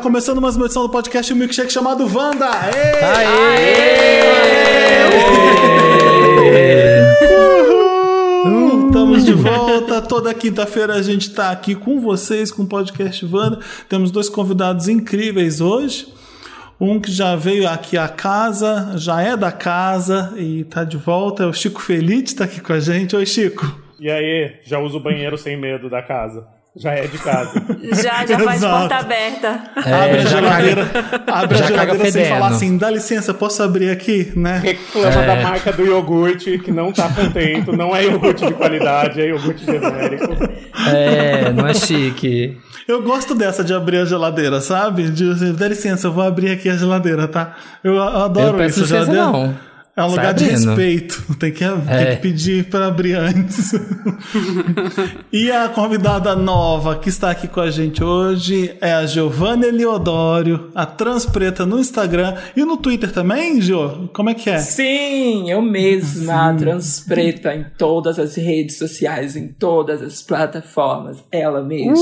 começando mais uma edição do podcast um Milkshake chamado Wanda! Uhul! Estamos de volta. Toda quinta-feira a gente tá aqui com vocês com o podcast Wanda. Temos dois convidados incríveis hoje. Um que já veio aqui à casa, já é da casa e tá de volta. É o Chico Felite, tá aqui com a gente. Oi, Chico. E aí, já usa o banheiro sem medo da casa. Já é de casa. Já, já faz Exato. porta aberta. abre a já geladeira, abre a já caga geladeira sem fedendo. falar assim, dá licença, posso abrir aqui, né? Reclama da marca do iogurte, que não tá contento. Não é iogurte de qualidade, é iogurte genérico. É, não é chique. Eu gosto dessa de abrir a geladeira, sabe? De, dá licença, eu vou abrir aqui a geladeira, tá? Eu, eu Eu adoro peço isso. licença, geladeira. não. É um lugar de Sabendo. respeito. Tem que, tem É. que pedir para abrir antes. e a convidada nova que está aqui com a gente hoje é a Giovanna Eliodório, a Transpreta no Instagram e no Twitter também, Gio? Como é que é? Sim, eu mesma, transpreta em todas as redes sociais, em todas as plataformas. Ela mesma,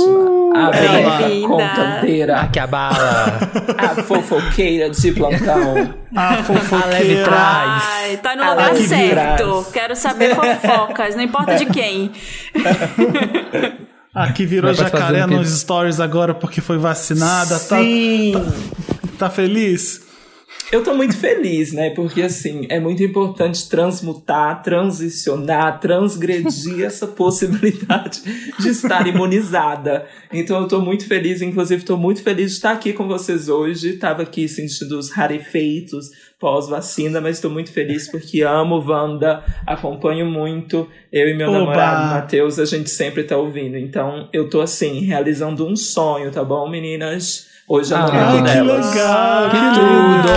a ela. Aqui a bala. a fofoqueira de plantão. A A leve fofoqueira. trás. Ai, tá no lugar que certo. virás. Quero saber fofocas, não importa de quem. A que virou jacaré um nos stories agora porque foi vacinada. Tá, Sim, tá feliz? Eu tô muito feliz, né? Porque assim, é muito importante transmutar, transicionar, transgredir essa possibilidade de estar imunizada. Então eu tô muito feliz, inclusive tô muito feliz de estar aqui com vocês hoje. Tava aqui sentindo os rarefeitos pós-vacina, mas tô muito feliz porque amo Wanda, acompanho muito. Eu e meu Oba! namorado Matheus, a gente sempre tá ouvindo. Então eu tô assim, realizando um sonho, tá bom, meninas? Hoje é o Ah, momento Ai, que legal! Que que tudo!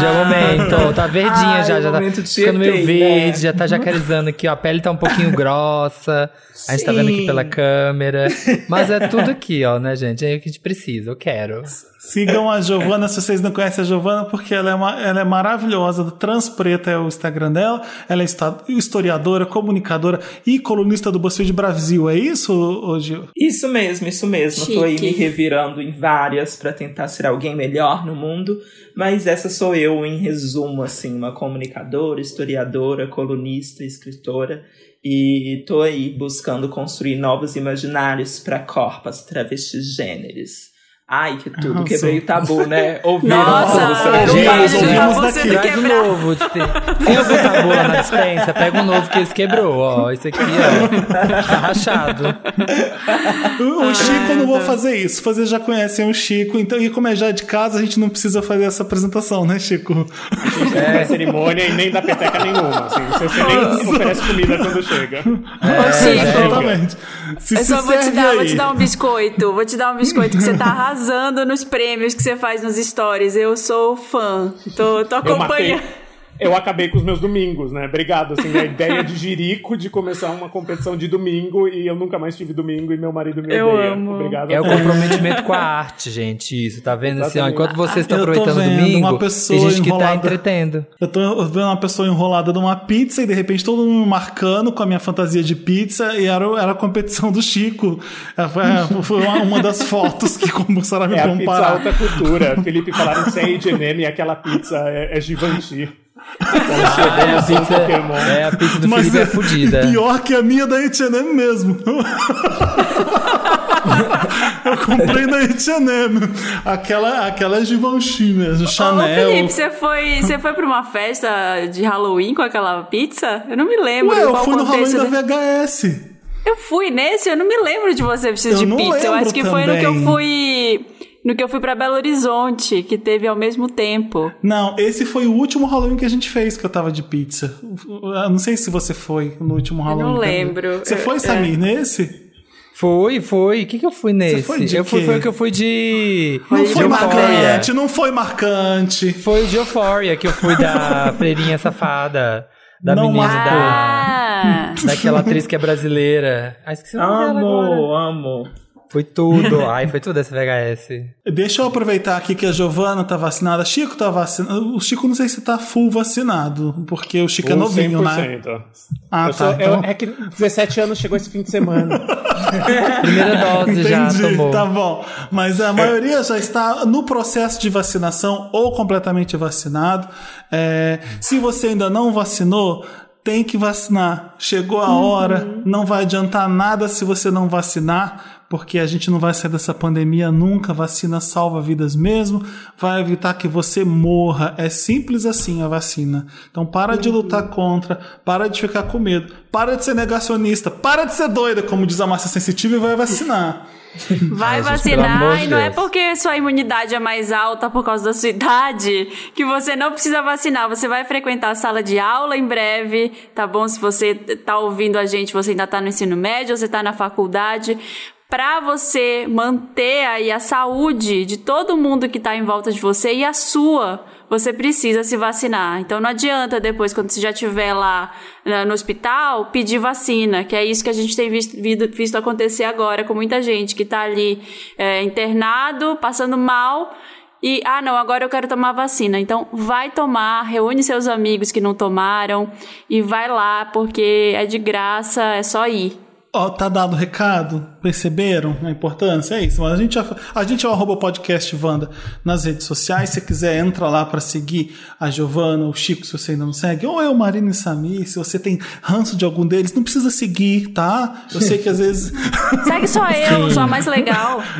Já é o momento. Tá verdinha Ai, já, já tá ficando meio Tietê, verde, né? já tá jacarizando aqui, ó. A pele tá um pouquinho grossa. A gente tá vendo aqui Sim. pela câmera. Mas é tudo aqui, ó, né, gente? É o que a gente precisa, eu quero. Sigam a Giovana se vocês não conhecem a Giovana, porque ela é, uma, ela é maravilhosa. Transpreta é o Instagram dela. Ela é historiadora, comunicadora e colunista do BuzzFeed Brasil. É isso, ô, Gil? Isso mesmo, isso mesmo. Tô aí Chique. me revirando em várias pra tentar ser alguém melhor no mundo, mas essa sou eu em resumo, assim, uma comunicadora, historiadora, colunista, escritora. E tô aí buscando construir novos imaginários pra corpos travestigêneros. Ai, que tudo. Arrasou. Quebrei o tabu, né? Ouviram Nossa, vi, Gente, ouvimos daqui. ter Traz um novo. Tem, tem algum tabu lá na dispensa? Pega um novo que esse quebrou, ó. Esse aqui, ó. Tá rachado. O, o Chico eu não vou fazer isso. Vocês já conhecem o Chico, então, e como é já de casa, a gente não precisa fazer essa apresentação, né, Chico? A gente não faz cerimônia e nem dá peteca nenhuma. Assim, você nem oferece comida quando chega. Ô, Chico, Exatamente. Se, eu se só vou te, dar, aí. vou te dar um biscoito. Vou te dar um biscoito que você tá arrasando nos prêmios que você faz nos stories. Eu sou fã. Tô, tô acompanhando. Eu acabei com os meus domingos, né? Obrigado, assim, a ideia de Jirico de começar uma competição de domingo e eu nunca mais tive domingo e meu marido me Eu odeia. amo. Obrigado. É o comprometimento com a arte, gente. Isso, tá vendo? Assim, ó, Exatamente. enquanto vocês estão aproveitando o vendo domingo, uma pessoa tem gente que tá enrolada. entretendo. Eu tô vendo uma pessoa enrolada numa pizza e de repente todo mundo me marcando com a minha fantasia de pizza e era, era a competição do Chico. É, Foi, foi uma, uma das fotos que começaram a me É a pizza comparar. alta cultura. Felipe falaram que isso é H&M e aquela pizza é, é Givenchy. Eu É a pizza, Pokémon. é, a pizza do Mas Felipe é, é fodida. pior que a minha da H&M mesmo. Eu comprei na H&M. Aquela, aquela é Givenchy mesmo, Ô, Chanel. Felipe, você foi, você foi pra uma festa de Halloween com aquela pizza? Eu não me lembro. Ué, eu fui o no Halloween da VHS. Eu fui nesse, eu não me lembro de você vestido Eu de pizza. Eu acho que foi no que eu também. fui. No que eu fui pra Belo Horizonte, que teve ao mesmo tempo. Não, esse foi o último Halloween que a gente fez que eu tava de pizza. Eu não sei se você foi no último Halloween. não também. lembro. Você Eu- foi, é. Samir, nesse? Foi, foi. O que, que eu fui nesse? foi de eu fui, quê? foi o que eu fui de. Não Foi foi de marcante, não foi marcante. Foi o de Euphoria que eu fui da freirinha safada. Da Não menina marcou. da. Ah! Daquela atriz que é brasileira. Ah, esqueci o nome dela agora. Amo, amo. Foi tudo. Ai, foi tudo essa VHS. Deixa eu aproveitar aqui que a Giovana tá vacinada. Chico tá vacinado. O Chico não sei se tá full vacinado, porque o Chico é novinho, né? 100%. Ah, Eu tá. sou- eu- então- é que 17 anos chegou esse fim de semana. Primeira dose já Entendi, tomou. tá bom. Mas a maioria já está no processo de vacinação ou completamente vacinado. É, se você ainda não vacinou, tem que vacinar. Chegou a hora, não vai adiantar nada se você não vacinar, porque a gente não vai sair dessa pandemia nunca. Vacina salva vidas mesmo, vai evitar que você morra. É simples assim a vacina. Então para de lutar contra, para de ficar com medo, para de ser negacionista, para de ser doida, como diz a massa sensitiva, e vai vacinar. Vai Ai, amor vacinar e não é Deus. porque sua imunidade é mais alta por causa da sua idade que você não precisa vacinar. Você vai frequentar a sala de aula em breve, tá bom? Se você tá ouvindo a gente, você ainda tá no ensino médio, você tá na faculdade. Pra você manter aí a saúde de todo mundo que tá em volta de você e a sua, você precisa se vacinar. Então não adianta depois, quando você já estiver lá né, no hospital, pedir vacina, que é isso que a gente tem visto, visto acontecer agora com muita gente que tá ali é, internado, passando mal. E, ah, não, agora eu quero tomar vacina. Então, vai tomar, reúne seus amigos que não tomaram e vai lá, porque é de graça, é só ir. Ó, tá dado o recado? Perceberam a importância? É isso. Mas a gente, a gente é o arroba podcast Wanda nas redes sociais. Se você quiser, entra lá pra seguir a Giovana, o Chico, se você ainda não segue. Ou eu, Marina e Samir. Se você tem ranço de algum deles, não precisa seguir, tá? Eu sei que às vezes. Segue só eu, sou a mais legal.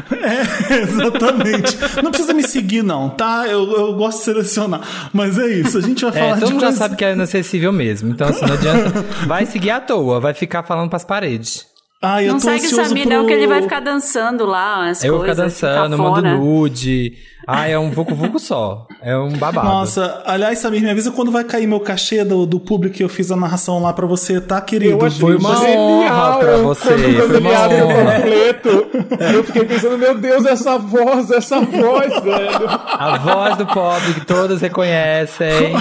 É, exatamente. Não precisa me seguir, não, tá? Eu, eu gosto de selecionar. Mas é isso. A gente vai É, falar todo de mundo já sabe que é inacessível mesmo. Então, assim, não adianta. Vai seguir à toa, vai ficar falando pras paredes. Ai, eu Não tô segue o Samir, pro... não, que ele vai ficar dançando lá, as Eu vou ficar coisas. dançando, mando cafona. nude. Ah, é um vucu-vucu só. É um babado. Nossa, aliás, Samir, me avisa quando vai cair meu cachê do, do público que eu fiz a narração lá pra você, tá, querido? Eu Foi uma honra pra você, Quando, quando foi ele uma abre o honra. panfleto, eu fiquei pensando, meu Deus, essa voz, essa voz, velho. A voz do pobre que todos reconhecem.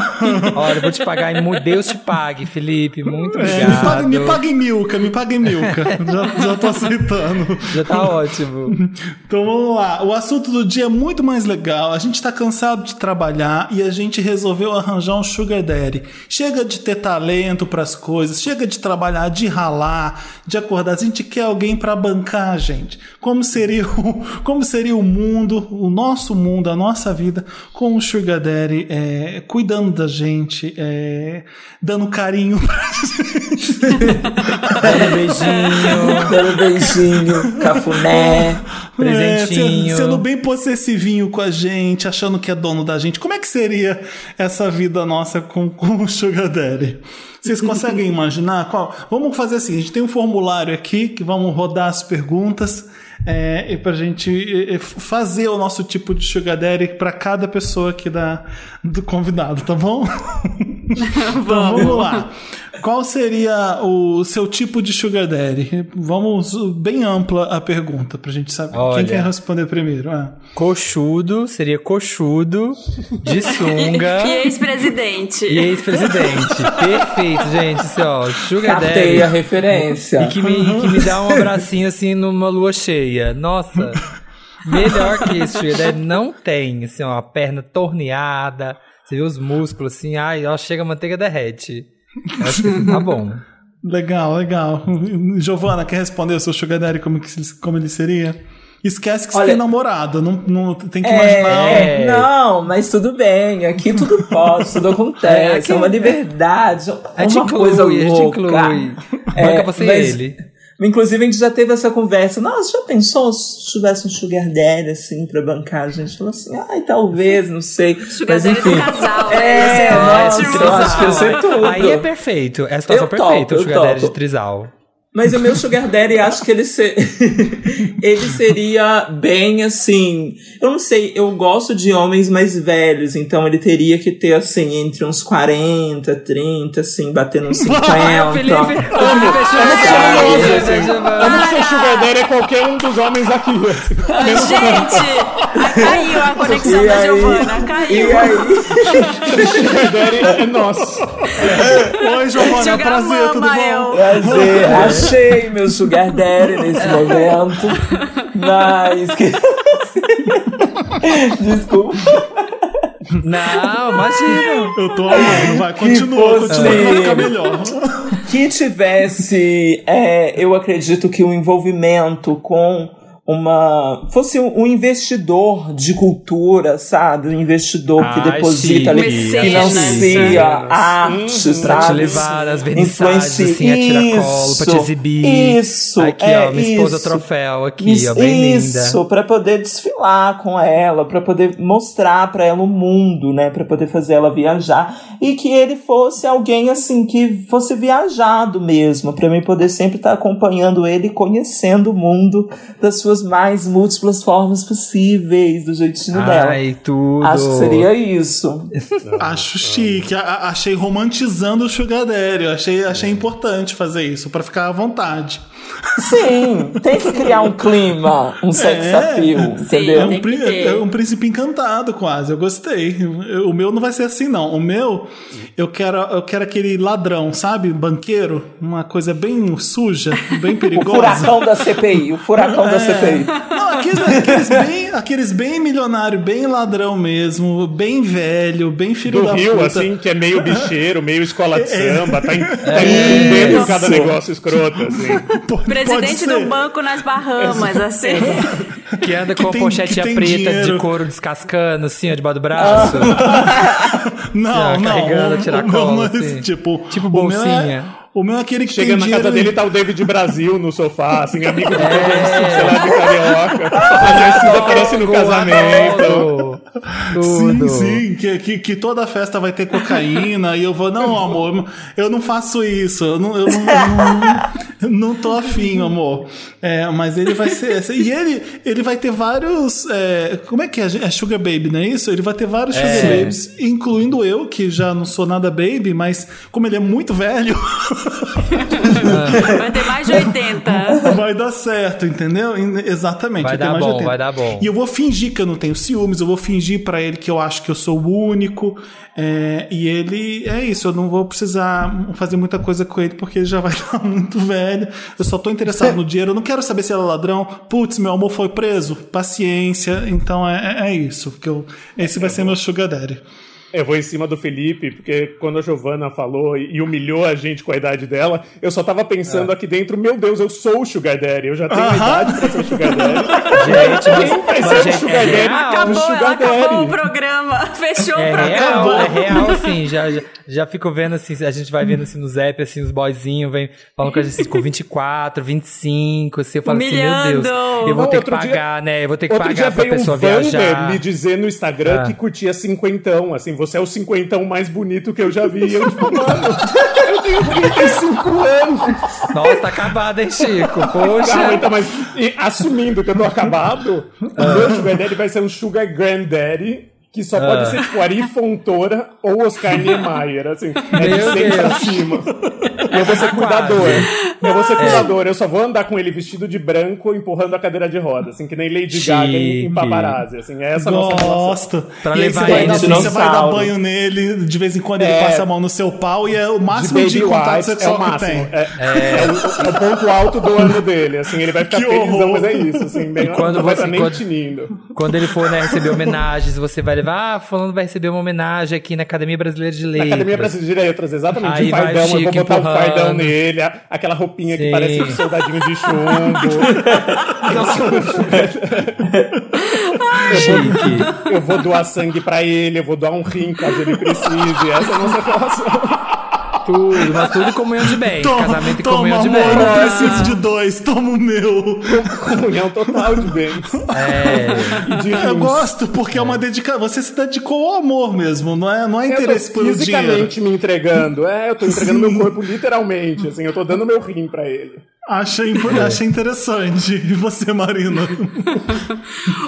Olha, eu vou te pagar em Deus te pague, Felipe. Muito É, obrigado. paga, me paga em milka, me paga em milka. já, já tô aceitando. Já tá ótimo. Então vamos lá. O assunto do dia é muito mais legal. A gente tá cansado de trabalhar e a gente resolveu arranjar um sugar daddy. Chega de ter talento pras coisas, chega de trabalhar, de ralar, de acordar. A gente quer alguém pra bancar a gente. Como seria o, como seria o mundo, o nosso mundo, a nossa vida com um sugar daddy é, cuidando da gente, é, dando carinho pra Dando beijinho, Dando beijinho, cafuné. Presentinho. É, sendo, bem possessivinho com a gente, achando que é dono da gente. Como é que seria essa vida nossa com, com o Sugar Daddy? Vocês conseguem imaginar? Qual? Vamos fazer assim: a gente tem um formulário aqui que vamos rodar as perguntas. É, e pra gente é, é, fazer o nosso tipo de sugar daddy pra cada pessoa aqui da, do convidado, tá bom? então vamos lá. Qual seria o seu tipo de sugar daddy? Vamos bem ampla a pergunta pra gente saber. Quem Olha. quer responder primeiro? Ah. Coxudo, seria coxudo, de sunga. E ex-presidente. E ex-presidente. Perfeito, gente. Assim, ó, Sugar Captei a Daddy. referência. E que me, que me dá um abracinho assim numa lua cheia. Nossa, melhor que isso, Sugar Daddy não tem. Assim, ó, a perna torneada. Você vê os músculos assim, ai, ó, chega a manteiga derrete. Acho que assim, tá bom. Legal, legal. Giovana, quer responder o seu sugar daddy como, que, como ele seria? Esquece que você Olha- tem namorado, não, não tem que imaginar. É, não, mas tudo bem. Aqui tudo pode, tudo acontece. É, É, aqui- uma liberdade, A gente uma inclui, coisa a gente louca. inclui. É, Banca você e mas- ele. Inclusive, a gente já teve essa conversa. Nossa, já pensou se tivesse um sugar daddy, assim, pra bancar? A gente falou assim, ai, talvez, não sei. Sugar Mas, daddy enfim. casal, né? É, é nossa, ótimo. eu acho que ia ser tudo. Aí é perfeito. É a situação Eu topo, perfeita, o eu Sugar Daddy topo. de Trisal. Mas o meu sugar daddy, acho que ele, se... ele seria bem assim. Eu não sei, eu gosto de homens mais velhos, então ele teria que ter assim, entre uns 40, 30, assim, batendo uns 50. Ai, o Felipe, o Felipe Sabe? Sugar Daddy, Vamos ser Sugar Daddy é qualquer um dos homens aqui. Gente, caiu a conexão E da aí? Giovana, E caiu. aí? Sugar Daddy é nosso. Oi, Giovana, Sugar prazer, tudo mama, bom? eu. Prazer, achei meu sugar daddy nesse momento. Mas. Desculpa. Não, imagina. Eu tô amando, vai, continua, fosse- continua que vai ficar melhor. Que tivesse, é, eu acredito que o envolvimento com uma. fosse um investidor de cultura, sabe? Um investidor que Ai, deposita ali, chique. financia Mecenas. arte, Pra te sabe? levar nas vernissagens, assim, a tiracolo, pra te Isso, exibir. Isso, Aqui, é ó, minha esposa isso. troféu aqui, Isso, ó, bem isso linda. para poder desfilar com ela, para poder mostrar para ela o mundo, né, para poder fazer ela viajar e que ele fosse alguém assim que fosse viajado mesmo, para mim poder sempre estar acompanhando ele e conhecendo o mundo das suas mais múltiplas formas possíveis, do jeitinho dela. Ai, tudo. Acho que seria isso. Acho chique, a- achei romantizando o Sugar Daddy, achei, achei importante fazer isso, pra ficar à vontade. Sim, tem que criar um clima, um sex É. appeal, É entendeu? Tem um, é um príncipe encantado, quase. Eu gostei. O meu não vai ser assim, não. O meu, eu quero, eu quero aquele ladrão, sabe? Banqueiro. Uma coisa bem suja, bem O perigosa. furacão da CPI, o furacão da É. CPI. Não, aqueles, aqueles bem, aqueles bem milionário, bem ladrão mesmo, bem velho, bem filho Do da Rio, puta. assim, que é meio bicheiro, meio escola de samba, tá, em, tá É. cada negócio escroto, assim. Pode Presidente do banco nas Bahamas, assim. Que anda Que com tem- a pochetinha preta dinheiro. de couro descascando, assim, ó, debaixo do braço. Não, Assim, ó, não. carregando o- a o tiracolo, meu não é assim. tipo. Tipo o meu bolsinha. O meu é aquele que Chega tem na dinheiro... casa dele, tá o David Brasil no sofá, assim, amigo mundo, É. sei lá, de carioca. Às vezes aparece no casamento. Adoro. Sim, Tudo. sim, que, que, que toda festa vai ter cocaína e eu vou, não, amor, eu não faço isso, eu não, eu não, eu não, não tô afim, amor. É, mas ele vai ser. esse- E ele, ele vai ter vários. é, como é que é? É Sugar Baby, não é isso? Ele vai ter vários Sugar É. Babies, incluindo eu, que já não sou nada baby, mas como ele é muito velho, Vai ter mais de 80. vai dar certo, entendeu? Exatamente. Vai tenho dar mais de bom, 80. vai dar bom. E eu vou fingir que eu não tenho ciúmes, eu vou fingir pra ele que eu acho que eu sou o único. é, e ele é isso, eu não vou precisar fazer muita coisa com ele porque ele já vai estar muito velho. Eu só tô interessado no dinheiro, eu não quero saber se ele é ladrão. Putz, meu amor foi preso. Paciência. Então é, é- é isso. Que eu, esse vai ser meu Sugar Daddy. Eu vou em cima do Felipe, porque quando a Giovana falou e humilhou a gente com a idade dela, eu só tava pensando aqui dentro, meu Deus, eu sou o Sugar Daddy, eu já tenho a Aham. idade pra ser o Sugar Daddy. Gente, mas, mas, ser o gente, Sugar é Daddy? Acabou, o Sugar acabou o programa. Fechou o É programa. real, é real, assim, já, já, já fico vendo assim, a gente vai vendo assim no Zap, assim, os boyzinhos vem falando com a gente assim, com 24, 25, assim, eu falo assim, meu Deus, Humilhando. eu vou Não, ter que outro dia- pagar, né, eu vou ter que pagar pra pessoa um viajar. me dizer no Instagram Ah. que curtia cinquentão, assim, você é o cinquentão mais bonito que eu já vi. Eu, tipo, mano, eu tenho 35 anos. Nossa, tá acabado, hein, Chico? Não, Poxa. então, mas e, assumindo que eu tô acabado, o meu Sugar Daddy vai ser um Sugar Granddaddy. Que só Ah. pode ser tipo Ari Fontoura ou Oscar Niemeyer, assim. É de Meu 100 pra cima. E eu vou ser Tá cuidador. Eu vou É. ser cuidador. Eu só vou andar com ele vestido de branco, empurrando a cadeira de roda, assim, que nem Lady Gaga em, Chique. paparazzi, assim. É essa a nossa relação. Gosto. Pra e levar você vai, ele dar, de você vai dar banho nele, de vez em quando ele É. passa a mão no seu pau e é o De máximo de, baby contato é sexual o que máximo. tem. É, é o, é o ponto alto do ano dele, assim. Ele vai ficar Que felizão, horror. mas é isso, assim. Bem, quando não vai você- quando- tinindo. Quando ele for, né, receber homenagens, você vai levar, ah, fulano vai receber uma homenagem aqui na Academia Brasileira de Na Letras. Academia Brasileira de Letras, exatamente. Aí de vai vou Chico botar o empurrando. Fardão nele, a- aquela roupinha que Sim. parece um soldadinho de chumbo. Eu vou doar sangue pra ele, eu vou doar um rim caso ele precise. Essa é a nossa relação. Tudo, mas tudo comunhão de bens. Casamento em toma, comunhão de amor, bens. não preciso de dois, toma o meu. Comunhão total de bens. É. E de Eu gosto, porque é uma dedicação. Você se dedicou ao amor mesmo, não é, não é interesse pelo dinheiro. fisicamente me entregando. É, eu tô entregando meu corpo literalmente. Assim, eu tô dando meu rim pra ele. Achei, impo- achei interessante. E você, Marina?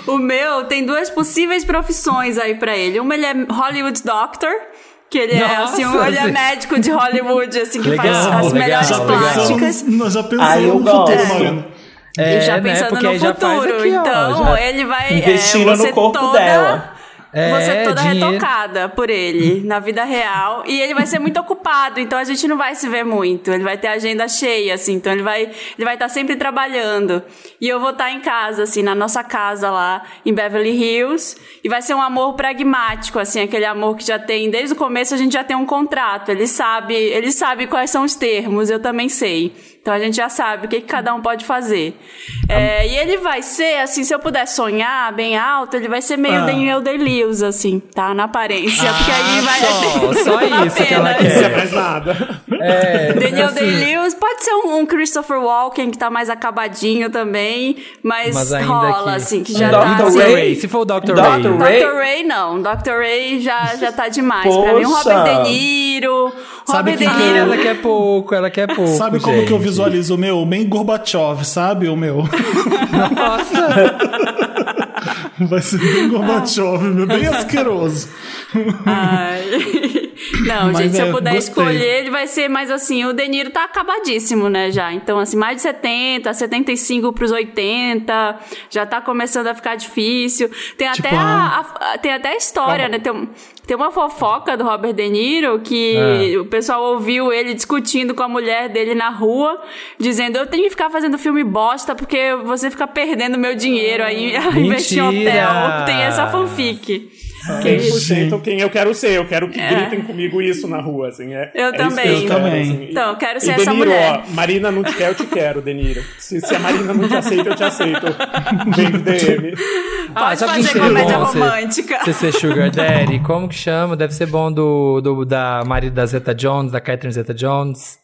O meu tem duas possíveis profissões aí pra ele. Uma ele é Hollywood Doctor. Que ele é Nossa, assim, um, ele é sim. médico de Hollywood, assim, que Legal, faz as legal, melhores legal. plásticas. Nós já pensamos eu no futuro, gosto. Marina. É, e já né? pensando no aí já faz futuro. aqui, ó, então, ele vai. Investindo é, você no corpo toda, dela. É, Você toda dinheiro. retocada por ele na vida real. E ele vai ser muito ocupado, então a gente não vai se ver muito. Ele vai ter a agenda cheia, assim. Então ele vai ele vai estar sempre trabalhando. E eu vou estar em casa, assim, na nossa casa lá em Beverly Hills. E vai ser um amor pragmático, assim, aquele amor que já tem, desde o começo a gente já tem um contrato. Ele sabe, ele sabe quais são os termos, eu também sei. Então a gente já sabe o que, que cada um pode fazer. É, e ele vai ser, assim, se eu puder sonhar bem alto, ele vai ser meio Ah. Daniel Day-Lewis, assim, tá? Na aparência. porque aí vai. só, só vale a isso que ela pena. Isso é quer. mais nada. É, Daniel assim, Day-Lewis pode ser um, um Christopher Walken que tá mais acabadinho também, mas, Mas ainda rola, que- assim, que já Dr. tá. Dr. Ray? Ray, se for o Dr. Dr. Ray. Dr. Ray não, Dr. Ray já, já tá demais. Pra mim, um Poxa. Robert De Niro. Sabe que eu- Ela quer pouco, ela quer pouco. Sabe como que eu visualizo o meu? Bem Gorbachev, sabe? O meu. Nossa, Vai ser bem Gorbachev, meu, bem asqueroso. Ai. Não, Mas gente, se é, eu puder gostei. escolher, ele vai ser mais assim, o De Niro tá acabadíssimo, né, já. Então, assim, mais de 70, 75 pros 80, já tá começando a ficar difícil. Tem Tipo, até a, a- tem até a história, né? Tem, tem uma fofoca do Robert De Niro que É. o pessoal ouviu ele discutindo com a mulher dele na rua, dizendo, eu tenho que ficar fazendo filme bosta porque você fica perdendo meu dinheiro aí a investir em hotel. Tem essa fanfic. Quem Que- 100% quem eu quero ser. Eu quero que gritem comigo isso na rua, assim. É, Eu é também. que Eu quero, também. assim. Então, eu quero E ser essa De Niro, mulher. ó, Marina não te quer, eu te quero, Deniro. Se, se a Marina não te aceita, eu te aceito. Vem do DM. Ah, Pode fazer comédia romântica. Você ser Sugar Daddy, como que chama? Deve ser bom do, do da marido da Zeta Jones, da Catherine Zeta Jones.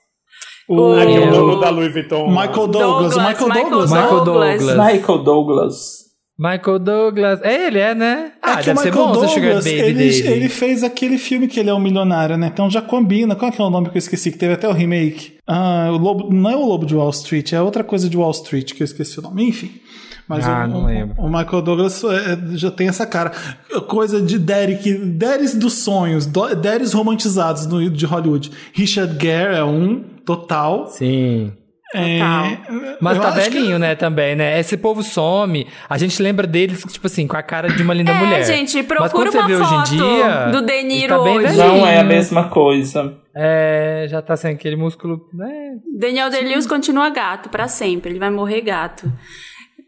O é o Eu- dono da Louis Vuitton. Michael Douglas, Douglas, o Michael Michael Douglas, né? Michael Douglas. Douglas. Michael Douglas. Michael Douglas. É ele, é, né? Ah, É que deve o ser Michael bom Sugar Douglas, Baby ele, dele. ele fez aquele filme que ele é um milionário, né? Então já combina. Qual que é o nome que eu esqueci? Que teve até o remake. Ah, o Lobo, não é o Lobo de Wall Street, é outra coisa de Wall Street que eu esqueci o nome. Enfim. Mas Ah, o, lembro. o Michael Douglas é, já tem essa cara. Coisa de Derek, Deres dos sonhos, Deres romantizados no, de Hollywood. Richard Gere é um, total. Sim. É, Mas tá acho que- velhinho, né, também, né? Esse povo some, a gente lembra deles, tipo assim, com a cara de uma linda É, mulher. gente, Mas procura quando você uma vê hoje em foto dia, do De ele Niro tá bem hoje. velhinho. Não é a mesma coisa. É, já tá sem aquele músculo, né? Daniel Day-Lewis continua gato pra sempre, ele vai morrer gato.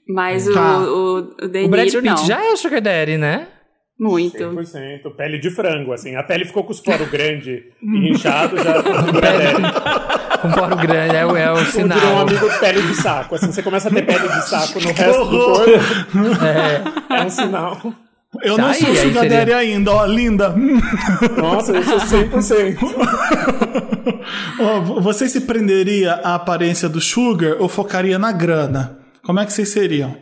Mas Tá. o, o, o De O Brad Niro Pitt não. já é Sugar Daddy, né? Muito. 100%. Pele de frango, assim. A pele ficou com os poros grandes e inchado, já pele. Com poro grande, é, o- é o sinal. virou um amigo pele de saco. Assim, você começa a ter pele de saco no resto do corpo. É, um sinal. Eu Tá não aí, sou Sugar seria- Daddy ainda, ó, linda. Nossa, eu sou 100%. Ó, vo- Você se prenderia à aparência do Sugar ou focaria na grana? Como é que vocês seriam?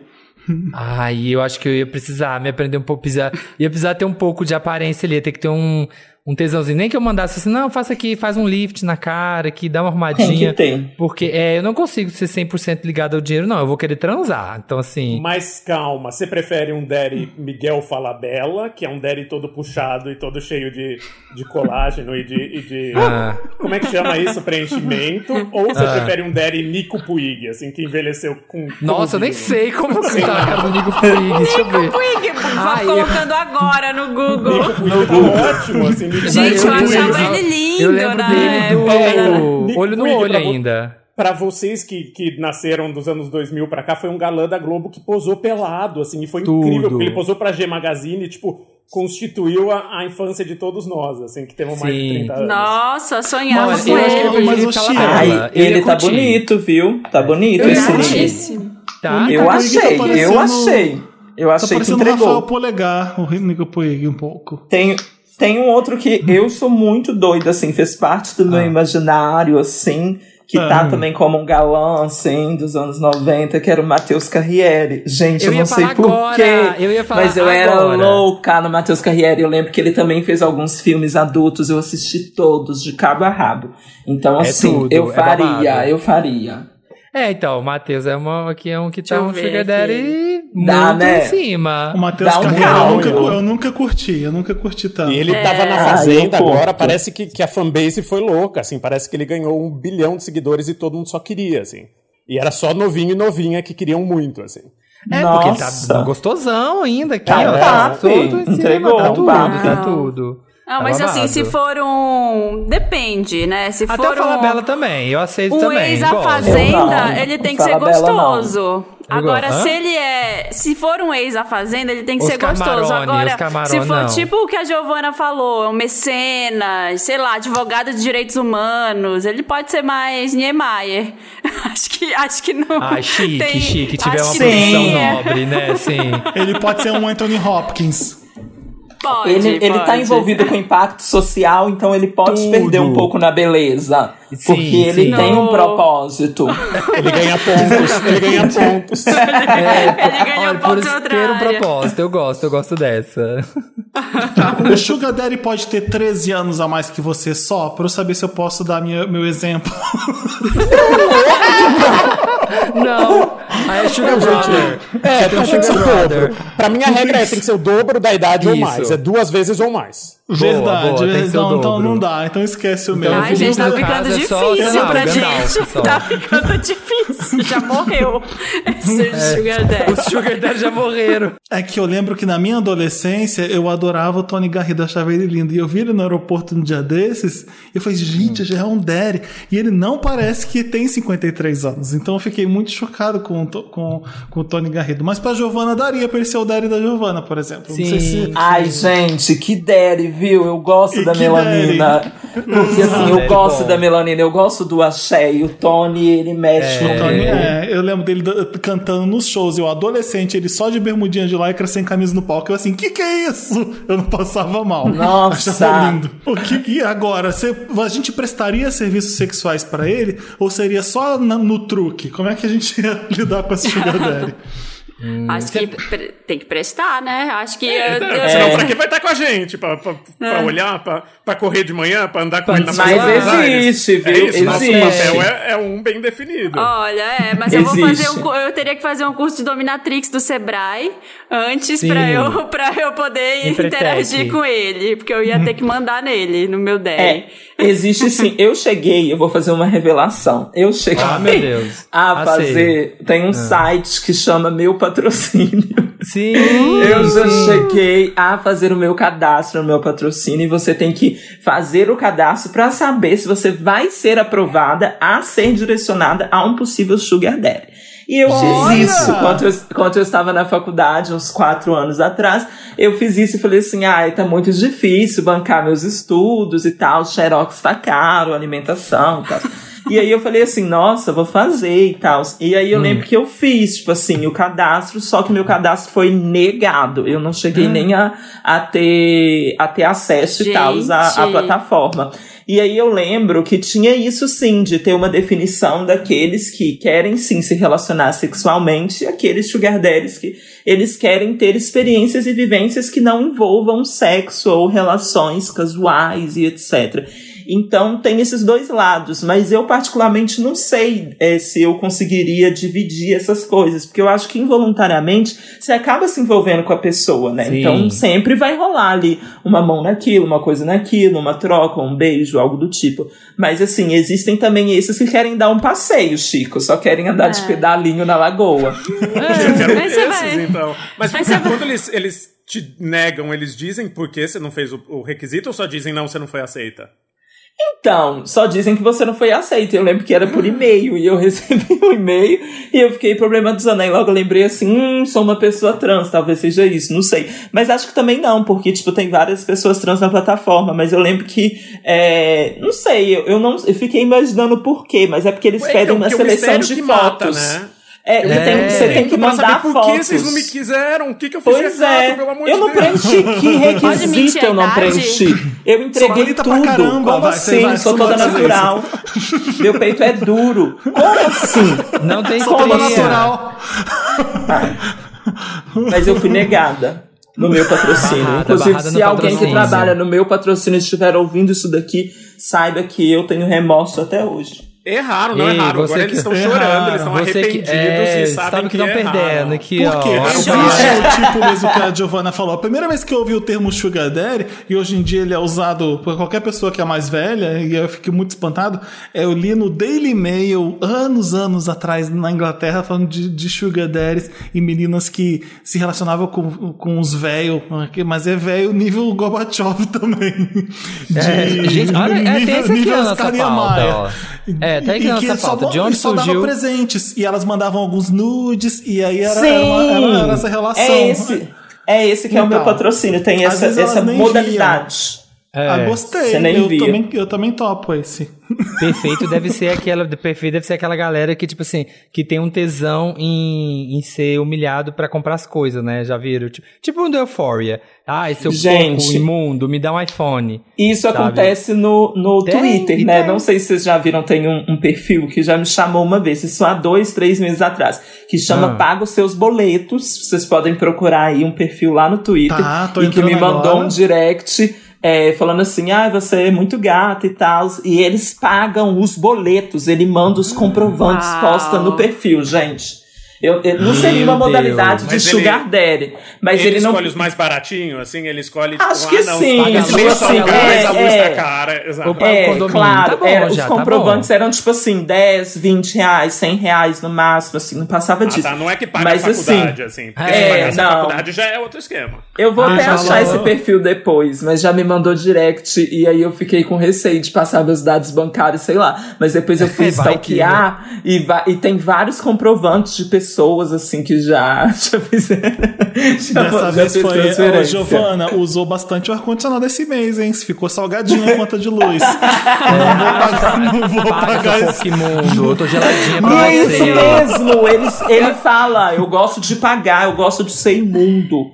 Ai, eu acho que eu ia precisar me aprender um pouco, precisar, ia precisar ter um pouco de aparência ali, ia ter que ter um, um tesãozinho. Nem que eu mandasse assim, não, faça aqui, faz um lift na cara aqui, dá uma Tem que arrumadinha. ter. Porque é, eu não consigo ser 100% ligado ao dinheiro, não. Eu vou querer transar. Então, assim. Mas calma, você prefere um Daddy Miguel Falabella, que é um Daddy todo puxado e todo cheio de, de colágeno e de. e de- Ah. Como é que chama isso? Preenchimento? Ou você Ah. prefere um Daddy Nico Puig, assim, que envelheceu com. Nossa, eu nem sei como que tá a cara do Nico Puig. Deixa eu ver. Puig, Ai, eu- colocando agora no Google. Nico Puig tá ótimo, assim. Gente, eu achava ele lindo, Eu lembro né? dele do É, Olho no Olho ainda. Pra vocês que, que nasceram dos anos 2000 pra cá, foi um galã da Globo que posou pelado, assim, e foi Tudo. incrível, porque ele posou pra G Magazine e, tipo, constituiu a, a infância de todos nós, assim, que temos mais de Sim. 30 anos. Nossa, sonhava com ele. Mas o. Ai, ele tá curtir. bonito, viu? Tá bonito Eu esse. Gatíssimo. Tá? Eu tá achei, eu achei. Eu Tá achei que parecendo o Rafael entregou. Polegar, o Nico Puig, um pouco. Tem, tem um outro que eu sou muito doida, assim, fez parte do meu Ah. imaginário, assim, que Ah. tá também como um galã, assim, dos anos 90, que era o Matheus Carriere. Gente, Eu eu, não sei falar por agora, quê, eu ia falar mas eu era agora. louca no Matheus Carriere. Eu lembro que ele também fez alguns filmes adultos, eu assisti todos, de cabo a rabo. Então, É assim, tudo, eu é faria, babado. eu faria. É, então, o Matheus é, uma, aqui é um que Deixa tá um Sugar. Daddy muito Dá, né? em cima. O Matheus um Carreira eu nunca, eu nunca curti, eu nunca curti tanto. E ele tava na Ah, Fazenda curto. agora, parece que, que a fanbase foi louca, assim, parece que ele ganhou um bilhão de seguidores e todo mundo só queria, assim. E era só novinho e novinha que queriam muito, assim. É, porque ele tá Nossa. gostosão ainda aqui, Tá ó. Tá todo em cima, entregou tá tudo, bafo. tá tudo. Não, Tá mas assim, se for um. Depende, né? Se Até for o Falabella um. também, eu aceito Um também. ex à gosto. Eu fazenda, não. ele tem que ser não. gostoso. Agora, gosto. se ele é. Se for um ex à fazenda, ele tem que Os ser gostoso. Agora, Camarone, se for não. tipo o que a Giovana falou, um mecenas, sei lá, advogado de direitos humanos, ele pode ser mais Niemeyer. acho que acho que não. Ai, chique, tem- chique. Tiver acho uma posição é. nobre, né? Sim. Ele pode ser um Anthony Hopkins. Pode, Ele, ele tá pode. envolvido com impacto social, então ele pode Tudo. perder um pouco na beleza. Sim, porque ele sim. tem um propósito. Ele ganha pontos, ele ganha pontos. Ele ganhou Olha, por pontos outra ter um propósito, eu gosto, eu gosto dessa. O Sugar Daddy pode ter 13 anos a mais que você só, pra eu saber se eu posso dar minha, meu exemplo. Não, aí é Sugar Brother. É, tem tem que ser o dobro. Pra mim, a regra é tem que ser o dobro da idade ou Isso. mais. É duas vezes ou mais. Verdade. boa, o não, então dobro. não dá. Então esquece o meu. Então, Ai, gente, tá No ficando caso, é só, difícil pra Gandalf, gente. só. Tá ficando difícil. Já morreu. Esse É. Sugar Daddy. Os Sugar Daddy já morreram. É que eu lembro que na minha adolescência eu adorava o Tony Garrido, achava ele lindo. E eu vi ele no aeroporto um dia desses e eu falei, gente, já é um daddy. E ele não parece que tem 53 anos. Então eu fiquei muito chocado com, com, com o Tony Garrido. Mas pra Giovana daria pra ele ser o daddy da Giovana, por exemplo. Não sei Sim. se. Ai, gente, que daddy, viu? Eu gosto E da melanina. Porque assim, eu gosto bom. da melanina, eu gosto do axé. E o Tony, ele mexe O no Tony, meu. é, eu lembro dele cantando nos shows. Eu, adolescente, ele só de bermudinha de lycra sem camisa no palco. Eu assim, que que é isso? Eu não passava mal. Nossa. Achava lindo. O que que agora? Você, a gente prestaria serviços sexuais pra ele? Ou seria só na- no truque? Como é que a gente ia lidar com esse sugar daddy? Hum, Acho que tem que prestar, né? Acho que. É, eu, é... Senão, pra que vai estar com a gente? Pra, pra, pra é. olhar, pra, pra correr de manhã, pra andar com ele na Mas existe, é viu? É isso, Nosso papel é, é, um bem definido. Olha, é, mas eu vou fazer um. Eu teria que fazer um curso de Dominatrix do Sebrae antes para pra eu, pra eu poder interagir com ele. Porque eu ia ter que mandar nele no meu 10 existe sim. Eu cheguei, eu vou fazer uma revelação. Eu cheguei Ah, meu Deus. a Ah, fazer. Tem um site que chama Meu Patrocínio. Sim. Eu já sim. cheguei a fazer o meu cadastro no meu patrocínio e você tem que fazer o cadastro para saber se você vai ser aprovada a ser direcionada a um possível sugar daddy. E eu Olha! fiz isso quando eu, quando eu estava na faculdade, uns quatro anos atrás. Eu fiz isso e falei assim: ai, tá muito difícil bancar meus estudos e tal. Xerox tá caro, alimentação e tal. E aí eu falei assim, nossa, vou fazer e tal. E aí eu lembro que eu fiz, tipo assim, o cadastro, só que meu cadastro foi negado. Eu não cheguei nem a, a, ter, a ter acesso e tal à, à Gente. plataforma. E aí eu lembro que tinha isso sim, de ter uma definição daqueles que querem sim se relacionar sexualmente e aqueles sugar daddies que eles querem ter experiências e vivências que não envolvam sexo ou relações casuais e etc. Então tem esses dois lados, mas eu particularmente não sei eh, se eu conseguiria dividir essas coisas, porque eu acho que involuntariamente você acaba se envolvendo com a pessoa, né? Sim. Então sempre vai rolar ali uma mão naquilo, uma coisa naquilo, uma troca, um beijo, algo do tipo. Mas assim, existem também esses que querem dar um passeio, Chico, só querem andar de É. pedalinho na lagoa. Eu quero Mas esses, vai. então. Mas Mas porque quando eles, eles te negam, eles dizem por que você não fez o, o requisito ou só dizem não, você não foi aceita? Então, só dizem que você não foi aceito. Eu lembro que era por e-mail e eu recebi um e-mail e eu fiquei problematizando. Aí logo eu lembrei assim, hum, sou uma pessoa trans, talvez seja isso, não sei. Mas acho que também não, porque, tipo, tem várias pessoas trans na plataforma, mas eu lembro que, é, não sei, eu, eu não, eu fiquei imaginando por quê, mas é porque eles Ué, pedem então, uma seleção de que mata, fotos. né? É, Eu você tem, tenho- você tem que mandar por fotos. que vocês não me quiseram? O que, que eu fiz Pois errado, é, pelo amor eu de não Deus? mentir. Que requisito mentir a eu não preenchi? Eu entreguei bonita pra tudo. caramba, Como vai, assim? vai, Sou toda natural. Meu peito é duro. Como assim? Não tem Sou toda natural. Mas eu fui negada no meu patrocínio. Barrada, Inclusive, barrada se alguém que trabalha no meu patrocínio estiver ouvindo isso daqui, saiba que eu tenho remorso até hoje. Erraram, não Ei, erraram. você Agora que- eles estão chorando, eles estão Você que, arrependidos é, e sabem sabe que estão perdendo aqui, Por ó. quê? Olha Existe o bicho. o tipo mesmo que a Giovanna falou. A primeira vez que eu ouvi o termo Sugar Daddy, e hoje em dia ele é usado por qualquer pessoa que é mais velha, e eu fiquei muito espantado, é, eu li no Daily Mail, anos, anos atrás, na Inglaterra, falando de, de Sugar Daddies e meninas que se relacionavam com, com os velhos, mas é velho nível Gorbachev também. De- É, gente, olha, é, tem esse aqui pauta, Niemeyer. ó. É, tá aqui E na que só mo- De onde e só dava surgiu? presentes. E elas mandavam alguns nudes, e aí era, Sim! era, uma- era- era essa relação. É esse, é esse que é o meu Então, patrocínio. Tem essa, essa modalidade. É, Ah, gostei. Eu, via. também, eu também topo esse. Perfeito deve ser aquela. Perfeito deve ser aquela galera que, tipo assim, que tem um tesão em, em ser humilhado pra comprar as coisas, né? Já viram? Tipo, tipo um do Euphoria. Ai, seu Gente. porco imundo, me dá um iPhone. Isso Sabe? acontece no, no Tem, Twitter, né? tem. Não sei se vocês já viram, tem um, um perfil que já me chamou uma vez, isso há dois, três meses atrás, que chama Ah. Paga os Seus Boletos. Vocês podem procurar aí um perfil lá no Twitter. Tá, tô e que me mandou agora. um direct é, falando assim: ah, você é muito gata e tal. E eles pagam os boletos, ele manda os comprovantes, Uau. posta no perfil, gente. Eu, eu- não seria uma modalidade Deus. de Mas sugar daddy. Mas ele, ele, não. escolhe os mais baratinhos, assim? Ele escolhe, tipo, Acho ah, que não, sim, paga tipo assim, é, a luz é. tá cara. Exato. Opa. É, claro, tá bom era- já, os tá comprovantes bom. eram tipo assim, 10, 20 reais, 100 reais no máximo, assim, não passava Ah, disso. tá, não é que paga Mas, a faculdade, assim. Porque é, se pagasse a não. faculdade já é outro esquema. Eu vou Ah, até já achar falou. esse perfil depois, mas já me mandou direct e aí eu fiquei com receio de passar meus dados bancários, sei lá. Mas depois eu fui que, stalkear e, e tem vários comprovantes de pessoas assim que já, já fizeram. já- Dessa já vez foi. Ô, transferência. Giovana, usou bastante o ar-condicionado esse mês, hein? Ficou salgadinho a conta de luz. não vou pagar, não vou Paga, pagar esse. imundo. Eu tô geladinha pra E é você. isso mesmo, ele, ele fala, eu gosto de pagar, eu gosto de ser imundo.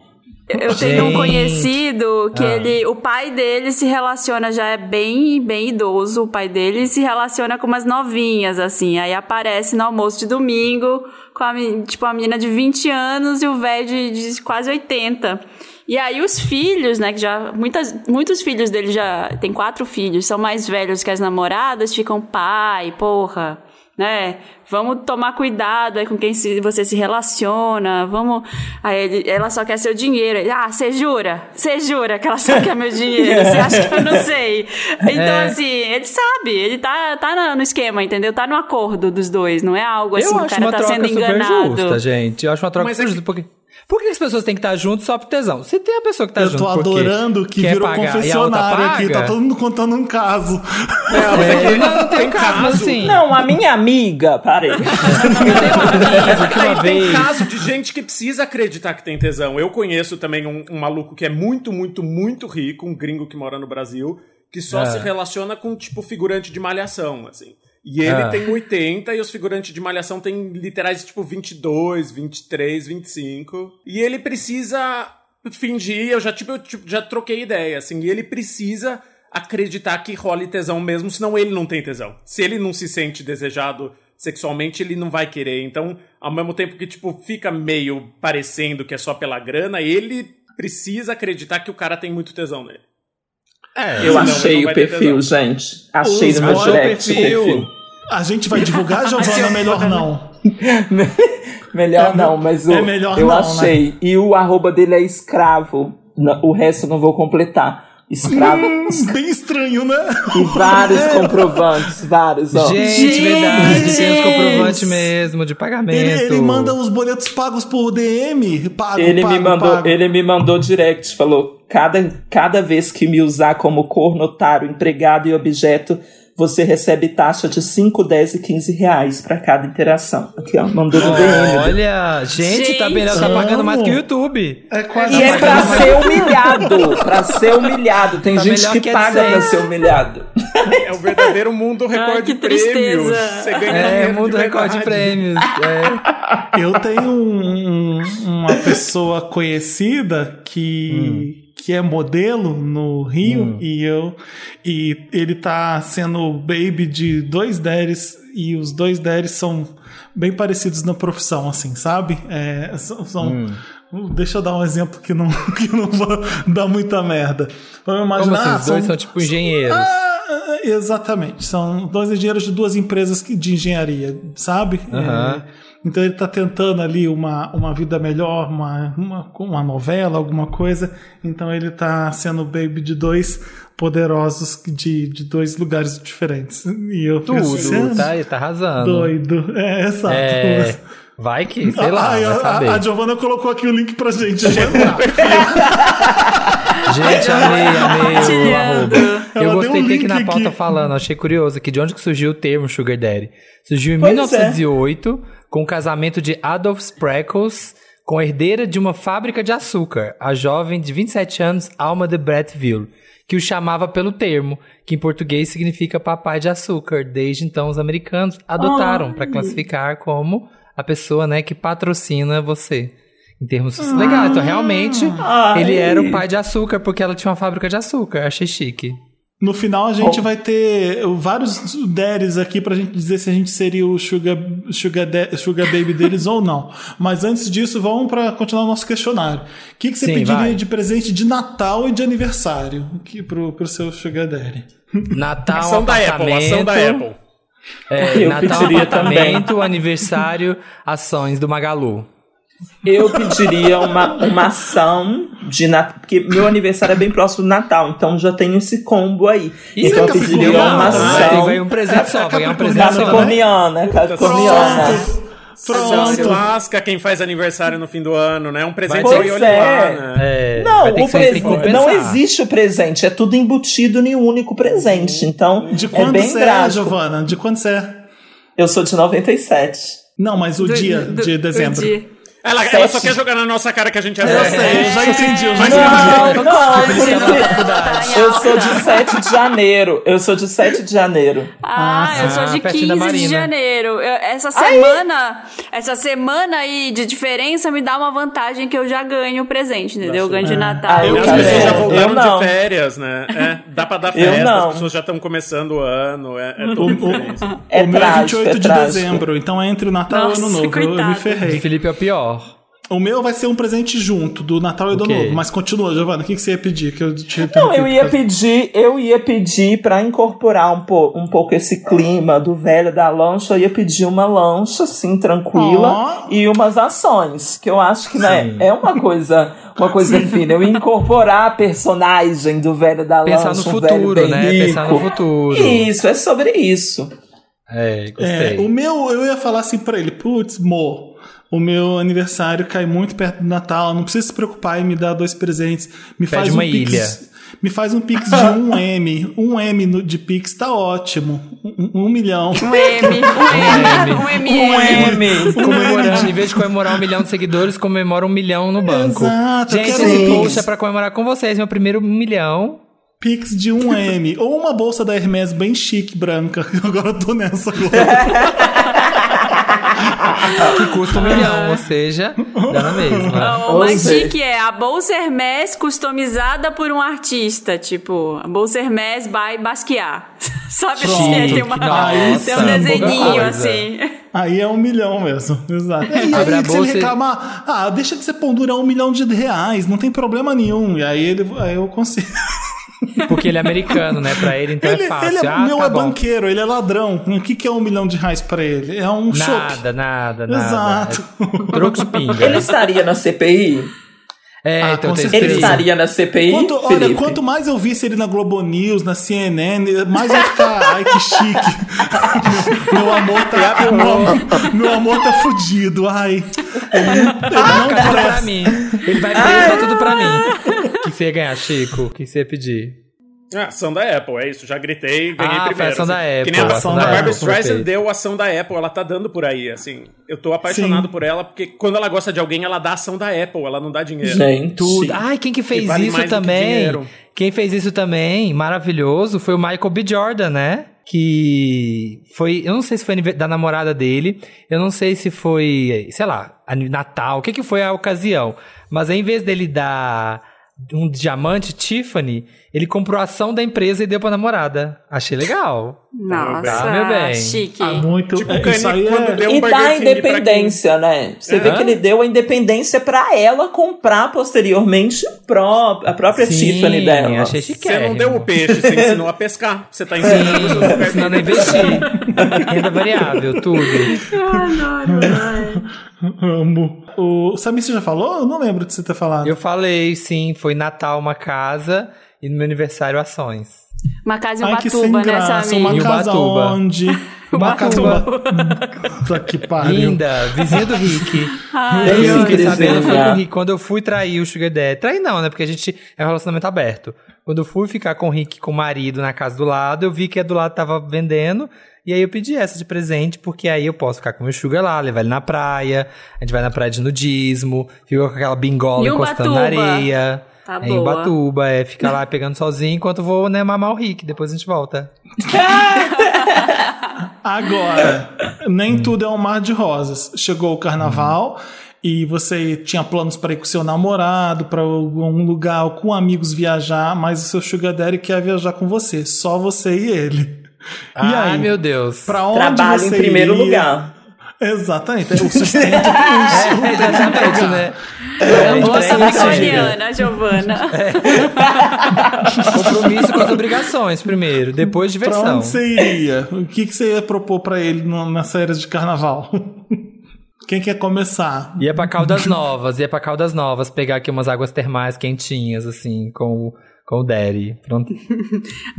Eu tenho um Gente. conhecido que Ah. ele, o pai dele se relaciona, já é bem, bem idoso, o pai dele se relaciona com umas novinhas, assim. Aí aparece no almoço de domingo com a, tipo, a menina de 20 anos e o velho de, de quase 80. E aí os filhos, né, que já, muitas, muitos filhos dele já, tem quatro filhos, são mais velhos que as namoradas, ficam pai, porra, né? Vamos tomar cuidado aí com quem se- você se relaciona, vamos... Aí ele- ela só quer seu dinheiro. Ele, ah, você jura? Você jura que ela só quer meu dinheiro? Você acha que eu não sei? Então, É. assim, ele sabe, ele tá, tá no esquema, entendeu? Tá no acordo dos dois, não é algo assim, Eu o acho cara uma tá troca sendo super enganado. justa, gente. Eu acho uma troca Mas é que- justa. Porque, por que as pessoas têm que estar juntas só por tesão? Se tem a pessoa que tá Eu junto tô porque adorando que quer virou pagar e confessionário aqui. Tá todo mundo contando um caso. Não, mas é É, que não, não tem caso, caso. assim... Não, a minha amiga, parei. Eu tenho uma amiga tem caso de gente que precisa acreditar que tem tesão. Eu conheço também um, um maluco que é muito, muito, muito rico, um gringo que mora no Brasil, que só Ah. se relaciona com, tipo, figurante de malhação, assim. E ele Ah. tem 80 e os figurantes de malhação têm literais, tipo, 22, 23, 25. E ele precisa fingir, eu já, tipo, eu, tipo, já troquei ideia, assim, e ele precisa acreditar que role tesão mesmo, senão ele não tem tesão. Se ele não se sente desejado sexualmente, ele não vai querer. Então, ao mesmo tempo que, tipo, fica meio parecendo que é só pela grana, ele precisa acreditar que o cara tem muito tesão nele. É, Eu achei o perfil, tesão. gente. Achei Os no meu direct o perfil. perfil. A gente vai divulgar, Giovana, melhor não. melhor É, não, mas o, é melhor eu não, né? achei. E o arroba dele é escravo. O resto eu não vou completar. Escravo. Bem estranho, né? e vários comprovantes, vários, ó. Gente, Gente! verdade, tem os comprovantes mesmo de pagamento. Ele, ele manda os boletos pagos por DM. Pago, Ele pago, me mandou, pago. ele me mandou direct, falou: cada, cada vez que me usar como corno, otário, empregado e objeto, você recebe taxa de 5, 10 e 15 reais pra cada interação. Aqui, ó, mandou no DM. Olha, gente, tá, melhor, tá Gente. pagando mais que o YouTube. É quase E é pra ser humilhado, pra ser humilhado. Tem Tá gente melhor que, que paga pra ser humilhado. É o verdadeiro mundo recorde de prêmios. Você ganha É, mundo de recorde prêmios. É. Eu tenho um- um- uma pessoa conhecida que, que é modelo no Rio e eu e ele tá sendo baby de dois deres e os dois deres são bem parecidos na profissão, assim, sabe? É, são, são- Deixa eu dar um exemplo que não, que não vai dar muita merda. Vamos Como imaginar. assim? Os dois são- são tipo engenheiros. ah, Ah, Exatamente. São dois engenheiros de duas empresas que- de engenharia, sabe? Aham. É, então ele está tentando ali uma, uma vida melhor, uma, uma, uma novela, alguma coisa. Então ele está sendo o baby de dois poderosos de, de dois lugares diferentes. E eu fico assim, Tudo, tá, tá arrasando. doido. É, exato. É, vai que, sei lá, Ai, vai a- saber. a, a Giovana colocou aqui o link pra gente. A gente Gente, amei, amei o arroba. Eu gostei um tem que link na pauta aqui. falando, achei curioso aqui de onde que surgiu o termo Sugar Daddy. Surgiu em Pois é. 1908 com o casamento de Adolf Spreckles com a herdeira de uma fábrica de açúcar, a jovem de 27 anos Alma de Bretteville, que o chamava pelo termo, que em português significa papai de açúcar. Desde então os americanos adotaram para classificar como a pessoa, né, que patrocina você. Em termos legais. Então, realmente, Ai. ele era o pai de açúcar porque ela tinha uma fábrica de açúcar. Achei chique. No final a gente vai ter vários deres aqui pra gente dizer se a gente seria o sugar, sugar, da- sugar baby deles ou não. Mas antes disso, vamos para continuar o nosso questionário. O que, que você Sim, pediria vai. de presente de Natal e de aniversário aqui pro, pro seu sugar daddy? Natal, Ação da Apple, ação da Apple. É, Natal, apartamento, aniversário, ações do Magalu. Eu pediria uma, uma ação de Natal, porque meu aniversário é bem próximo do Natal, então já tenho esse combo aí. Ih, então eu é pediria capricorniano? uma Ah, Vai ação. ganhar um presente só, vai um presente só. Capricorniana, Capricorniana. Não se Pronto. lasca quem faz aniversário no fim do ano, né? Um presente Vai lá, Pois né? É, Não, vai o presente, não existe o presente, é tudo embutido em um único presente. Então, De é quando bem você é. Giovana? De quando você é? Eu sou de 97. Não, mas o Do- dia do- de do dezembro. Ela, ela só quer jogar na nossa cara que a gente é Eu velho. sei, eu já entendi. Eu já entendi. Não, não, eu sou de 7 de janeiro. Eu sou de 7 de janeiro. Ah, eu sou Ah, de pertinho da 15 de Marina. janeiro. Eu- essa semana, essa semana aí de diferença me dá uma vantagem que eu já ganho o presente, entendeu? Eu ganho de Natal. Ah, eu As Tá pessoas já voltaram Eu não. de férias, né? É, dá pra dar Eu festa, as pessoas já estão começando o ano, é, é tudo diferente. É o meu é trágico, 28 é de dezembro, então é entre o Natal e o Ano Novo. Eu- Eu, me coitado. De ferrei. Felipe é o pior. O meu vai ser um presente junto, do Natal e do O quê? Ano Novo. Mas continua, Giovana, o que, que você ia pedir? Que eu te Não, eu ia pedir, eu ia pedir para incorporar um, po, um pouco esse clima do velho da lancha, eu ia pedir uma lancha assim tranquila Ó. e umas ações, que eu acho que né, é uma coisa, uma coisa fina, eu ia incorporar a personagem do velho da Pensar lancha, no um velho futuro, bem né? rico. Pensar no futuro. Isso, é sobre isso. É, É, gostei. o meu, eu ia falar assim pra ele, putz, Mo, o meu aniversário cai muito perto do Natal, não precisa se preocupar em me dar dois presentes. Me Pede faz um uma pix, ilha. Me faz um pix de um M. Um M no- de pix tá ótimo. Um, um milhão. Um M, um M, um M. M. Comemorando, em vez de comemorar um milhão de seguidores, comemora um milhão no banco. Exato, Gente, esse um post pix. é pra comemorar com vocês, meu primeiro milhão. Pix de um M. Ou uma bolsa da Hermes bem chique, branca. Agora eu tô nessa agora. Que custa um milhão, ou seja, dá na mesma. O Ou mais seja- chique é a bolsa Hermès customizada por um artista, tipo, a bolsa Hermès by Basquiat. Sabe assim, é, tem, uma, Nossa, tem um desenhinho assim. Aí é um milhão mesmo. Exato. E aí, Abre a se ele bolsa e- reclamar, ah, deixa de ser pão durar um milhão de reais, não tem problema nenhum. E aí ele, aí eu consigo. Porque ele é americano, né? Pra ele, então Ele, é fácil. ele é, ah, meu tá é bom. banqueiro, ele é ladrão. O que, que é um milhão de reais pra ele? É um chopp. Nada, nada, nada. Exato. É troco de pinga. Ele estaria na CPI? É, Ah, então com tem certeza. Ele estaria na CPI, Quanto, olha, quanto mais eu visse ele na Globo News, na CNN, mais vai ficar. Ai, que chique. meu, meu amor tá. Meu, amor- meu amor tá fudido. Ai. Ele, ele não tudo pra presta. mim. Ele vai preso, vai tudo pra mim. O que você ia ganhar, Chico? O que você ia pedir? Ah, ação da Apple, é isso. Já gritei, ganhei Ah, foi primeiro. ação da assim. Que Apple, nem a, ação a da Barbara Streisand deu ação da Apple, ela tá dando por aí, assim. Eu tô apaixonado Sim. por ela, porque quando ela gosta de alguém, ela dá ação da Apple, ela não dá dinheiro. Gente. Tudo. Ai, quem que fez Que vale isso que também? Quem fez isso também, maravilhoso, foi o Michael B. Jordan, né? Que foi, eu não sei se foi da namorada dele, eu não sei se foi, sei lá, Natal, o que que foi a ocasião. Mas aí, em vez dele dar um diamante Tiffany, ele comprou a ação da empresa e deu pra namorada. Achei legal. Nossa, Tá, meu bem. chique. Ah, muito. Tipo, é, isso aí é, deu E um dá a King pra independência, né? Você vê que ele deu a independência pra ela comprar posteriormente pró- a própria Tiffany dela. achei Você chiquérrimo. não deu o peixe, você ensinou a pescar. Você tá ensinando a Sim, pegar. ensinando a investir. Renda variável, tudo. Eu adoro, vai. amo. O Samir, você já falou? Eu não lembro de você ter falado. Eu falei, sim, foi Natal uma casa e no meu aniversário ações. Uma casa em Ai, que sem Ubatuba, né, graça. Uma Samir? Em casa Ubatuba. onde? Ubatuba. Puta que pariu. Linda, vizinha do Rick. Ai, eu fiquei sabendo foi com o Rick. Quando eu fui trair o Sugar Daddy. Trair não, né? Porque a gente é um relacionamento aberto. Quando eu fui ficar com o Rick, com o marido, na casa do lado, eu vi que a do lado tava vendendo. E aí eu pedi essa de presente, porque aí eu posso ficar com o meu Sugar lá, levar ele na praia. A gente vai na praia de nudismo, fica com aquela bingola encostando na areia. Tá é em boa. Ubatuba, é, fica lá pegando sozinho enquanto vou, né, mamar o Rick. Depois a gente volta. Agora, nem tudo é um mar de rosas. Chegou o carnaval e você tinha planos para ir com seu namorado, para algum lugar com amigos viajar, mas o seu Sugar Daddy quer viajar com você, só você e ele. E Ai, aí, meu Deus. pra onde Trabalho você em primeiro iria? Exatamente. Exatamente, é o sustento. É, exatamente, né? É boa É, capricorniana, a Giovana. Compromisso com as obrigações primeiro, depois pra diversão. onde você iria? O que, que você ia propor pra ele no, nas férias de carnaval? Quem quer começar? Ia pra Caldas Novas, ia pra Caldas Novas pegar aqui umas águas termais quentinhas, assim, com com o Daddy. Pronto.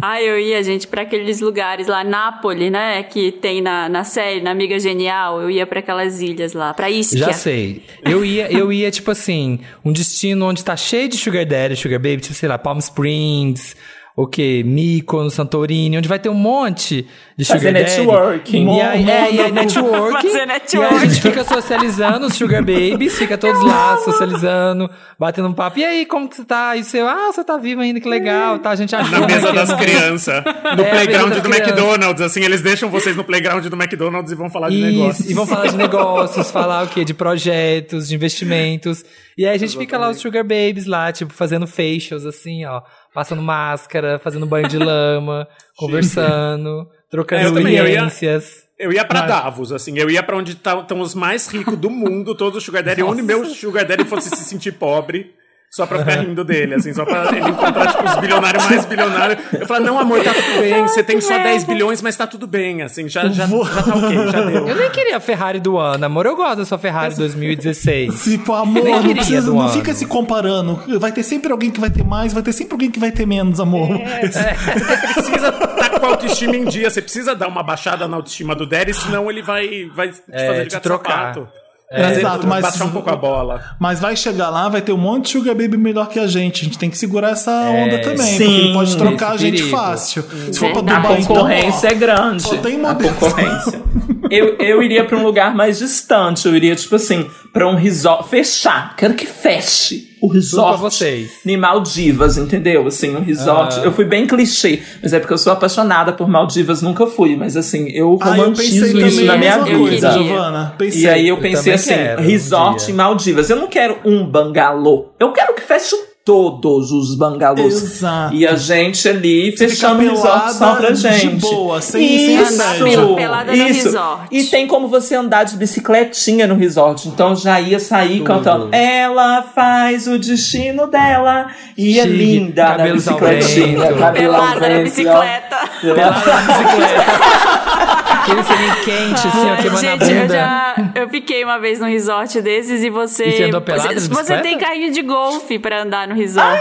Ah, eu ia, gente, pra aqueles lugares lá, Nápoles, né? Que tem na, na série, na Amiga Genial. Eu ia pra aquelas ilhas lá, pra Ischia. Já sei. Eu ia, eu ia, tipo assim, um destino onde tá cheio de Sugar Daddy, Sugar Baby, tipo, sei lá, Palm Springs, o quê? Mykonos, Santorini, onde vai ter um monte de Sugar Fazer Daddy. networking. E aí, é, e aí networking. Fazer E aí a networking. gente fica socializando, os Sugar Babies, fica todos lá socializando, batendo um papo. E aí, como que você tá? E você, ah, você tá vivo ainda, que legal, tá? A gente ajuda. Na mesa das crianças. No É, playground do crianças. McDonald's, assim, eles deixam vocês no playground do McDonald's e vão falar de Isso, negócio. e vão falar de negócios, falar o quê? De projetos, de investimentos. E aí a gente fica lá, os Sugar Babies lá, tipo, fazendo facials, assim, ó. Passando máscara, fazendo banho de lama, conversando, trocando É, eu também, eu ia- experiências. Eu ia pra Davos, assim, eu ia pra onde estão os mais ricos do mundo, todos os Sugar Daddy, onde meu Sugar Daddy fosse se sentir pobre, só pra ficar rindo dele, assim, só pra ele encontrar, tipo, os bilionários mais bilionários. Eu falava, não, amor, tá tudo bem, você tem só 10 bilhões, mas tá tudo bem, assim, já, já, já tá ok, já Eu deu. nem queria a Ferrari do ano, amor. Eu gosto da sua Ferrari 2016. Tipo, amor, não, precisa, não ano. fica se comparando. Vai ter sempre alguém que vai ter mais, vai ter sempre alguém que vai ter menos, amor. Você precisa tá com a autoestima em dia, você precisa dar uma baixada na autoestima do Daddy, senão ele vai, vai te É, fazer de te trocar. sapato. É, exato, mas- baixar um pouco a bola. Mas vai chegar lá, vai ter um monte de Sugar Baby melhor que a gente. A gente tem que segurar essa onda também, sim, porque ele pode trocar a gente perigo. fácil. Se for pra Verdade. A Dubai, concorrência então, é grande. só tem a modelo. concorrência. eu, eu iria pra um lugar mais distante. Eu iria, tipo assim, pra um resort. Fechar. Quero que feche o resort. pra vocês. Em Maldivas, entendeu? Assim, um resort. Ah. Eu fui bem clichê. Mas é porque eu sou apaixonada por Maldivas, nunca fui. Mas assim, eu Ah, eu romantizo isso na minha vida. Eu. Giovana. Pensei. E aí eu Eu pensei também assim, um resort dia. em Maldivas. Eu não quero um bangalô. Eu quero que feche todos os bangalôs. Exato. E a gente ali Você fechando o resort só pra pelada de gente. boa, sem- sem isso, assédio. Pelada no isso. resort. E tem como você andar de bicicletinha no resort. Então já ia sair Tudo. cantando. Ela faz o destino dela. Ia Chique. linda na Cabelos ao bicicletinha. cabelo Pelada na bicicleta. Pelada na bicicleta. Aquele selinho quente, assim, ó, queimando a Gente, eu bunda. já eu fiquei uma vez num resort desses e você. E você andou pelada você, você tem carrinho de golfe pra andar no resort.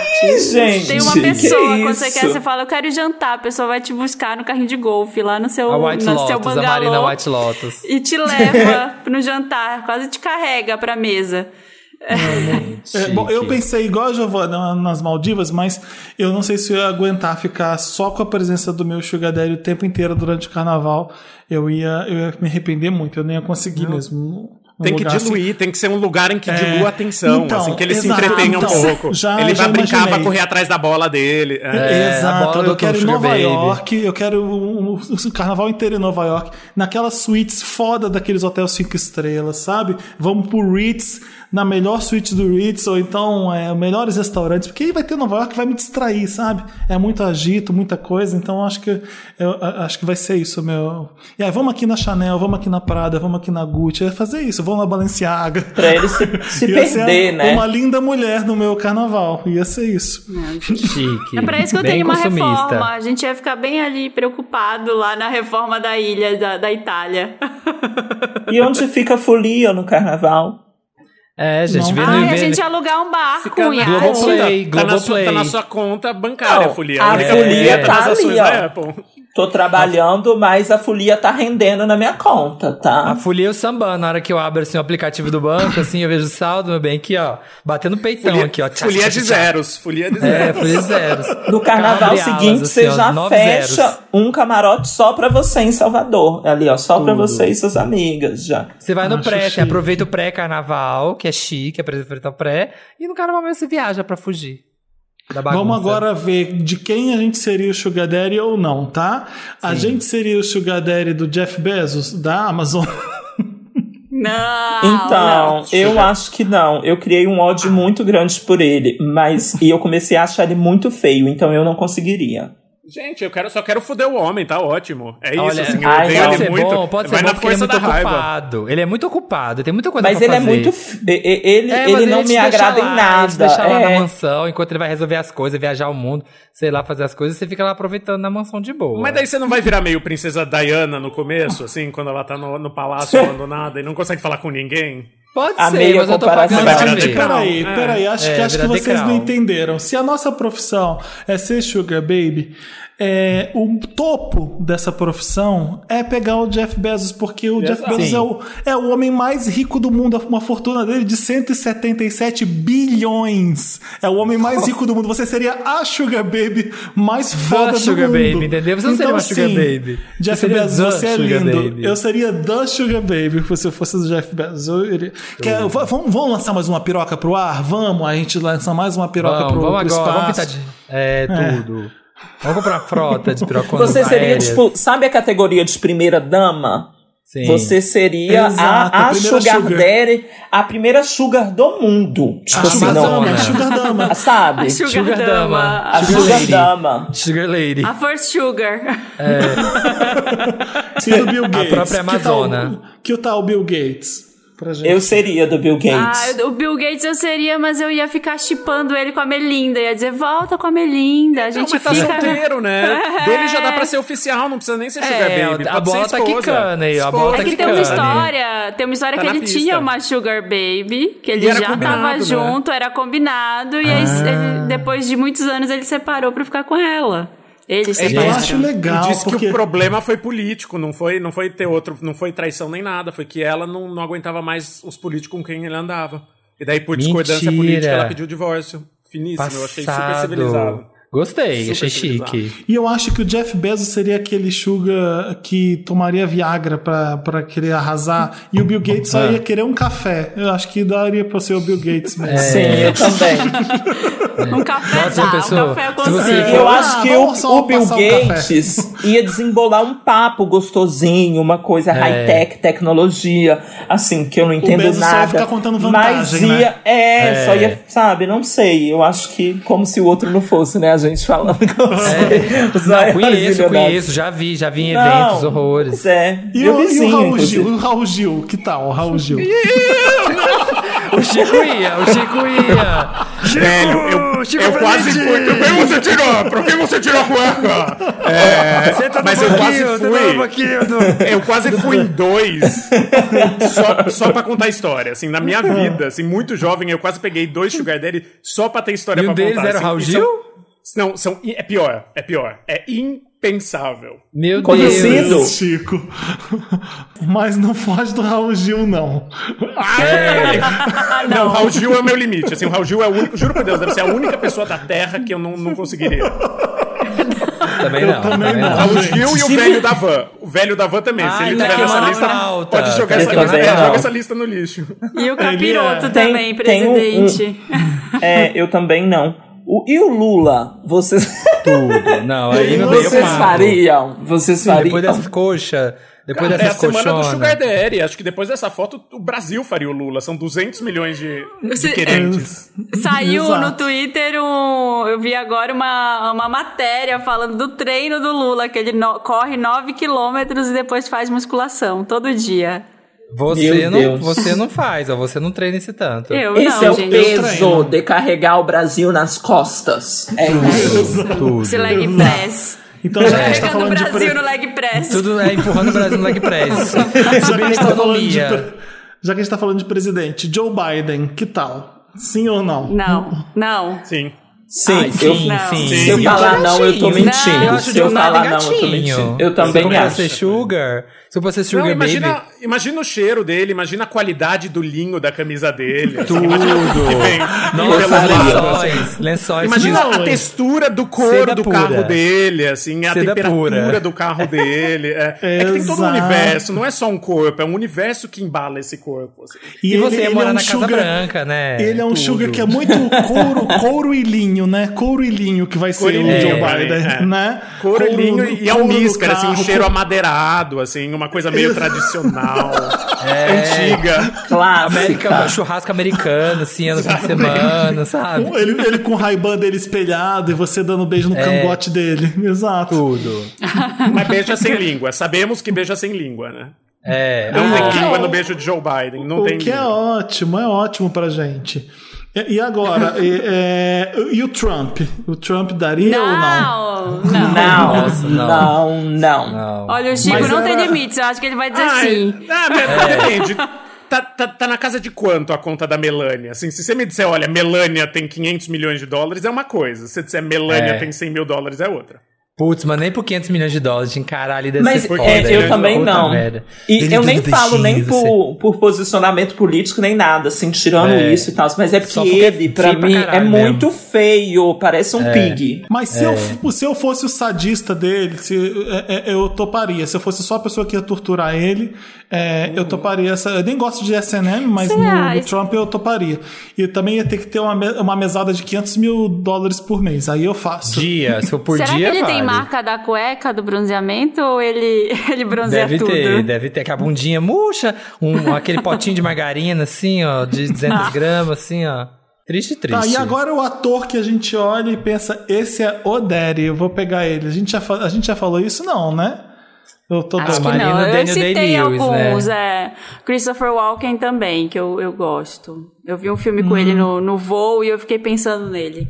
Gente, Tem uma que pessoa, quando você quer, você fala, eu quero ir jantar. A pessoa vai te buscar no carrinho de golfe, lá no seu, A White no seu Lotus, a Marina bangalô. White Lotus. E te leva no jantar, quase te carrega pra mesa. É, bom, eu pensei igual a Giovana nas Maldivas, mas eu não sei se eu ia aguentar ficar só com a presença do meu Sugar Daddy o tempo inteiro durante o carnaval. Eu ia, eu ia me arrepender muito, eu nem ia conseguir mesmo. Um Tem que assim. diluir, tem que ser um lugar em que É, dilua a atenção, então, assim, que ele exato, se entretenha então, um pouco. já- ele já vai brincar, imaginei. vai correr atrás da bola dele. é. É, Exato, eu quero Nova Baby. York, eu quero o, o- o carnaval inteiro em Nova York, naquelas suítes foda daqueles hotéis cinco estrelas, sabe? Vamos pro Ritz, na melhor suíte do Ritz, ou então é, melhores restaurantes, porque aí vai ter Nova York que vai me distrair, sabe? É muito agito, muita coisa, então acho que eu, acho que vai ser isso, meu. E aí, vamos aqui na Chanel, vamos aqui na Prada, vamos aqui na Gucci, é fazer isso, vamos na Balenciaga. Pra ele se, se perder, né? Uma linda mulher no meu carnaval, ia ser isso. Chique. É pra isso que eu tenho uma reforma. A gente ia ficar bem ali preocupado lá na reforma da ilha da, da Itália. E onde fica a folia no carnaval? É, gente, vê Ai, a gente ia alugar um barco Fica na Iate. Globoplay, conta, tá, na sua, Globoplay. tá na sua conta bancária, Não, folia. a única folia das tá ações ali, da ó. Apple. Tô trabalhando, mas a folia tá rendendo na minha conta, tá? A folia eu sambando. Na hora que eu abro assim, o aplicativo do banco, assim, eu vejo o saldo, meu bem, aqui, ó. Batendo peitão Folia, aqui, ó. Tchá, folia tchá, de tchá, zeros. Folia de É, zeros. folia de zeros. No carnaval seguinte, alas, você assim, ó, já fecha zeros. um camarote só pra você em Salvador. Ali, ó, só pra você e suas amigas já. Você vai no Acho pré, aproveita o pré-carnaval, que é chique, aproveita o pré, e no carnaval mesmo você viaja pra fugir. Da bagunça. Vamos agora ver de quem a gente seria o Sugar Daddy ou não, tá? A gente seria o Sugar Daddy do Jeff Bezos, da Amazon. Não, Então, não. eu acho que não. Eu criei um ódio muito grande por ele, mas e eu comecei a achar ele muito feio, então eu não conseguiria. Gente, eu quero, só quero foder o homem, tá ótimo. É isso, Olha, assim, eu ai, odeio ele ser muito. bom, pode ser bom na porque ele é força muito da raiva. ocupado. Ele é muito ocupado, tem muita coisa Mas pra ele é fazer. muito. f- e- e- Ele, É, ele mas não me agrada lá, em Ele nada. te deixa lá na É. mansão, enquanto ele vai resolver as coisas, viajar o mundo, sei lá, fazer as coisas, você fica lá aproveitando na mansão de boa. Mas daí você não vai virar meio princesa Diana no começo, assim, quando ela tá no, no palácio abandonada e não consegue falar com ninguém? Pode Amei ser, a mas eu tô pagando ver. degrau. peraí, É. peraí, acho, É, que, acho que vocês não entenderam. Se a nossa profissão é ser Sugar Baby, é, o topo dessa profissão é pegar o Jeff Bezos, porque o Jeff. Bezos é o, é o homem mais rico do mundo, uma fortuna dele de 177 bilhões. É o homem mais rico do mundo. Você seria a Sugar Baby mais foda do Sugar mundo. Baby, entendeu? Você não seria uma Sugar sim, Baby. Jeff Bezos, the você é Sugar lindo. Baby. Eu seria the Sugar Baby se eu fosse o Jeff Bezos. Eu iria- Quer- vamos, vamos lançar mais uma piroca pro ar? Vamos, a gente lança mais uma piroca Vamos, pro, vamos pro agora, vamos espaço. pintar de... É, tudo. Vamos comprar frota de piroconas Você seria, aéreas. tipo, sabe a categoria de primeira dama? Sim. Você seria Exato, a, a a sugar, sugar. daddy, a primeira sugar do mundo. Tipo A assim, Sugar não. Dama, a Sugar Dama. Sabe? A Sugar, Sugar Dama. A A, Sugar sugar Lady. dama. Sugar Lady. a First Sugar. E do Bill Gates. própria Que tal- Amazona. Que tal o Bill Gates? Pra gente. Eu seria do Bill Gates. Ah, o Bill Gates eu seria, mas eu ia ficar chipando ele com a Melinda. Ia dizer, volta com a Melinda. A Não, gente mas tá fica. solteiro, né? Dele já dá pra ser oficial, não precisa nem ser Sugar É, Baby. a bola tá quicando aí, a bola É tá que tem uma história, tem uma história Tá que ele pista. tinha uma Sugar Baby, que ele já tava né? junto, era combinado, e aí ele- depois de muitos anos ele separou pra ficar com ela. Eles É, Eu separaram. acho legal, e disse porque... que o problema foi político, não foi, não foi ter outro, não foi traição nem nada, foi que ela não, não aguentava mais os políticos com quem ele andava. E daí, por discordância Mentira. política, ela pediu o divórcio. Finíssimo, eu achei super Passado. civilizado. Gostei, Super achei chique. E eu acho que o Jeff Bezos seria aquele sugar que tomaria Viagra pra, pra querer arrasar. E o Bill Gates só Ah. ia querer um café. Eu acho que daria pra ser o Bill Gates mesmo. Sim, eu também. Um café Nossa, dá, pessoa, um café eu se você consigo. Eu Ah, acho que o, o Bill passar um Gates ia desembolar um papo gostosinho, uma coisa high-tech, tecnologia, assim, que eu não entendo Bezos só ia nada. ficar contando mas vantagem, ia, né? é, É. só ia, sabe, não sei. Eu acho que como se o outro não fosse, né? A gente falando com os, os Não, maiores conheço, conheço, já vi, já vi em Não, eventos, horrores. É. E, Meu o, e vizinho, o Raul inclusive. Gil? O Raul Gil, que tal? O Raul Gil. O Chico ia, o Chico ia. Velho, eu, Chico eu quase fui. Por que você tirou? Por que você tirou a cueca? É, Senta mas no eu quase no fui. do- Eu quase fui em dois só, só pra contar história. Assim, na minha vida, assim, muito jovem, eu quase peguei dois Sugar Daddy só pra ter história E pra um deles contar. era o assim, Raul e Gil? São, não, são, é pior, é pior. É impensável. Meu Conhecido. Deus. Chico. Mas não foge do Raul Gil, não. Ah, Não, não. o Raul Gil é o meu limite. Assim, o Raul Gil é o único, juro por Deus, deve ser a única pessoa da Terra que eu não, não conseguiria. Também não. também não. Gente. Gil e o velho da van. O velho da van também. Se ele tá tiver nessa lista, a pauta. pode jogar essa lista. é, pauta. joga essa lista no lixo. E o capiroto Tem- também, tem um- presidente. É, eu também não. O, e o Lula? Vocês, Tudo. Não, aí meu Deus, eu vocês fariam? Vocês Sim, fariam? depois dessas coxas, depois Cara, é a dessas semana do. Sugar Daddy. Acho que depois dessa foto, o Brasil faria o Lula. São 200 milhões de, de querentes. Saiu Exato. no Twitter um. Eu vi agora uma, uma matéria falando do treino do Lula, que ele no- corre 9 quilômetros e depois faz musculação todo dia. Você não, você não faz, ó, você não treina esse tanto. Eu Esse não, é o gente. peso de carregar o Brasil nas costas. É isso. Tudo. Esse leg press. Então, já que a gente tá Carregando o falando de. Brasil pre- no leg press. Tudo é empurrando o Brasil no leg press. Já que a Subindo a gente tá falando de economia. Já que a gente tá falando de presidente, Joe Biden, que tal? Sim ou não? Não, não. Sim. Sim, Ai, eu, sim, Não. sim. se eu falar não, eu tô mentindo. Eu acho se eu falar não, eu tô mentindo. Eu Se também eu acho. ser sugar, se eu fosse sugar Não, baby, imagina, imagina o cheiro dele, imagina a qualidade do linho da camisa dele. assim, tudo. imagina vem Nossa, entrelaçado, assim. lençóis, lençóis. Imagina a textura do couro do pura. carro dele, assim, a Seda temperatura pura. do carro dele. É, é que tem todo um universo, não é só um corpo, é um universo que embala esse corpo. assim. E, você ia ele morar é um na Casa sugar- Branca, né? Ele é um Tudo. sugar que é muito couro, couro e linho, né? Couro e linho que vai ser Couro e o Joe é, Biden, é. né? Couro e linho e almíscar, assim, um cheiro amadeirado, assim, uma coisa meio tradicional, É. antiga. Clássica. América, churrasco americano, assim, ano fim de semana, sabe? Ele, ele com o Ray-Ban dele espelhado e você dando beijo no É. cangote dele. Exato. Tudo. Mas beija sem língua. Sabemos que beija sem língua, né? É. Não tem língua no beijo de Joe Biden. Não o tem que é língua. ótimo, é ótimo pra gente. E, e agora, e, é, e o Trump? O Trump daria ou não? Não, não. Não, Nossa, não. não, não. Não. Olha, o Chico Mas não era- tem limites. Eu acho que ele vai dizer Ai, sim. ah, mas Depende. Tá, tá, tá na casa de quanto a conta da Melania? Assim, se você me disser, olha, Melania tem 500 milhões de dólares, é uma coisa. Se você disser Melania É. tem 100 mil dólares, é outra. Putz, mas nem por 500 milhões de dólares de encarar ali deve Mas ser foda, é, eu né? também Puta não. merda. E Ele eu nem falo nem por, por posicionamento político, nem nada, assim, tirando É. isso e tal. Mas é porque porque é ele, pra feio pra mim, é caralho muito feio. Parece um pig. Mas se, eu, f- se eu fosse o sadista dele, se, é, é, eu toparia. Se eu fosse só a pessoa que ia torturar ele, é, eu toparia essa. Eu nem gosto de SNM, mas no? Trump eu toparia. E também ia ter que ter uma, uma mesada de 500 mil dólares por mês. Aí eu faço. Dia, se for por Será dia, que ele tem vale. marca da cueca do bronzeamento ou ele, ele bronzeia Deve tudo? ter, deve ter. Que a bundinha murcha, um, aquele potinho de margarina, assim, ó, de 200 gramas, assim, ó. Triste, triste. Tá, e agora o ator que a gente olha e pensa, esse é o Daddy, eu vou pegar ele. A gente já, a gente já falou isso? Não, né? Eu tô Acho que não. Eu Daniel citei alguns, né? é. Christopher Walken também, que eu, eu gosto. Eu vi um filme com ele no, no voo e eu fiquei pensando nele.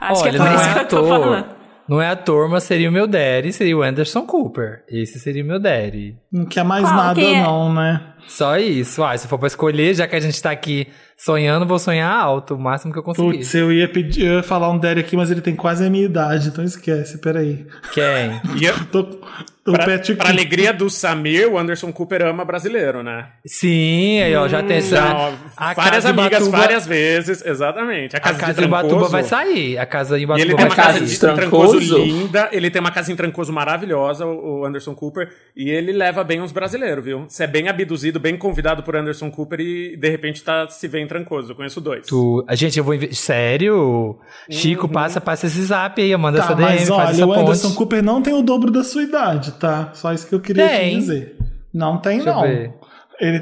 Acho Olha, que é por isso é que eu tô ator. falando. Não é ator, mas seria o meu daddy, seria o Anderson Cooper. Esse seria o meu daddy. Não quer mais Qual? nada, Quem é? não, né? Só isso. Ah, se for pra escolher, já que a gente tá aqui sonhando, vou sonhar alto, o máximo que eu conseguir. Putz, eu ia pedir, eu ia falar um Daddy aqui, mas ele tem quase a minha idade, então esquece, peraí. Quem? Eu- Tô, o pra, Patrick. pra alegria do Samir, o Anderson Cooper ama brasileiro, né? Sim, aí ó, já tem essa. Então, a várias Casa amigas, Ubatuba- várias vezes, exatamente. A A casa, casa de Trancoso, vai sair. A casa de E Ubatuba ele tem vai uma casa casa sair. de Trancoso Trancoso? linda, ele tem uma casa em Trancoso maravilhosa, o Anderson Cooper, e ele leva bem os brasileiros, viu? Você é bem abduzido, bem convidado por Anderson Cooper e de repente tá, se em Trancoso. Eu conheço dois. Tu... A gente, eu vou. Sério? Chico, passa, passa esse zap aí, manda Tá, essa DM, mas faz olha, essa o Anderson ponte. Cooper não tem o dobro da sua idade, tá? Só isso que eu queria te Tem. dizer. Não tem, Deixa não. Ele,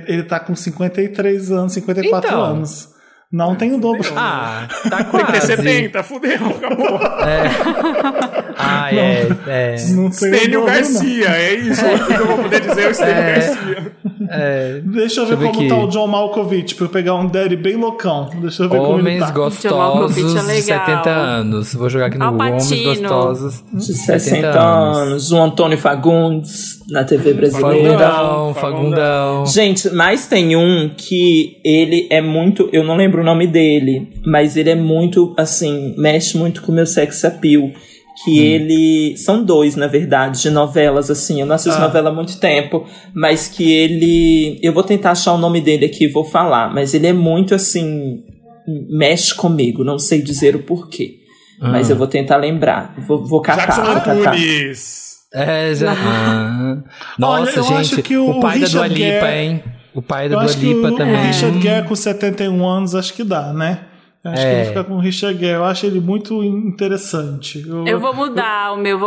ele tá com 53 anos, 54 Então. anos. Não tem o dobro. Ah, tá Tem que ter quase. 70, fudeu, acabou. Ah, é, é. Não tem o Estênio dobro, não. Garcia, é isso. O que eu vou poder dizer é o Estênio Garcia. É. Deixa eu ver Deixa eu ver como aqui. tá o John Malkovich, pra eu pegar um daddy bem loucão. Deixa eu ver como ele Homens tá. gostosos Malkovich é de legal. 70 anos. Vou jogar aqui no Al Homens gostosos De 60 anos. O Antônio Fagundes, na TV brasileira. Fagundão, Fagundão. Gente, mas tem um que ele é muito. Eu não lembro o nome dele, mas ele é muito, assim, mexe muito com o meu sex appeal. Que ele. São dois, na verdade, de novelas, assim. Eu não assisto Ah. novela há muito tempo, mas que ele. Eu vou tentar achar o nome dele aqui e vou falar, mas ele é muito, assim. Mexe comigo, não sei dizer o porquê. Mas eu vou tentar lembrar. Vou, vou catar. Jackson vou catar. Antunes. É, já. Ah. Olha, Nossa, acho gente, que o o pai da Richard Dua Lipa, hein? O pai da Dua Lipa o, também. o Richard Gere com 71 anos, acho que dá, né? Eu acho que eu É. vou ficar com o Richard Gere. Eu acho ele muito interessante. Eu vou mudar o meu.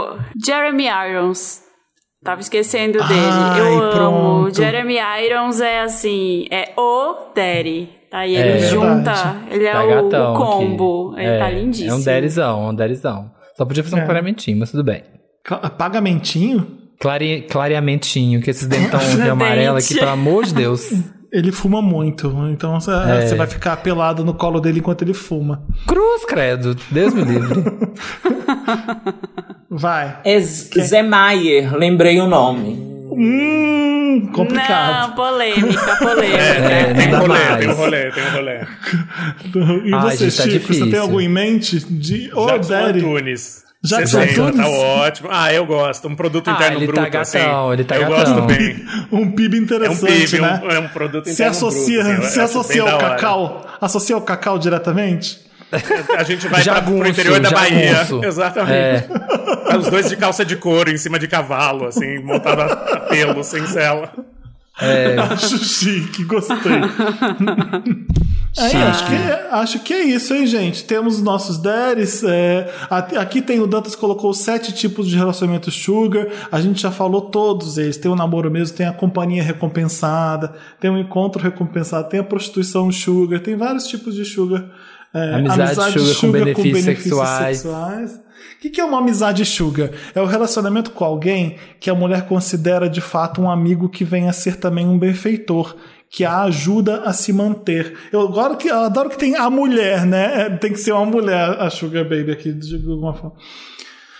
Jeremy Irons. Tava esquecendo dele. Ai, eu amo. pronto. Jeremy Irons é assim, é o Daddy. Aí ele É junta, verdade. ele é Tá o, gatão o combo. aqui. Ele é, tá lindíssimo. É um derizão, é um derizão. Só podia fazer É. um clareamentinho, mas tudo bem. Pagamentinho? Clare, clareamentinho, que esses dentão de amarelo aqui, pelo amor de Deus. Ele fuma muito, então você É. você vai ficar pelado no colo dele enquanto ele fuma. Cruz, credo. Deus me livre. Vai. É Zé Maier, lembrei o nome. Hum, Não, complicado. polêmica, polêmica. É, Tem não um rolê, mais. tem um rolê, tem um rolê. E Ai, você, gente, tá Chico, você difícil. tem algo em mente de oh, Jackson Daddy? Antunes. Jackson 60, Antunes? tá ótimo. Ah, eu gosto. Um produto Ah, interno ele bruto, tá gatão, assim. ele tá eu gatão. gosto bem. Um PIB É um interessante, PIB, né? um, é um produto Se interno associa, bruto. assim, se acho associa ao cacau, associa ao cacau diretamente? A gente vai pra, Jagunço, pro interior da Bahia. Exatamente. Os dois de calça de couro em cima de cavalo, assim, montado a pelo, sem cela. Acho chique, gostei. É, acho, que, acho que é isso, hein, gente? Temos os nossos deres. é, aqui tem o Dantas colocou sete tipos de relacionamento sugar. A gente já falou todos eles. Tem o namoro mesmo, tem a companhia recompensada, tem o encontro recompensado, tem a prostituição sugar, tem vários tipos de sugar. é, Amizade sugar com benefícios sexuais. sexuais. O que, que é uma amizade sugar? É o relacionamento com alguém que a mulher considera de fato um amigo que vem a ser também um benfeitor, que a ajuda a se manter. Eu adoro que, eu adoro que tem a mulher, né? É, Tem que ser uma mulher, a sugar baby aqui, de alguma forma.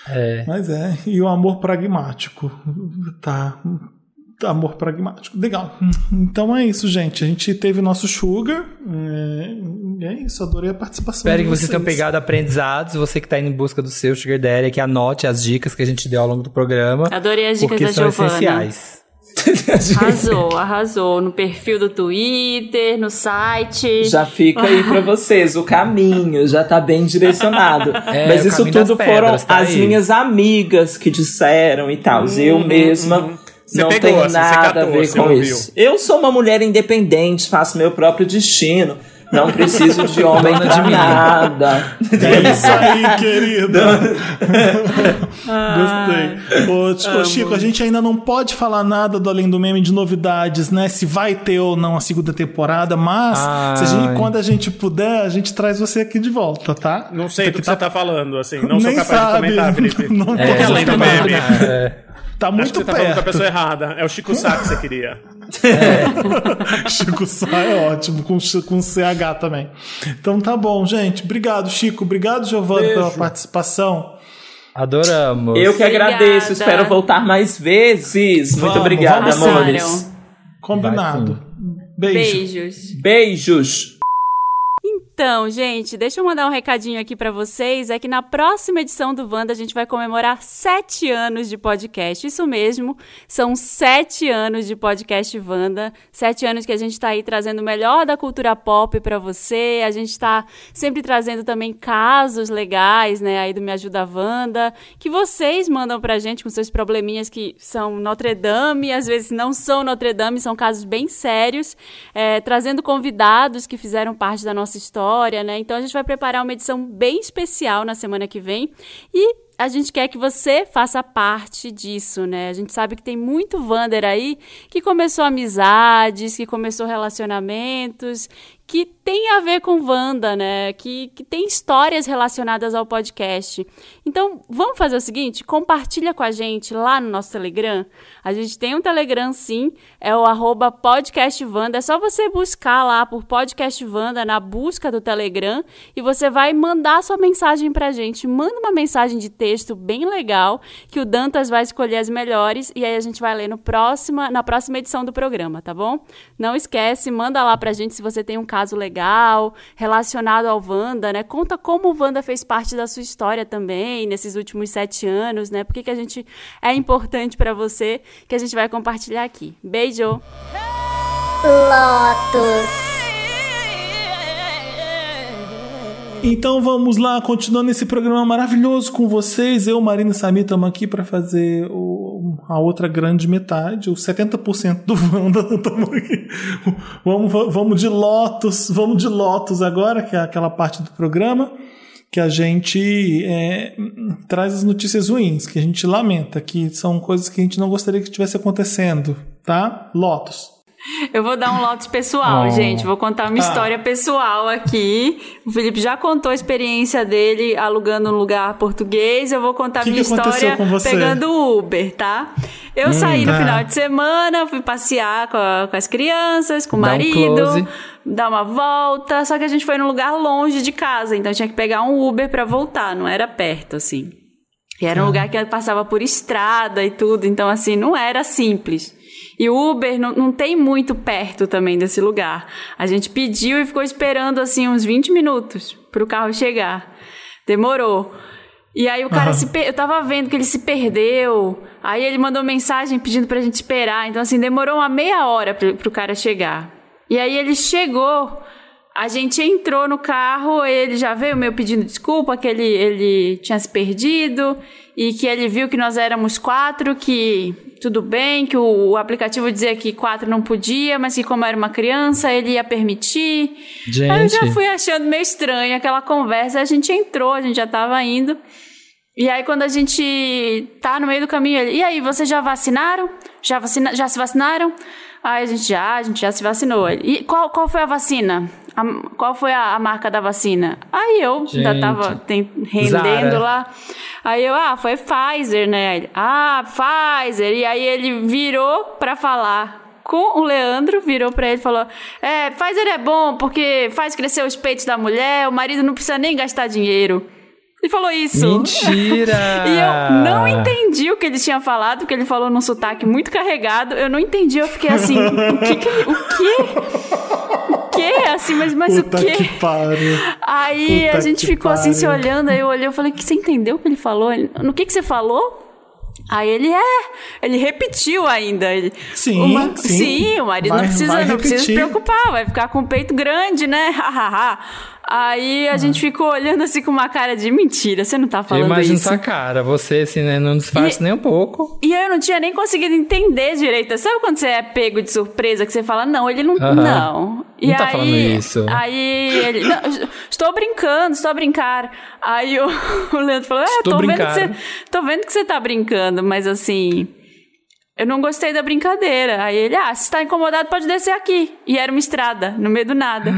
É. Mas é, e o amor pragmático. Tá. Amor pragmático. Legal. Então é isso, gente. A gente teve nosso sugar. É, é isso, adorei a participação. Espero de que vocês tenham pegado aprendizados. Você que tá indo em busca do seu Sugar Daddy, que anote as dicas que a gente deu ao longo do programa. Adorei as dicas porque da são Giovana. essenciais. Arrasou, arrasou. No perfil do Twitter, no site. Já fica aí pra vocês, o caminho já tá bem direcionado. É, Mas o isso tudo pedras, foram tá as aí. minhas amigas que disseram e tal. eu mesma Você não pegou, tenho assim, nada a catou, ver você com ouviu. isso. Eu sou uma mulher independente, faço meu próprio destino. Não preciso de homem Dona pra de nada. É isso aí, querida. Gostei. Ô, Chico, ô, Chico, a gente ainda não pode falar nada do Além do Meme de novidades, né? Se vai ter ou não a segunda temporada, mas se a gente- quando a gente puder, a gente traz você aqui de volta, tá? Não sei do Porque que você tá falando, assim. Não sou Nem capaz sabe. de comentar, Felipe. Não O que é posso além do meme? É. Tá Acho que muito você tá falando com a perto. pessoa errada. É o Chico Sá que você queria. Chico Sá é ótimo, com, Ch- com CH também. Então tá bom, gente. Obrigado, Chico. Obrigado, Giovanni, Beijo. pela participação. Adoramos. Eu que Obrigada. agradeço, espero voltar mais vezes. Muito Vamos, obrigada, vamos sim. amores. Combinado. Beijo. Beijos. Beijos. Então, gente, deixa eu mandar um recadinho aqui pra vocês. É que na próxima edição do Wanda a gente vai comemorar sete anos de podcast. Isso mesmo, são sete anos de podcast Wanda. Sete anos que a gente tá aí trazendo o melhor da cultura pop pra você. A gente tá sempre trazendo também casos legais, né, aí do Me Ajuda Wanda, que vocês mandam pra gente com seus probleminhas que são Notre Dame, às vezes não são Notre Dame, são casos bem sérios, é, trazendo convidados que fizeram parte da nossa história, né? Então a gente vai preparar uma edição bem especial na semana que vem e a gente quer que você faça parte disso, né? A gente sabe que tem muito Wander aí que começou amizades, que começou relacionamentos, que tem a ver com Wanda, né? Que, que tem histórias relacionadas ao podcast. Então, vamos fazer o seguinte: compartilha com a gente lá no nosso Telegram. A gente tem um Telegram, sim, é o arroba podcastvanda. É só você buscar lá por Podcast Wanda na busca do Telegram e você vai mandar sua mensagem pra gente. Manda uma mensagem de texto bem legal que o Dantas vai escolher as melhores e aí a gente vai ler no próxima, na próxima edição do programa, tá bom? Não esquece, manda lá pra gente se você tem um caso legal relacionado ao Wanda, né? Conta como o Wanda fez parte da sua história também nesses últimos sete anos, né? Por que, a gente é importante pra você que a gente vai compartilhar aqui. Beijo! Lotus. Então vamos lá, continuando esse programa maravilhoso com vocês. Eu, Marina e Samir, estamos aqui para fazer o- a outra grande metade, os 70% do Wanda. Vamos, vamos de Lotus, vamos de Lotus agora, que é aquela parte do programa que a gente é, traz as notícias ruins, que a gente lamenta, que são coisas que a gente não gostaria que estivesse acontecendo, tá? Lotus. Eu vou dar um lote pessoal, Oh. gente. Vou contar uma Tá. história pessoal aqui. O Felipe já contou a experiência dele alugando um lugar português. Eu vou contar a Que minha que história pegando o Uber, tá? Eu saí no tá. final de semana, fui passear com, a- com as crianças, com o Dá um marido, close. dar uma volta. Só que a gente foi num lugar longe de casa, então tinha que pegar um Uber pra voltar, não era perto, assim. E era um lugar que passava por estrada e tudo, então assim, não era simples. E o Uber não, não tem muito perto também desse lugar. A gente pediu e ficou esperando assim uns 20 minutos pro carro chegar. Demorou. E aí o cara Aham. se per... eu tava vendo que ele se perdeu. Aí ele mandou mensagem pedindo pra gente esperar. Então assim, demorou uma meia hora pro, pro cara chegar. E aí ele chegou. A gente entrou no carro, ele já veio meio pedindo desculpa, que ele, ele tinha se perdido e que ele viu que nós éramos quatro, que tudo bem, que o, o aplicativo dizia que quatro não podia, mas que como era uma criança, ele ia permitir. Aí eu já Gente. fui achando meio estranho aquela conversa, a gente entrou, a gente já tava indo. E aí, quando a gente tá no meio do caminho, ele, e aí, vocês já vacinaram? Já, vacina, já se vacinaram? Aí a gente já, a gente já se vacinou. E qual, qual foi a vacina? A- qual foi a, a marca da vacina? Aí eu ainda Gente. tava tem- rendendo Zara. lá. Aí eu, ah, foi Pfizer, né? Ele, ah, Pfizer. E aí ele virou pra falar com o Leandro, virou pra ele e falou: É, Pfizer é bom porque faz crescer os peitos da mulher, o marido não precisa nem gastar dinheiro. Ele falou isso. Mentira! E eu não entendi o que ele tinha falado, porque ele falou num sotaque muito carregado. Eu não entendi, eu fiquei assim, o que que ele- o quê? O quê? Assim, mas, mas o Puta quê? que pariu. Aí Puta a gente ficou assim se olhando, aí eu olhei e falei, que você entendeu o que ele falou? Ele, no que que você falou? Aí ele é, ele repetiu ainda. Ele, Sim, o ma- sim. sim, o marido Vai- não precisa, não precisa se preocupar, vai ficar com o peito grande, né? Hahaha. Aí a gente ficou olhando assim com uma cara de mentira, você não tá falando imagino isso. sua cara, você assim, né, não disfarça E- nem um pouco. E eu não tinha nem conseguido entender direito. Sabe quando você é pego de surpresa que você fala, não, ele não. Aham. Não. E Não tá aí, falando isso. Aí ele. "Não, estou brincando, estou a brincar. Aí o, o Leandro falou: É, Estou tô vendo, que brincando. você, tô vendo que você tá brincando, mas assim. Eu não gostei da brincadeira. Aí ele, ah, se tá incomodado, pode descer aqui. E era uma estrada, no meio do nada.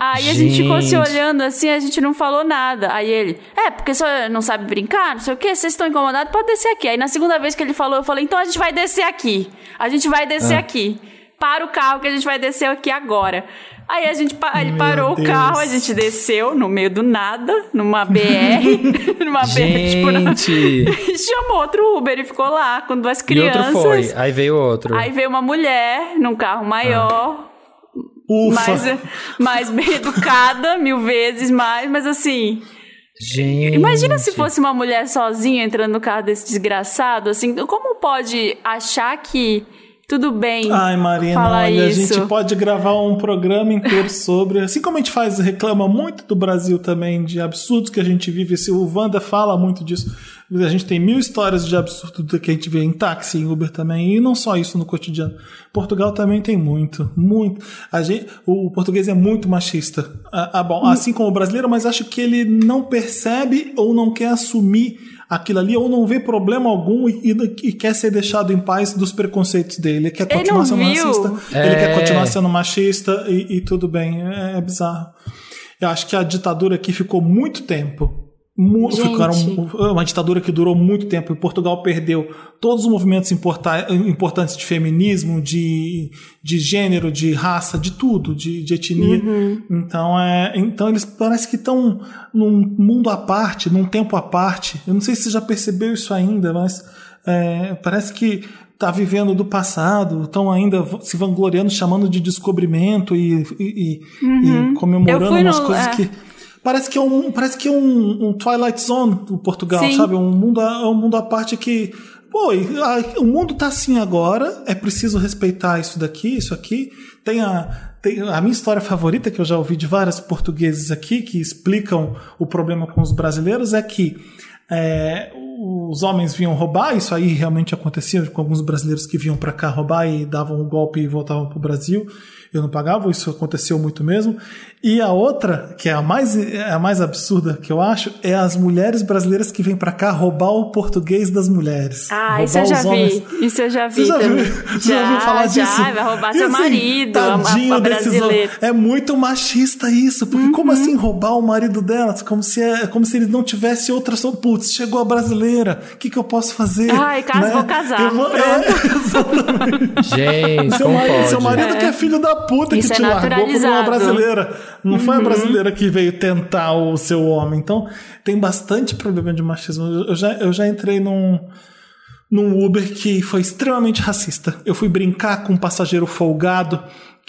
Aí a gente ficou se Gente. olhando assim, a gente não falou nada. Aí ele, é, porque você não sabe brincar, não sei o quê, vocês estão incomodados, pode descer aqui. Aí na segunda vez que ele falou, eu falei, então a gente vai descer aqui. A gente vai descer Ah. aqui. Para o carro que a gente vai descer aqui agora. Aí a gente, ele Meu parou Deus. o carro, a gente desceu no meio do nada, numa BR, numa BR, tipo, na- Gente! e chamou outro Uber e ficou lá com duas E crianças. outro foi, aí veio outro. Aí veio uma mulher num carro maior, Ufa. mais, mais bem educada, mil vezes mais, mas assim. Gente! Imagina se fosse uma mulher sozinha entrando no carro desse desgraçado, assim, como pode achar que tudo bem Ai, Marina, olha, isso? a gente pode gravar um programa inteiro sobre. Assim como a gente faz, reclama muito do Brasil também, de absurdos que a gente vive. Se o Wanda fala muito disso. A gente tem mil histórias de absurdo do que a gente vê em táxi, em Uber também, e não só isso no cotidiano. Portugal também tem muito, muito. A gente, o português é muito machista. Ah, bom, assim como o brasileiro, mas acho que ele não percebe ou não quer assumir aquilo ali, ou não vê problema algum e, e- e quer ser deixado em paz dos preconceitos dele. Ele quer Ele continuar não sendo viu. racista, ele quer É. continuar sendo machista e, e tudo bem. É, é bizarro. Eu acho que a ditadura aqui ficou muito tempo. Gente. Ficaram uma ditadura que durou muito tempo. E Portugal perdeu todos os movimentos importa- importantes de feminismo, de, de gênero, de raça, de tudo, de, de etnia. Uhum. Então, é, então eles parece que estão num mundo à parte, num tempo à parte. Eu não sei se você já percebeu isso ainda, mas é, parece que está vivendo do passado, estão ainda se vangloriando, chamando de descobrimento e, e- e- e comemorando Uhum. Umas coisas é. que Parece que é um, parece que é um, um Twilight Zone do Portugal, Sim. sabe? Um mundo, a- é um mundo à parte que, pô, a- o mundo tá assim agora, é preciso respeitar isso daqui, isso aqui. Tem a, tem a minha história favorita, que eu já ouvi de vários portugueses aqui, que explicam o problema com os brasileiros, é que é, os homens vinham roubar, isso aí realmente acontecia com alguns brasileiros que vinham para cá roubar e davam um golpe e voltavam para o Brasil. Eu não pagava, isso aconteceu muito mesmo. E a outra, que é a mais, é a mais absurda que eu acho, é as mulheres brasileiras que vêm para cá roubar o português das mulheres. Ah, isso eu já vi. Isso eu já vi Você já viu, você já viu falar já, disso? vai roubar E seu assim, marido, a, a, tadinho a desses brasileira. homens. É muito machista isso, porque como assim roubar o marido delas? Como se, é, como se eles não tivessem outra Putz, chegou a brasileira, o que, que eu posso fazer? Ai, caso Né? vou casar, Eu vou- é, Gente, seu, como marido, pode? seu marido que é filho da puta Isso que é te largou por uma brasileira. Não foi Uhum. a brasileira que veio tentar o seu homem. Então, tem bastante problema de machismo. Eu já, eu já entrei num, num Uber que foi extremamente racista. Eu fui brincar com um passageiro folgado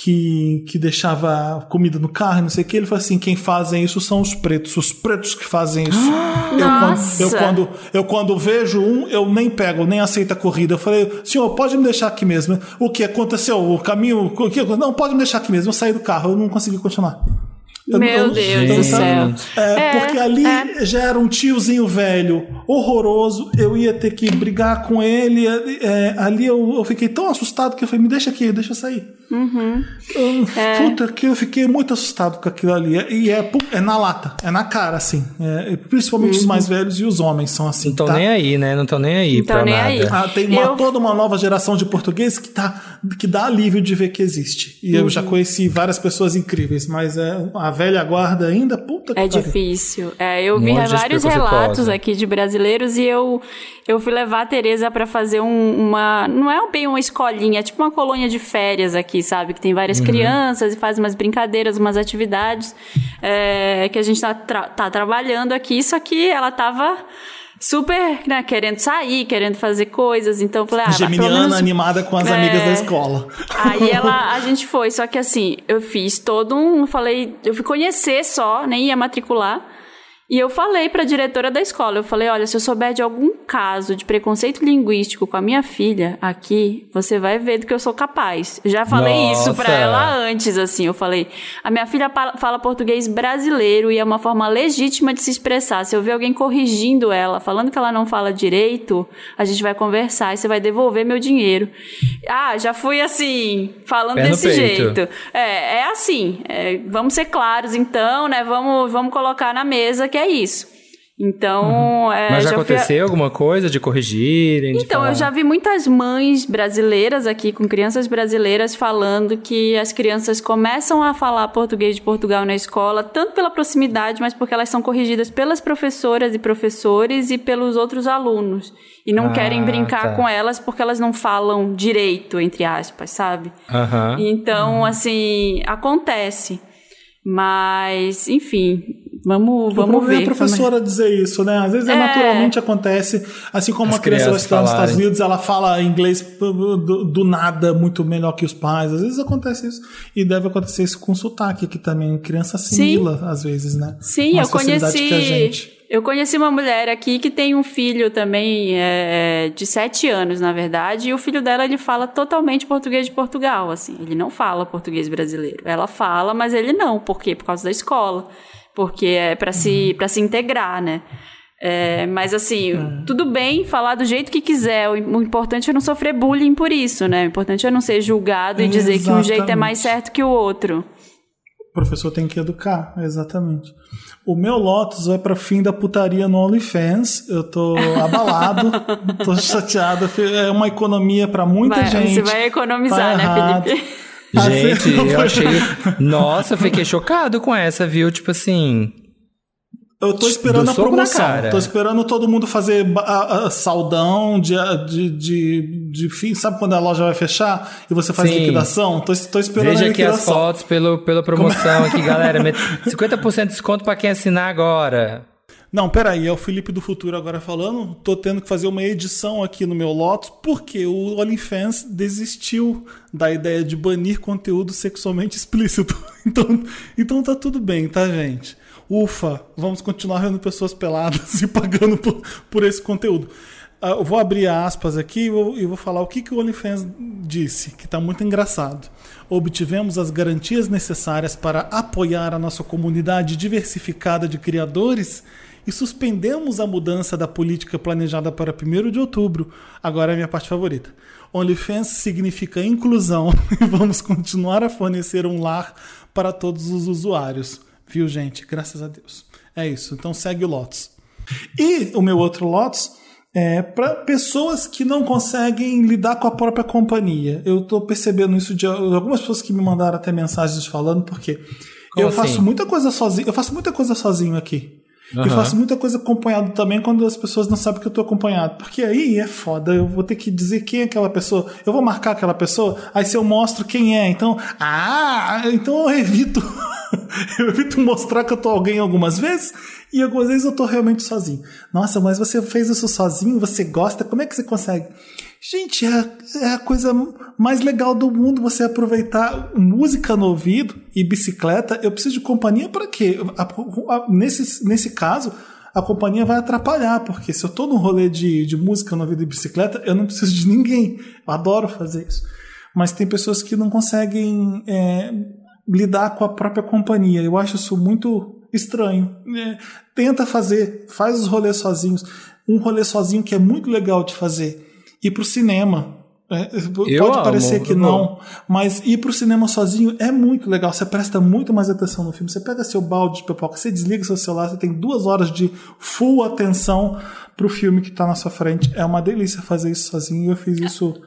que, que deixava comida no carro e não sei o que. Ele falou assim: quem fazem isso são os pretos. Os pretos que fazem isso. eu, quando, eu, quando, eu quando vejo um, eu nem pego, nem aceito a corrida. Eu falei, senhor, pode me deixar aqui mesmo. O que aconteceu? O caminho. O que, não, pode me deixar aqui mesmo. Eu saí do carro, eu não consegui continuar. Eu Meu eu- Deus eu- do sabe? céu. É, É, porque ali é. já era um tiozinho velho, horroroso. Eu ia ter que brigar com ele. é, ali eu, eu fiquei tão assustado que eu falei: me deixa aqui, deixa eu sair. Uhum. Eu- É. Puta, que eu fiquei muito assustado com aquilo ali. E é, é na lata, é na cara, assim. É, principalmente os mais velhos e os homens são assim. Não estão tá? nem aí, né? Não estão nem aí Não pra nem nada. aí. Ah, tem uma- Eu- toda uma nova geração de português que, tá, que dá alívio de ver que existe. E eu Uhum. já conheci várias pessoas incríveis, mas é, a velha guarda ainda, puta que É pariu. difícil. É, eu Um vi vários relatos aqui de brasileiros e eu, eu fui levar a Tereza pra fazer um- uma. Não é bem uma escolinha, é tipo uma colônia de férias aqui, sabe? Que tem várias Uhum. crianças e faz umas brincadeiras, umas atividades é, que a gente tá, tra- tá trabalhando aqui. Só que ela tava super né, querendo sair, querendo fazer coisas. Então eu falei, ah, Geminiana menos animada com as É. amigas da escola. Aí ela, a gente foi, só que assim, eu fiz todo um, falei, eu fui conhecer só, nem ia matricular. E eu falei pra diretora da escola, eu falei, olha, se eu souber de algum caso de preconceito linguístico com a minha filha aqui, você vai ver do que eu sou capaz. Já falei isso pra Nossa. ela antes, assim, eu falei, a minha filha fala português brasileiro e é uma forma legítima de se expressar. Se eu ver alguém corrigindo ela, falando que ela não fala direito, a gente vai conversar e você vai devolver meu dinheiro. Ah, já fui assim, falando Pé desse jeito. É, é assim. é, vamos ser claros, então, né? Vamos, vamos colocar na mesa que é isso. Então, é, Uhum. Mas já, fui aconteceu alguma coisa de corrigirem? de então, eu já vi muitas mães brasileiras aqui, com crianças brasileiras, falando que as crianças começam a falar português de Portugal na escola, tanto pela proximidade, mas porque elas são corrigidas pelas professoras e professores e pelos outros alunos. E não Ah, querem brincar tá. com elas porque elas não falam direito, entre aspas, sabe? Aham. Então, assim, acontece. Mas, enfim, vamos, O vamos problema ver. é a professora dizer isso, né? Às vezes é, naturalmente acontece, assim como As uma criança vai estudar nos Estados. Unidos, ela fala inglês do, do nada muito melhor que os pais. Às vezes acontece isso. E deve acontecer isso com sotaque aqui também. Criança assimila, às vezes, né? Sim, eu conheci. que a gente. Eu conheci uma mulher aqui que tem um filho também é, de sete anos, na verdade, e o filho dela ele fala totalmente português de Portugal, assim. Ele não fala português brasileiro. Ela fala, mas ele não. Por quê? Por causa da escola. Porque é para se para se integrar, né? É, mas assim, tudo bem falar do jeito que quiser. O, importante é não sofrer bullying por isso, né? O importante é não ser julgado e dizer que um jeito é mais Exatamente. certo que o outro. O professor tem que educar, exatamente. O meu Lotus vai pra fim da putaria no OnlyFans. Eu tô abalado, tô chateado. É uma economia pra muita Vai- gente. você vai economizar, Tá né, errado. Felipe? Gente, Assim, eu achei. Nossa, eu fiquei chocado com essa, viu? Tipo assim. Eu tô esperando Do a promoção. cara. Tô esperando todo mundo fazer a- a- saldão de, de, de, de fim. Sabe quando a loja vai fechar e você faz Sim. liquidação? Tô, tô esperando Veja a aqui as liquidação. fotos pelo, pela promoção aqui, galera. Met- 50% de desconto pra quem assinar agora. Não, peraí, é o Felipe do Futuro agora falando. Tô tendo que fazer uma edição aqui no meu Lotus porque o OnlyFans desistiu da ideia de banir conteúdo sexualmente explícito. Então, então tá tudo bem, tá, gente? Ufa, vamos continuar vendo pessoas peladas e pagando por, por esse conteúdo. Ah, Eu vou abrir aspas aqui e vou, e vou falar o que, que o OnlyFans disse, que está muito engraçado. Obtivemos as garantias necessárias para apoiar a nossa comunidade diversificada de criadores e suspendemos a mudança da política planejada para 1 de outubro. Agora é a minha parte favorita. OnlyFans significa inclusão e vamos continuar a fornecer um lar para todos os usuários. Viu, gente? Graças a Deus. É isso. Então segue o Lotus. E o meu outro Lotus é para pessoas que não conseguem lidar com a própria companhia. Eu tô percebendo isso de algumas pessoas que me mandaram até mensagens falando, porque Como eu faço assim? muita coisa sozinho. Eu faço muita coisa sozinho aqui. E Aham. faço muita coisa acompanhado também quando as pessoas não sabem que eu tô acompanhado. Porque aí é foda, eu vou ter que dizer quem é aquela pessoa. Eu vou marcar aquela pessoa, aí se eu mostro quem é, então. Ah, então eu evito. eu evito mostrar que eu tô alguém algumas vezes e algumas vezes eu tô realmente sozinho. Nossa, mas você fez isso sozinho, você gosta, como é que você consegue? Gente, é, é a coisa mais legal do mundo você aproveitar música no ouvido e bicicleta. Eu preciso de companhia para quê? A- a- nesse, nesse caso, a companhia vai atrapalhar, porque se eu tô num rolê de, de música no ouvido e bicicleta, eu não preciso de ninguém. Eu adoro fazer isso. Mas tem pessoas que não conseguem é, lidar com a própria companhia. Eu acho isso muito estranho. É, tenta fazer, faz os rolês sozinhos. Um rolê sozinho que é muito legal de fazer. Ir pro cinema. É, pode amo, parecer que não, mas ir pro cinema sozinho é muito legal. Você presta muito mais atenção no filme. Você pega seu balde de pipoca, você desliga seu celular, você tem duas horas de full atenção pro filme que tá na sua frente. É uma delícia fazer isso sozinho. Eu fiz isso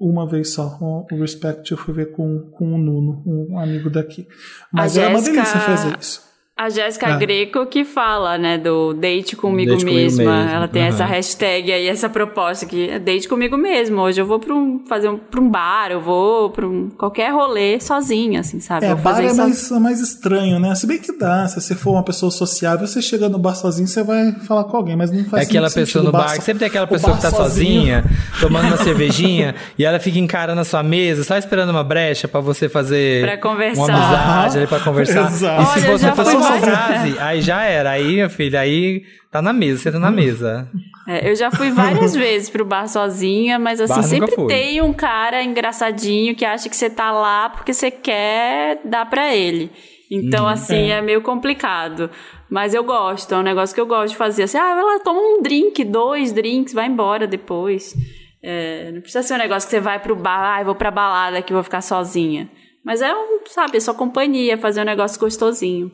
uma vez só. O o Respect eu fui ver com, com o Nuno, um amigo daqui. Mas A é uma delícia fazer isso. A Jéssica Ah. Greco que fala, né, do date comigo Date comigo mesma. mesmo, Ela tem aham. essa hashtag aí, essa proposta que é date comigo mesmo. Hoje eu vou pra um, fazer um, pra um bar, eu vou pra um, qualquer rolê sozinha, assim, sabe? É, bar é mais, é mais estranho, né? Se bem que dá, se você for uma pessoa sociável, você chega no bar sozinho, você vai falar com alguém, mas não É faz aquela muito pessoa no bar, so- que sempre tem aquela pessoa que tá sozinha, tomando uma cervejinha, e ela fica encarando a sua mesa, só esperando uma brecha pra você fazer Pra conversar. uma amizade ali pra conversar. Exato. E se Olha, você já fosse frase, aí já era. Aí, minha filha, aí tá na mesa, você tá na mesa. É, eu já fui várias vezes pro bar sozinha, mas assim, Bar sempre tem um cara engraçadinho que acha que você tá lá porque você quer dar pra ele. Então, assim, é. meio complicado. Mas eu gosto, é um negócio que eu gosto de fazer. Assim, ah, vai lá, toma um drink, dois drinks, vai embora depois. É, não precisa ser um negócio que você vai pro bar, ah, eu vou pra balada que vou ficar sozinha. Mas é um, sabe, é só companhia, fazer um negócio gostosinho.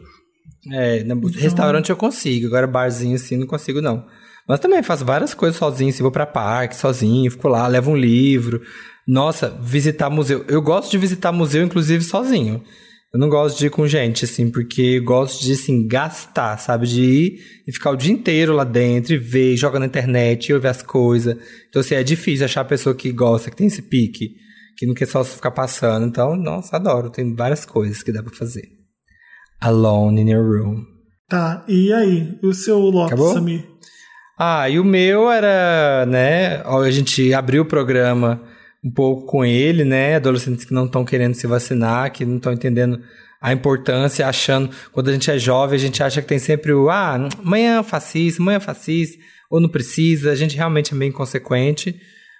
É, no restaurante eu consigo, agora barzinho assim não consigo não. Mas também faço várias coisas sozinho, assim, vou pra parque sozinho, fico lá, levo um livro. Nossa, visitar museu. Eu gosto de visitar museu, inclusive, sozinho. Eu não gosto de ir com gente, assim, porque eu gosto de, assim, gastar, sabe? De ir e ficar o dia inteiro lá dentro e ver, joga na internet, e ver as coisas. Então, assim, é difícil achar a pessoa que gosta, que tem esse pique, que não quer só ficar passando. Então, nossa, adoro. Tem várias coisas que dá pra fazer. Alone in your room. Tá, e aí? E o seu Lotus, Acabou? Samir? Ah, e o meu era, né? A gente abriu o programa um pouco com ele, né? Adolescentes que não estão querendo se vacinar, que não estão entendendo a importância, achando. Quando a gente é jovem, a gente acha que tem sempre o. Ah, amanhã faço isso, amanhã faço isso, ou não precisa. A gente realmente é meio inconsequente,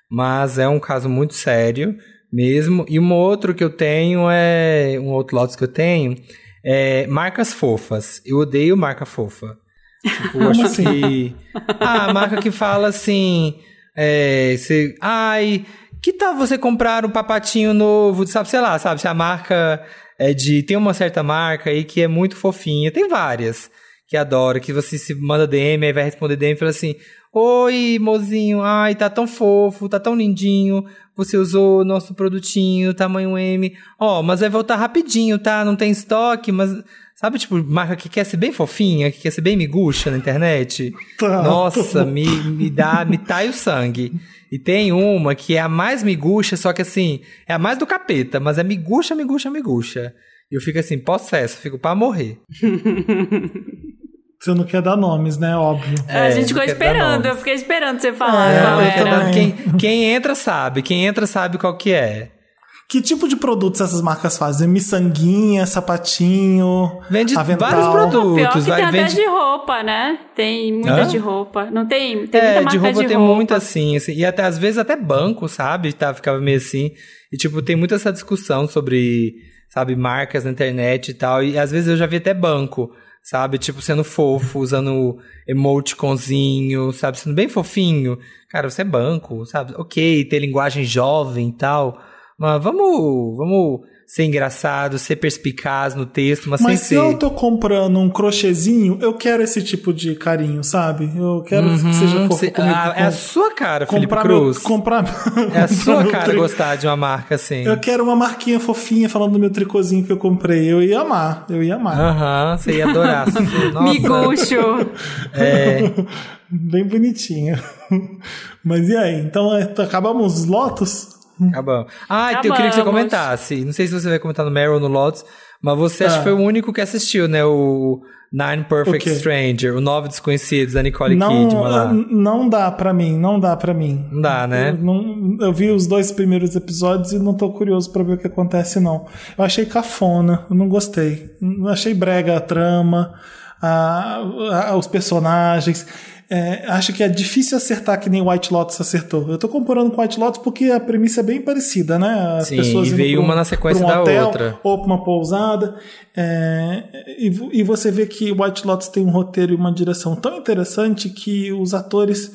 mas é um caso muito sério mesmo. E um outro que eu tenho é. Um outro lotes que eu tenho é marcas fofas. Eu odeio marca fofa. Tipo, eu acho assim? que. Ah, a marca que fala assim. É, você, ai, que tal você comprar um papatinho novo? Sabe, sei lá, sabe? Se a marca é de. Tem uma certa marca aí que é muito fofinha. Tem várias que adoro, que você se manda DM, aí vai responder DM e fala assim: Oi, mozinho, ai, tá tão fofo, tá tão lindinho. Você usou o nosso produtinho, tamanho M. Ó, mas vai voltar rapidinho, tá? Não tem estoque, mas. Sabe, tipo, marca que quer ser bem fofinha, que quer ser bem miguxa na internet? Tá. Nossa, me, me dá, me tai o sangue. E tem uma que é a mais miguxa, só que assim, é a mais do capeta, mas é miguxa, miguxa, miguxa. E eu fico assim, possesso, fico pra morrer. Você não quer dar nomes, né? Óbvio. a gente ficou esperando, eu fiquei esperando você falar É, qual era. Quem, quem entra sabe, quem entra sabe qual que é. Que tipo de produtos essas marcas fazem? Miçanguinha, sapatinho, Vende avental? vários produtos. Pior que vai, tem até vende- de roupa, né? Tem muita Hã? de roupa. Não tem? Tem É, muita de roupa tem muito assim, assim, e até às vezes até banco, sabe? Tá, ficava meio assim. E tipo, tem muita essa discussão sobre, sabe, marcas na internet e tal. E às vezes eu já vi até banco, sabe? Tipo, sendo fofo, usando emoticonzinho, sabe? Sendo bem fofinho. Cara, você é banco, sabe? Ok, ter linguagem jovem e tal. Mas vamos, vamos ser engraçado, ser perspicaz no texto, mas, Mas sem se ser. eu tô comprando um crochêzinho, eu quero esse tipo de carinho, sabe? Eu quero que seja fofo Cê- comigo. ah, é a sua cara, Felipe comprar Cruz. Meu, comprar É a sua cara tri- gostar de uma marca assim. Eu quero uma marquinha fofinha falando do meu tricôzinho que eu comprei. Eu ia amar, eu ia amar. Aham, você ia adorar. Nossa, Miguxo. é, Bem bonitinha. Mas e aí? Então é, acabamos os lotos? Acabamos. Ah, então eu queria que você Acabamos. comentasse. Não sei se você vai comentar no Meryl ou no Lotus, mas você acho Ah. que foi o único que assistiu, né? O Nine Perfect O? Stranger, o Nove Desconhecidos, da Nicole não, Kidman lá. não dá pra mim, não dá pra mim. Não dá, né? Eu, não- eu vi os dois primeiros episódios e não tô curioso pra ver o que acontece, não. Eu achei cafona, eu não gostei. Eu achei brega a trama, a- a- os personagens. É, acho que é difícil acertar que nem White Lotus acertou. Eu tô comparando com White Lotus porque a premissa é bem parecida, né? As Sim, pessoas e veio um- uma na sequência um da hotel, outra. ou pra uma pousada. É, e, e você vê que White Lotus tem um roteiro e uma direção tão interessante que os atores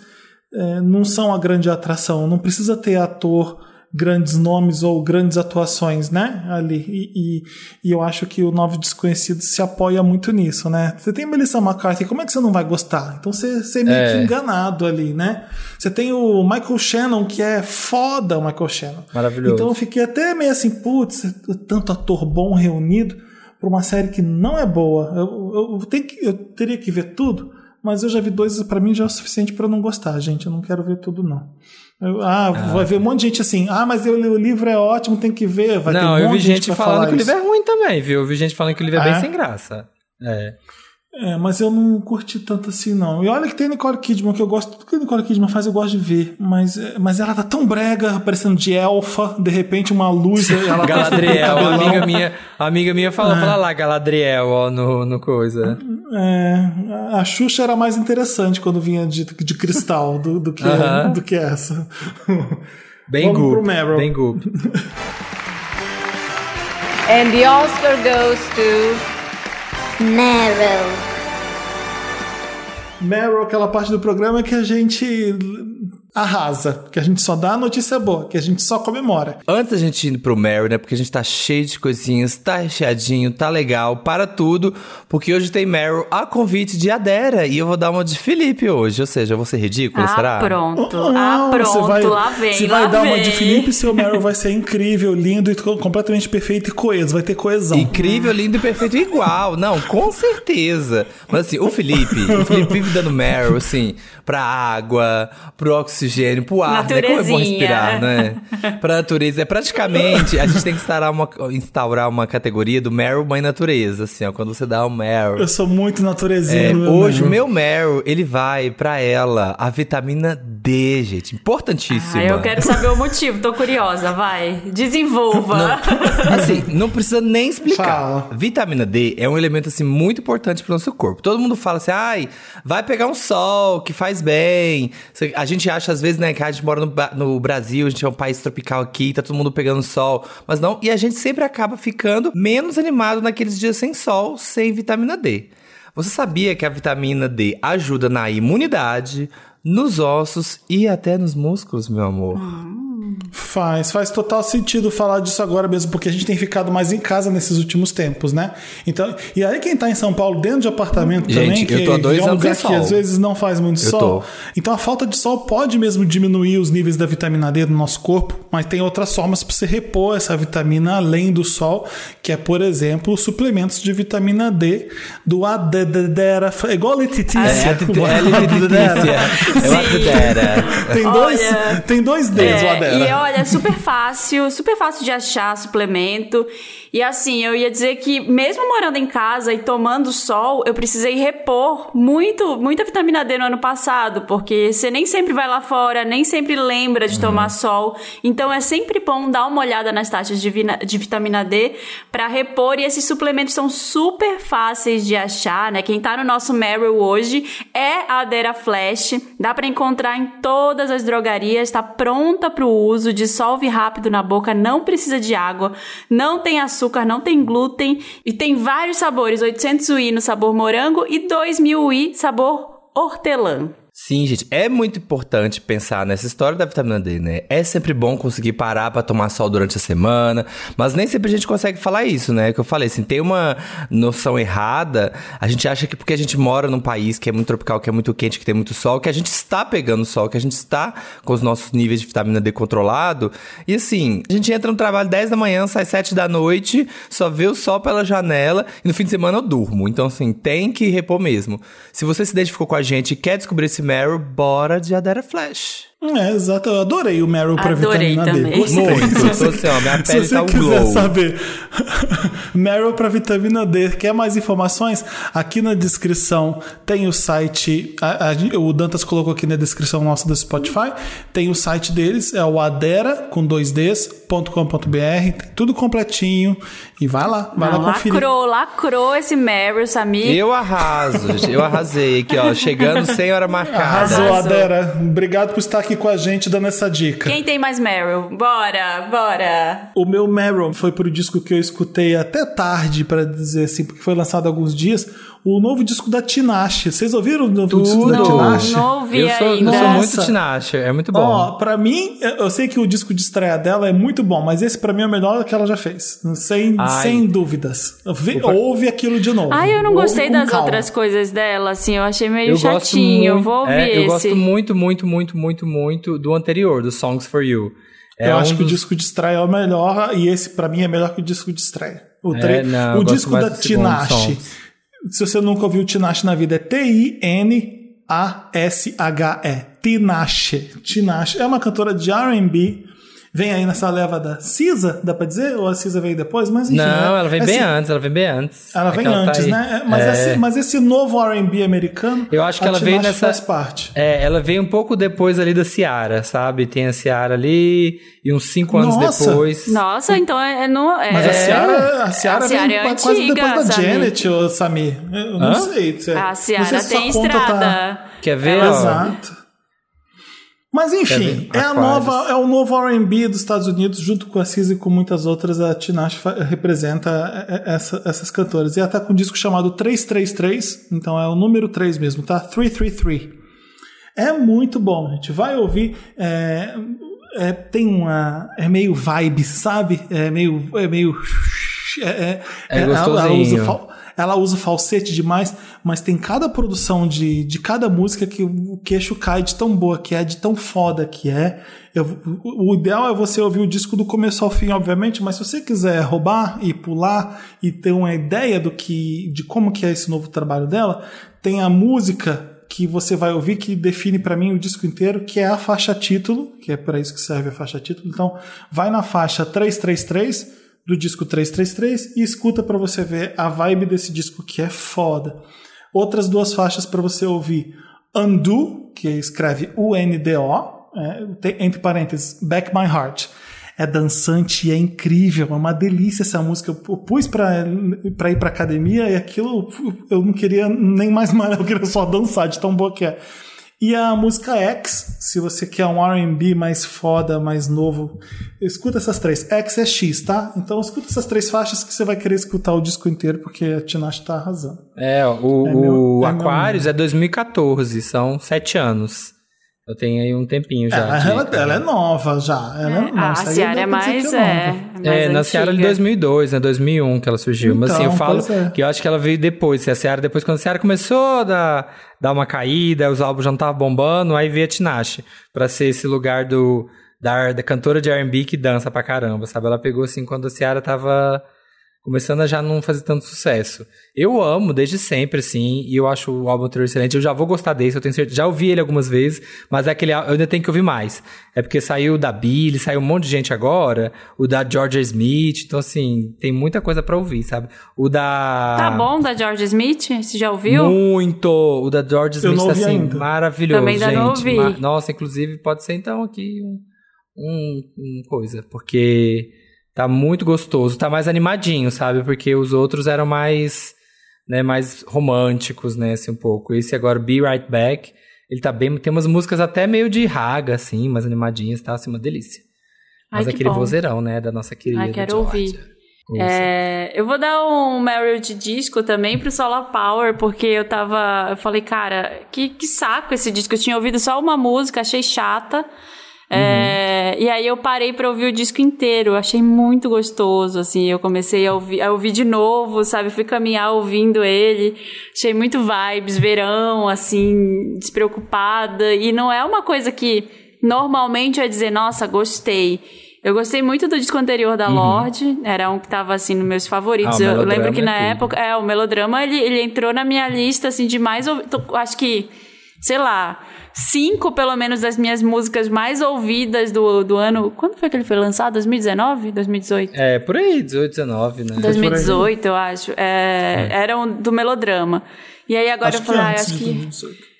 é, não são a grande atração. Não precisa ter ator, grandes nomes ou grandes atuações, né? Ali. E, e, e eu acho que o Nove Desconhecidos se apoia muito nisso, né? Você tem Melissa McCarthy, como é que você não vai gostar? Então você, você é meio É. que enganado ali, né? Você tem o Michael Shannon, que é foda o Michael Shannon. Maravilhoso. Então eu fiquei até meio assim, putz, tanto ator bom reunido para uma série que não é boa. Eu, eu, tenho que, eu teria que ver tudo, mas eu já vi dois, para mim já é o suficiente para não gostar, gente. Eu não quero ver tudo, não. Eu- ah, vai ver um monte de gente assim, ah, mas eu li o livro é ótimo, tem que ver. Vai ter não, um eu vi gente pra falando que o livro é ruim também, viu? Eu vi gente falando que o livro é Ah, bem é? sem graça. É. É, mas eu não curti tanto assim, não. E olha que tem Nicole Kidman, que eu gosto. Tudo que a Nicole Kidman faz, eu gosto de ver. Mas, é, mas ela tá tão brega, parecendo de elfa, de repente uma luz. Ela Galadriel, o uma cabelão. amiga minha, a amiga minha falou, fala lá, Galadriel, ó, no, no coisa. É, a Xuxa era mais interessante quando vinha de, de cristal do, do, que, Aham. do que essa. Bem Vamos pro Meryl. bem goop. And the Oscar goes to Meryl. Meryl, aquela parte do programa que a gente arrasa, que a gente só dá a notícia boa, que a gente só comemora. Antes da gente ir pro Mary, né? Porque a gente tá cheio de coisinhas, tá recheadinho, tá legal, para tudo. Porque hoje tem Meryl a convite de Adera. E eu vou dar uma de Felipe hoje. Ou seja, eu vou ser ridículo, Ah, será? pronto. Ah, você pronto. vai, lá vem, Você lá vai dar vem. uma de Felipe, seu Meryl vai ser incrível, lindo e co- completamente perfeito e coeso. Vai ter coesão. Incrível, lindo e perfeito igual. Não, com certeza. Mas assim, o Felipe, o Felipe vive dando Meryl, assim, pra água, pro oxigênio, pro ar, né? Como é bom respirar, né? Pra natureza. É praticamente, a gente tem que instaurar uma, instaurar uma categoria do Meryl Mãe Natureza, assim, ó. Quando você dá o Meryl. Eu sou muito naturezinho. É, hoje o meu Meryl, ele vai pra ela, a vitamina D, gente. Importantíssima. Ah, eu quero saber o motivo, tô curiosa, vai. Desenvolva. Assim, não precisa nem explicar. Fala. Vitamina D é um elemento assim muito importante pro nosso corpo. Todo mundo fala assim: "Ai, vai pegar um sol que faz bem". A gente acha às vezes, né, que a gente mora no, no Brasil, a gente é um país tropical aqui, tá todo mundo pegando sol, mas não, e a gente sempre acaba ficando menos animado naqueles dias sem sol, sem vitamina D. Você sabia que a vitamina D ajuda na imunidade, nos ossos e até nos músculos, meu amor? Faz, faz total sentido falar disso agora mesmo, porque a gente tem ficado mais em casa nesses últimos tempos, né? Então, e aí quem tá em São Paulo dentro de apartamento Gente, também, eu tô que dois é um lugar que às vezes não faz muito Eu sol. tô. Então a falta de sol pode mesmo diminuir os níveis da vitamina D no nosso corpo, mas tem outras formas para você repor essa vitamina além do sol, que é, por exemplo, os suplementos de vitamina D do Adedera, é igual a Letitícia. É, tite- o a Adedera. Letícia. Uma Adedera. Tem dois, Olha, tem dois Ds, o É, Adera. e olha, super fácil, super fácil de achar suplemento. E assim, eu ia dizer que mesmo morando em casa e tomando sol, eu precisei repor muito, muita vitamina D no ano passado, porque você nem sempre vai lá fora, nem sempre lembra de tomar sol. Então é sempre bom dar uma olhada nas taxas de, de vitamina D para repor e esses suplementos são super fáceis de achar, né? Quem tá no nosso Meryl hoje é a Adera Flash. Dá para encontrar em todas as drogarias, tá pronta para o uso, dissolve rápido na boca, não precisa de água, não tem açúcar, não tem glúten e tem vários sabores, 800 UI no sabor morango e 2000 UI sabor hortelã. Sim, gente, é muito importante pensar nessa história da vitamina D, né? É sempre bom conseguir parar pra tomar sol durante a semana, mas nem sempre a gente consegue falar isso, né? Que eu falei, assim, tem uma noção errada. A gente acha que porque a gente mora num país que é muito tropical, que é muito quente, que tem muito sol, que a gente está pegando sol, que a gente está com os nossos níveis de vitamina D controlado. E assim, a gente entra no trabalho 10 da manhã, sai 7 da noite, só vê o sol pela janela e no fim de semana eu durmo. Então, assim, tem que repor mesmo. Se você se identificou com a gente e quer descobrir esse Meryl, bora de Adera Flash. É, exato. Eu adorei o Meryl pra Adorei vitamina D. também. Gostei. Muito. Tô assim, ó, minha Se pele você tá um quiser glow. saber Meryl para vitamina D, quer mais informações? Aqui na descrição tem o site, a- a- o Dantas colocou aqui na descrição nossa do Spotify, tem o site deles, é o adera com dois ds.com.br, tem tudo completinho e vai lá, vai Não, lá conferir. lacrou, lacrou esse Meryl, Samir. Eu arraso, eu arrasei aqui, ó, chegando sem hora marcada. Arrasou. Adera. Obrigado por estar aqui com a gente dando essa dica. Quem tem mais Meryl? Bora, bora. O meu Meryl foi pro disco que eu escutei até tarde, pra dizer assim, porque foi lançado há alguns dias, o novo disco da Tinashe. Vocês ouviram o novo disco da Tudo. Tinashe? Não ouvi eu sou, ainda. eu sou muito Tinashe, é muito bom. Ó, pra mim, eu sei que o disco de estreia dela é muito bom, mas esse pra mim é o melhor que ela já fez. Sem, Ai. sem dúvidas. Vê- ouve aquilo de novo. Ai, eu não Ouve gostei das calma. outras coisas dela, assim, eu achei meio eu chatinho. muito, Vou ouvir é, esse. Eu gosto muito, muito, muito, muito, muito do anterior, do Songs for You. É eu um acho que o dos- disco de estreia é o melhor, e esse pra mim é melhor que o disco de estreia. O, É, tre- não, eu o disco da Tinashe. Se você nunca ouviu Tinashe na vida, é T-I-N-A-S-H-E. Tinashe. Tinashe. É uma cantora de R&B. Vem aí nessa leva da Cisa, dá pra dizer? Ou a Cisa veio depois? Mas enfim, Não, né? ela vem É bem assim, antes, ela vem bem antes. Ela É vem que tá antes, aí. né? Mas, É. esse, mas esse novo R&B americano, Eu acho que a ela veio nessa- faz parte. É, ela veio um pouco depois ali da Ciara, sabe? Tem a Ciara ali e uns cinco anos Nossa! depois. Nossa, então é, é no. É, Mas a Ciara, a Ciara A Ciara vem é quase antiga, depois da Samir. Janet, ô Samir. Eu não Hã? sei. se- A Ciara se tem conta estrada. Tá... Quer ver, Ela- ó? Exato. Mas enfim, é, a nova, é o novo R&B dos Estados Unidos, junto com a Cisa e com muitas outras, a Tinashe representa é, é, essa- essas cantoras. E ela tá com um disco chamado 333, então é o número 3 mesmo, tá? 333. É muito bom, gente. Vai ouvir. É, é, tem uma. É meio vibe, sabe? É meio. É meio. É, é, É ela- ela, gostosinho. usa fal- ela usa falsete demais, mas tem cada produção de, de cada música que o queixo cai de tão boa que é, de tão foda que é. Eu- o, ideal é você ouvir o disco do começo ao fim, obviamente, mas se você quiser roubar e pular e ter uma ideia do que, de como que é esse novo trabalho dela, tem a música que você vai ouvir que define pra mim o disco inteiro, que é a faixa título, que é para isso que serve a faixa título. Então, vai na faixa 333 do disco 333 e escuta pra você ver a vibe desse disco que é foda. Outras duas faixas pra você ouvir: Undo, que escreve U-N-D-O, é, entre parênteses, Back My Heart. É dançante é incrível, é uma delícia essa música. Eu pus pra ir pra academia e aquilo eu não queria nem mais malhar, eu queria só dançar, de tão boa que é. E a música X, se você quer um R&B mais foda, mais novo, escuta essas três. X é X, tá? Então escuta essas três faixas que você vai querer escutar o disco inteiro, porque a Tinashe tá arrasando. É, o, É meu- o é é 2014, são sete anos. Eu tenho aí um tempinho já. Ela, de- ela, ela é nova já. Ela é, a nossa, aí Ciara é mais. É, nova. mais É, na Seara de antiga. 2002, né? 2001 que ela surgiu. Mas assim, eu Então, falo é. que eu acho que ela veio depois. Se a Seara, depois, quando a Seara começou a dar, dar uma caída, os álbuns já não estavam bombando, aí veio a Tinashe pra ser esse lugar do, da, da cantora de R&B que dança pra caramba, sabe? Ela pegou assim quando a Seara tava começando a já não fazer tanto sucesso. Eu amo desde sempre, assim, e eu acho o álbum anterior excelente. Eu já vou gostar desse, eu tenho certeza. Já ouvi ele algumas vezes, mas é aquele eu ainda tenho que ouvir mais. É porque saiu o da Billy, saiu um monte de gente agora, o da Georgia Smith, então assim, tem muita coisa pra ouvir, sabe? O da. Tá bom da George Smith? Você já ouviu? Muito! O da George Eu Smith não tá assim, ainda. maravilhoso, Também ainda gente. não ouvi. Ma- Nossa, inclusive pode ser então aqui um, um, um coisa, porque tá muito gostoso, tá mais animadinho, sabe? Porque os outros eram mais, né, mais românticos, né, assim um pouco. Esse agora, Be Right Back, ele tá bem, tem umas músicas até meio de raga, assim, mais animadinhas, tá? Assim, uma delícia. Mas que aquele bom. vozeirão, né, da nossa querida Ai, quero Georgia. ouvir. É, eu vou dar um Meryl de disco também pro Solar Power, porque eu tava. Eu falei, cara, que, que saco esse disco. Eu tinha ouvido só uma música, achei chata. É, E aí eu parei pra ouvir o disco inteiro, achei muito gostoso, assim, eu comecei a ouvir, a ouvir de novo, sabe, fui caminhar ouvindo ele, achei muito vibes, verão, assim, despreocupada, e não é uma coisa que normalmente eu ia dizer, nossa, gostei. Eu gostei muito do disco anterior da Lorde, era um que tava assim nos meus favoritos. Uhum. Ah, eu lembro que é na tudo. época, é, o melodrama ele, ele entrou na minha lista assim de mais acho que sei lá, cinco pelo menos das minhas músicas mais ouvidas do, do ano. Quando foi que ele foi lançado? 2019? 2018? É, por aí, 18, 19, né? 2018, eu acho. É, Eram do melodrama. E aí agora Acho eu que falei, ah, antes acho que 2018.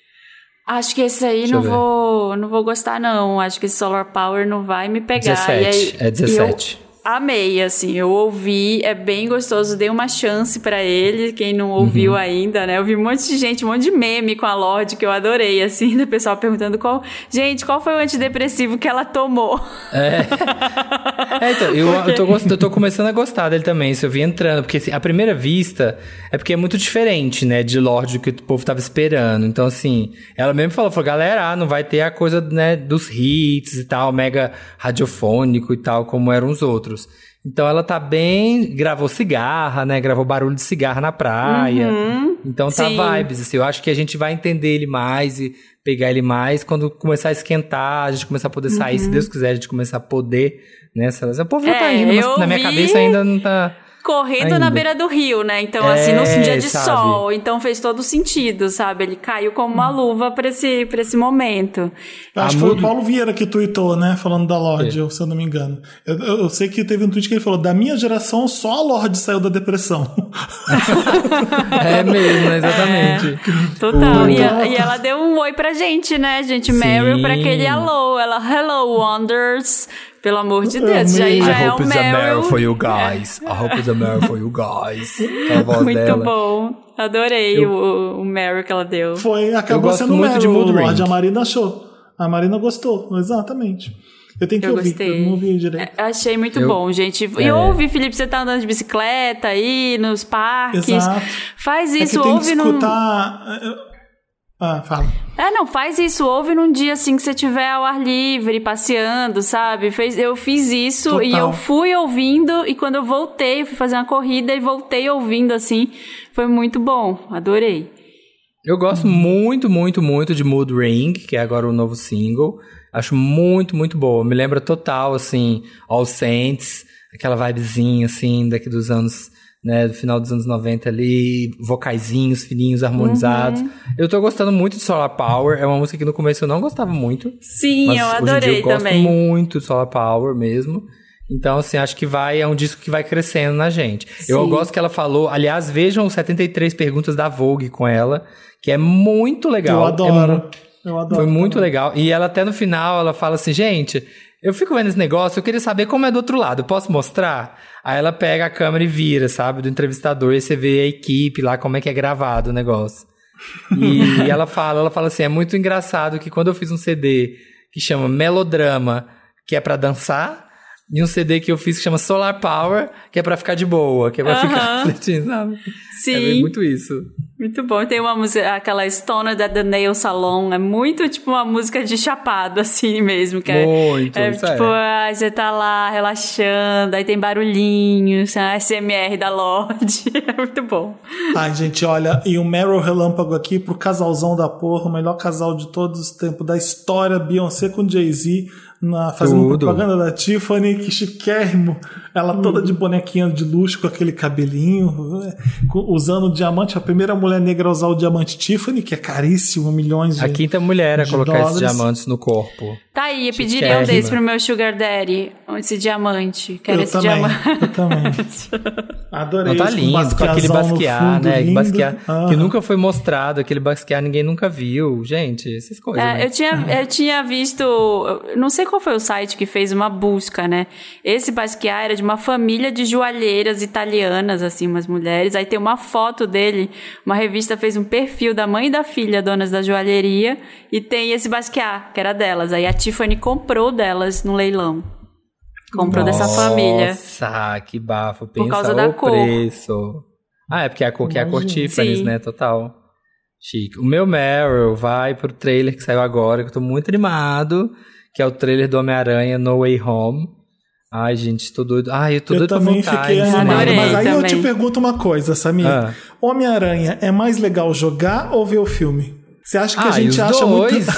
Acho que esse aí Deixa não vou, não vou gostar, não. Acho que esse Solar Power não vai me pegar. 17, E aí, é 17. Amei, assim, eu ouvi, é bem gostoso, dei uma chance pra ele, quem não ouviu Uhum. ainda, né? Eu vi um monte de gente, um monte de meme com a Lorde que eu adorei, assim, do pessoal perguntando qual. Gente, qual foi o antidepressivo que ela tomou? É, então, eu, eu, tô, gost- eu tô começando a gostar dele também, isso eu vi entrando, porque assim, à primeira vista é porque é muito diferente, né, de Lorde do que o povo tava esperando. Então, assim, ela mesmo falou, falou, galera, ah, não vai ter a coisa, né, dos hits e tal, mega radiofônico e tal, como eram os outros. Então ela tá bem. Gravou cigarra, né? Gravou barulho de cigarra na praia. Então tá Sim. vibes, assim. Eu acho que a gente vai entender ele mais e pegar ele mais quando começar a esquentar, a gente começar a poder sair, se Deus quiser, a gente começar a poder, né? O povo já É, tá indo, mas na minha vi- cabeça ainda não tá. Correndo Ainda. na beira do rio, né? Então, É, assim, num dia de sabe? sol. Então fez todo sentido, sabe? Ele caiu como uma luva pra esse, pra esse momento. Eu acho A que foi o Paulo Vieira que tweetou, né? Falando da Lorde, eu- se eu não me engano. Eu, eu- eu sei que teve um tweet que ele falou: da minha geração, só a Lorde saiu da depressão. É mesmo, exatamente. Total. O- E, a- e ela deu um oi pra gente, né, gente? Meryl pra aquele hello. Ela, hello, Wonders. Pelo amor de Eu Deus. Já, já I é hope o it's a Meryl Meryl. for you guys. I hope it's a Meryl for you guys. Muito dela. bom. Adorei Eu- o, o Meryl que ela deu. Foi, acabou sendo muito Meryl, de Mood o Lorde. A Marina achou. A Marina gostou, exatamente. Eu tenho que Eu ouvir, gostei. eu não ouvi direito. É, Achei muito Eu- bom, gente. E É. ouve, Felipe, você tá andando de bicicleta aí, nos parques. Exato. Faz É que isso, tem que ouve num. Ah, fala. É, não, faz isso, ouve num dia assim que você estiver ao ar livre, passeando, sabe? Fez, eu fiz isso e Total. eu fui ouvindo, e quando eu voltei, eu fui fazer uma corrida e voltei ouvindo assim. Foi muito bom, adorei. Eu gosto muito, muito, muito de Mood Ring, que é agora o novo single. Acho muito, muito boa. Me lembra total, assim, All Saints, aquela vibezinha, assim, daqui dos anos, né, do final dos anos 90 ali, vocaizinhos fininhos, harmonizados. Eu tô gostando muito de Solar Power. É uma música que no começo eu não gostava muito. Sim, Mas eu hoje em dia adorei eu gosto também. muito de Solar Power mesmo. Então, assim, acho que vai, é um disco que vai crescendo na gente. Eu Sim. gosto que ela falou, aliás, vejam os 73 perguntas da Vogue com ela, que é muito legal. eu É adoro. mu- eu adoro. foi muito também. legal. E ela até no final, ela fala assim, gente, eu fico vendo esse negócio, eu queria saber como é do outro lado, posso mostrar? Aí ela pega a câmera e vira, sabe, do entrevistador, e você vê a equipe lá, como é que é gravado o negócio. E ela fala, ela fala assim, é muito engraçado que quando eu fiz um CD que chama Melodrama, que é pra dançar, e um CD que eu fiz que chama Solar Power, que é pra ficar de boa, que é pra Aham. ficar refletindo, sabe? Sim, É muito isso. muito bom. Tem uma música, aquela Stoner da The Nail Salon, é muito tipo uma música de chapado, assim mesmo. Que é- Muito, é, isso tipo, é. ah, você tá lá relaxando, aí tem barulhinhos, a SMR da Lorde. É muito bom. Ai, gente, olha, e o Meryl Relâmpago aqui pro casalzão da porra, o melhor casal de todos os tempos da história, Beyoncé com Jay-Z. Na, fazendo Tudo. propaganda da Tiffany, que chiquérrimo. Ela toda de bonequinha de luxo, com aquele cabelinho, é, com- usando o diamante. A primeira mulher negra a usar o diamante Tiffany, que é caríssimo, milhões de A quinta mulher a colocar esses dólares. diamantes no corpo. Tá aí, eu pediria um desses pro meu Sugar Daddy. Esse diamante. Quero Eu esse também, diamante. eu também. Adorei. Não tá lindo, com aquele fundo, né? lindo. Basquiat, que Aham. nunca foi mostrado, aquele Basquiat ninguém nunca viu. Gente, essas coisas, É, né? eu, tinha, eu tinha visto. Não sei qual foi o site que fez uma busca, né? Esse Basquiat era de uma família de joalheiras italianas, assim, umas mulheres. Aí tem uma foto dele. Uma revista fez um perfil da mãe e da filha, donas da joalheria. E tem esse Basquiat, que era delas. Aí a Tiffany comprou delas no leilão. Comprou dessa família. Nossa, que bafo. Pensa causa da o cor. preço. Ah, é porque a cor que é a cor Sim. né? Total. Chique. O meu Meryl vai pro trailer que saiu agora, que eu tô muito animado, que é o trailer do Homem-Aranha No Way Home. Ai, gente, tô doido. Ai, eu tô Eu doido pra também voltar. fiquei animado. Mas aí eu também. te pergunto uma coisa, Samir. Ah. Homem-Aranha é mais legal jogar ou ver o filme? Você acha que Ah, a gente acha dois? muito.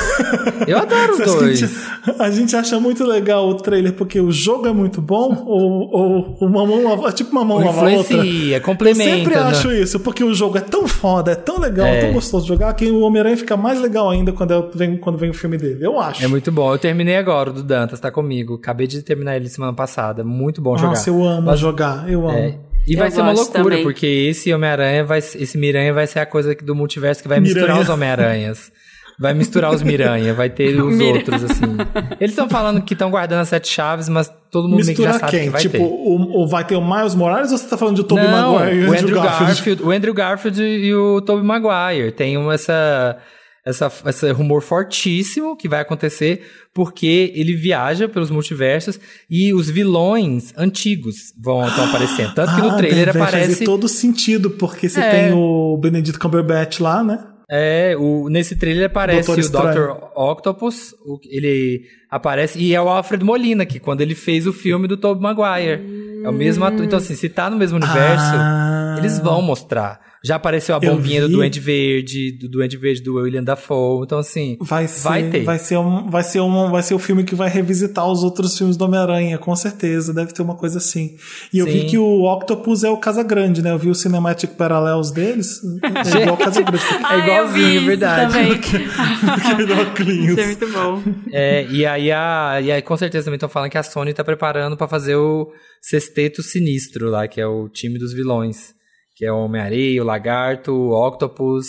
Eu adoro os dois. A gente, a gente acha muito legal o trailer porque o jogo é muito bom ou, ou uma mão lava, tipo uma mão lava outra? Influencia, Eu complementa. sempre né? acho isso, porque o jogo é tão foda, é tão legal, é É. tão gostoso de jogar, que o Homem-Aranha fica mais legal ainda quando, é- vem, quando vem o filme dele. Eu acho. É muito bom. Eu terminei agora o do Dantas, tá comigo. Acabei de terminar ele semana passada. Muito bom jogar. Nossa, eu amo Mas- jogar, eu amo. É. E Eu vai ser uma loucura, também. porque esse Homem-Aranha vai esse Miranha vai ser a coisa do multiverso que vai misturar Miranha. os Homem-Aranhas. Vai misturar os Miranha, vai ter os Miranha. outros, assim. Eles estão falando que estão guardando as sete chaves, mas todo mundo meio que já Misturar sabe quem? que vai tipo, ter. o, o- vai ter o Miles Morales ou você tá falando de Tobey Maguire e o Andrew Garfield? Garfield, o Andrew Garfield e o Tobey Maguire. Tem uma, essa, essa, esse rumor fortíssimo que vai acontecer porque ele viaja pelos multiversos e os vilões antigos vão estão aparecendo. Tanto que no Ah, trailer deve aparece fazer todo sentido, porque você É. tem o Benedict Cumberbatch lá, né? É, o, nesse trailer aparece Doutor o Estranho. Dr. Octopus, o- ele aparece, e é o Alfred Molina, que quando ele fez o filme do Tobey Maguire. É o mesmo ator. Então, assim, se tá no mesmo universo, Ah. eles vão mostrar. Já apareceu a bombinha do vi. Duende Verde, do Duende Verde do William Dafoe. Então, assim, Vai ser, vai ter. Vai ser, um, vai, ser um, vai ser o filme que vai revisitar os outros filmes do Homem-Aranha, com certeza. Deve ter uma coisa assim. E eu vi Sim. que o Octopus é o Casagrande, né? Eu vi o Cinematic Parallels deles. É igual o Casagrande. Ah, eu igualzinho, vi isso verdade. Também. Isso é muito bom. É, e aí, a, e aí com certeza também estão falando que a Sony tá preparando pra fazer o Sexteto Sinistro lá, que é o time dos vilões. Que é o Homem-Areia, o Lagarto, o Octopus,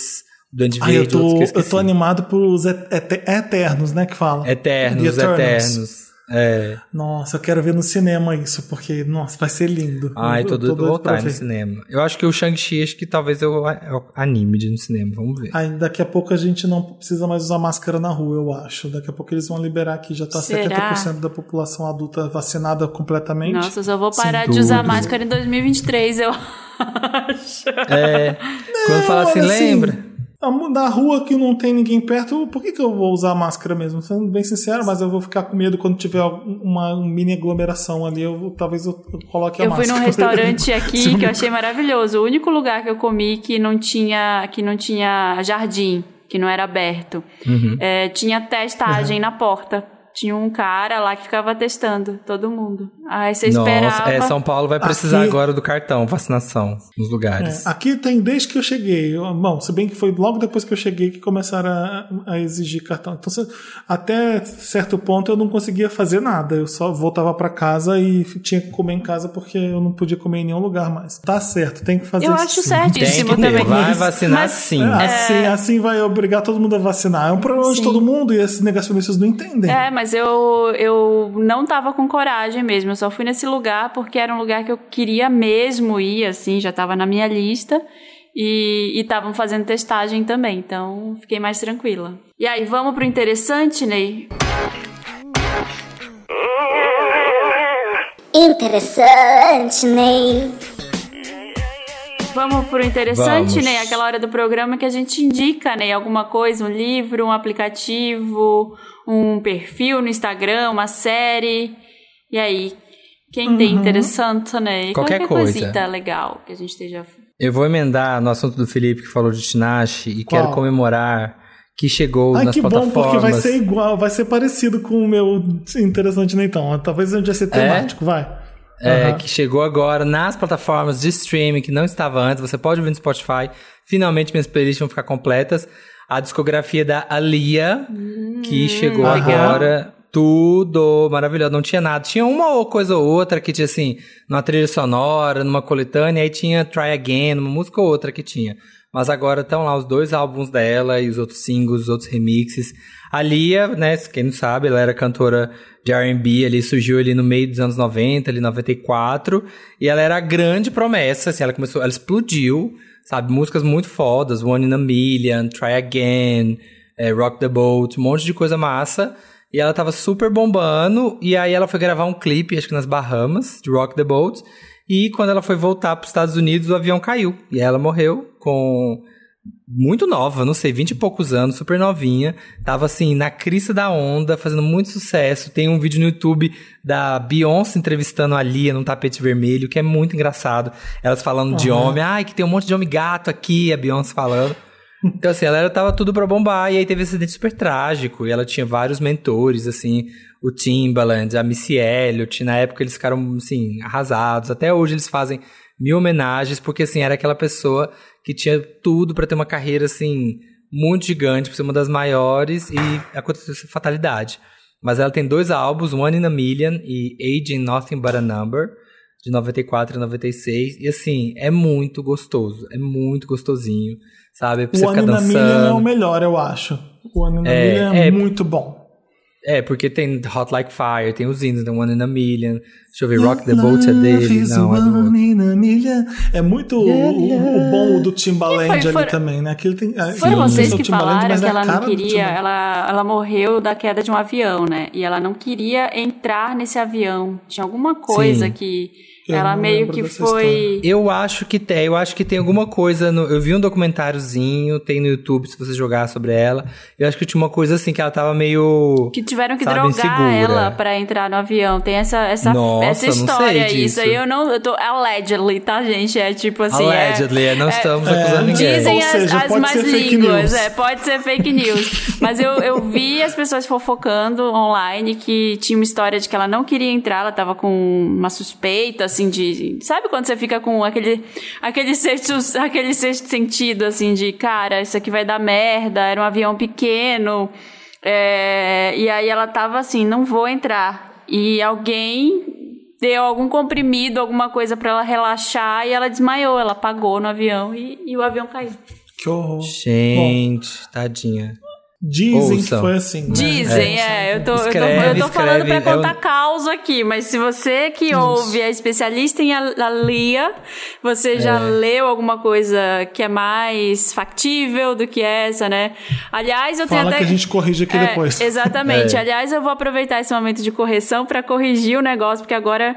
o Duende eu, Verde, outros tô, que eu eu tô animado pros et- et- Eternos, né? Que fala. Eternos. Eternos. É. Nossa, eu quero ver no cinema isso, porque, nossa, vai ser lindo. Ai, tô Eu doido pra voltar pra no cinema. Eu acho que o Shang-Chi, acho que talvez eu, eu anime de ir no cinema. Vamos ver. Aí daqui a pouco a gente não precisa mais usar máscara na rua, eu acho. Daqui a pouco eles vão liberar aqui, já tá Será? 70% da população adulta vacinada completamente. Nossa, eu só vou parar Sem de usar máscara em 2023, eu acho. É. Quando fala assim, assim, lembra? a mu- Na rua que não tem ninguém perto, por que, que eu vou usar máscara mesmo? Sendo bem sincero, mas eu vou ficar com medo quando tiver uma mini aglomeração ali. Eu, talvez eu, eu coloque a Eu fui máscara. num restaurante aqui que eu achei maravilhoso. O único lugar que eu comi que não tinha, que não tinha jardim, que não era aberto. Uhum. É, tinha testagem na porta. Tinha um cara lá que ficava testando todo mundo. Aí você esperava. É, São Paulo vai precisar Aqui- agora do cartão, vacinação, nos lugares. É, aqui tem desde que eu cheguei. Eu- Bom, se bem que foi logo depois que eu cheguei que começaram a, a exigir cartão. Então, se- até certo ponto eu não conseguia fazer nada. Eu só voltava pra casa e tinha que comer em casa porque eu não podia comer em nenhum lugar mais. Tá certo, tem que fazer Eu isso. acho sim. Tem certíssimo que ter, também. vai vacinar Mas- sim. É, Assim, assim vai obrigar todo mundo a vacinar. É um problema de Sim. todo mundo e esses negacionistas não entendem. É, mas eu, eu não tava com coragem mesmo. Eu só fui nesse lugar porque era um lugar que eu queria mesmo ir, assim, já tava na minha lista. E estavam fazendo testagem também, então fiquei mais tranquila. E aí, vamos pro interessante, Ney? Interessante, Ney. Vamos pro interessante, Vamos. Ney? Aquela hora do programa que a gente indica, Ney, alguma coisa, um livro, um aplicativo, um perfil no Instagram, uma série. E aí, quem tem interessante, Ney? Qualquer coisa. coisita legal que a gente esteja Eu vou emendar no assunto do Felipe que falou de Tinashe e Qual? quero comemorar que chegou Ai, nas que bom, plataformas. porque vai ser igual, vai ser parecido com o meu interessante, né? Então, talvez a gente vai ser temático, vai. É, Aham. que chegou agora nas plataformas de streaming que não estava antes. Você pode ouvir no Spotify. Finalmente minhas playlists vão ficar completas. A discografia da Alia, que chegou agora. Tudo maravilhoso, não tinha nada. Tinha uma ou coisa ou outra que tinha assim, numa trilha sonora, numa coletânea, aí tinha Try Again, uma música ou outra que tinha. Mas agora estão lá os dois álbuns dela e os outros singles, os outros remixes. A Lia, né, quem não sabe, ela era cantora de R&B, ali surgiu ali no meio dos anos 90, ali 94, e ela era a grande promessa, assim, ela começou, ela explodiu, sabe, músicas muito fodas, One in a Million, Try Again, eh, Rock the Boat, um monte de coisa massa, e ela tava super bombando, e aí ela foi gravar um clipe, acho que nas Bahamas, de Rock the Boat, e quando ela foi voltar para os Estados Unidos, o avião caiu, e ela morreu com muito nova, não sei, 20 e poucos anos, super novinha. Tava assim, na crista da onda, fazendo muito sucesso. Tem um vídeo no YouTube da Beyoncé entrevistando a Lia num tapete vermelho, que é muito engraçado. Elas falando de homem, ai, que tem um monte de homem gato aqui, a Beyoncé falando. Então, assim, ela era- tava tudo pra bombar, e aí teve esse acidente super trágico, e ela tinha vários mentores, assim, o Timbaland, a Missy Elliott, na época eles ficaram, assim, arrasados. Até hoje eles fazem mil homenagens, porque, assim, era aquela pessoa que tinha tudo pra ter uma carreira, assim, muito gigante, pra ser uma das maiores, e aconteceu essa fatalidade. Mas ela tem dois álbuns, One in a Million e Age in Nothing But a Number, de 94 e 96. E assim, é muito gostoso. É muito gostosinho, sabe? Pra O você One ficar in a Million é o melhor, eu acho. O One in a É, Million é, é- muito bom. É, porque tem Hot Like Fire, tem os hinos, tem One in a Million. Deixa eu ver, Rock the Boat é dele. Não, é do outro. One in a Million. É muito o, o- o bom do Timbaland E foi- ali foi- também, né? Aquele tem, Foram não sei vocês é que falaram que é a ela não queria, ela, ela morreu da queda de um avião, né? E ela não queria entrar nesse avião. Tinha alguma coisa Sim. que Eu ela meio que foi. Eu acho que tem, eu acho que tem alguma coisa. No, eu vi um documentáriozinho, tem no YouTube se você jogar sobre ela. Eu acho que tinha uma coisa assim que ela tava meio. Que tiveram que sabe, drogar insegura. ela pra entrar no avião. Tem essa, essa, Nossa, essa história. disso. Isso aí eu não. Eu tô allegedly, tá, gente? É tipo assim. é- Allegedly, é, não estamos é, acusando ninguém. Dizem Ou as, seja, as pode mais ser fake línguas, news. é, pode ser fake news. Mas eu, eu vi as pessoas fofocando online que tinha uma história de que ela não queria entrar, ela tava com uma suspeita, assim, de. Sabe quando você fica com aquele, aquele, sexto, aquele sexto sentido, assim, de cara, isso aqui vai dar merda, era um avião pequeno. é, e aí ela tava assim, não vou entrar. E alguém deu algum comprimido, alguma coisa pra ela relaxar e ela desmaiou. Ela apagou no avião e, e o avião caiu. Que horror. Gente, tadinha. Dizem Ouçam. que foi assim. né? Dizem, é. Eu tô, eu tô, Escreve, eu tô falando pra escreve, é contar um- causa aqui, mas se você que ouve é especialista em a, a Lia, você já leu alguma coisa que é mais factível do que essa, né? Aliás, eu tenho Fala até. que a gente corrige aqui É, depois. Exatamente. É. Aliás, eu vou aproveitar esse momento de correção para corrigir o negócio, porque agora,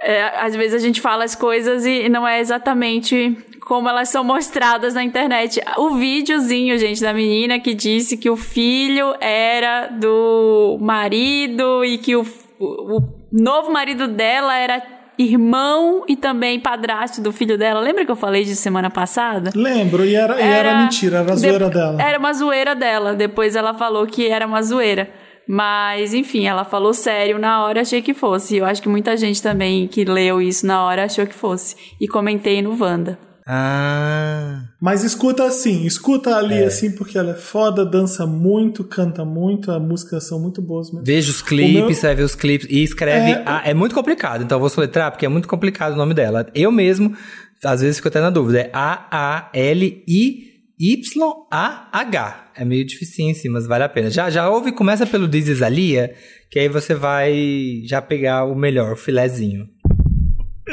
é, às vezes, a gente fala as coisas e não é exatamente como elas são mostradas na internet. O videozinho, gente, da menina que disse que o filho era do marido e que o, o, o novo marido dela era irmão e também padrasto do filho dela. Lembra que eu falei disso semana passada? Lembro, e era, e era mentira, era a zoeira de- dela. Era uma zoeira dela. Depois ela falou que era uma zoeira. Mas, enfim, ela falou sério na hora, achei que fosse. Eu acho que muita gente também que leu isso na hora achou que fosse. E comentei no Wanda. Ah. Mas escuta assim, escuta ali É. assim, porque ela é foda, dança muito, canta muito, as músicas são muito boas mesmo. Veja os clipes, meu- você vai ver os clipes e escreve. É. É, é muito complicado, então eu vou soletrar porque é muito complicado o nome dela. Eu mesmo, às vezes, fico até na dúvida. É A-A-L-I-Y-A-H. É meio dificinho sim, mas vale a pena. Já, já ouve, começa pelo This is Alia, que aí você vai já pegar o melhor, o filezinho.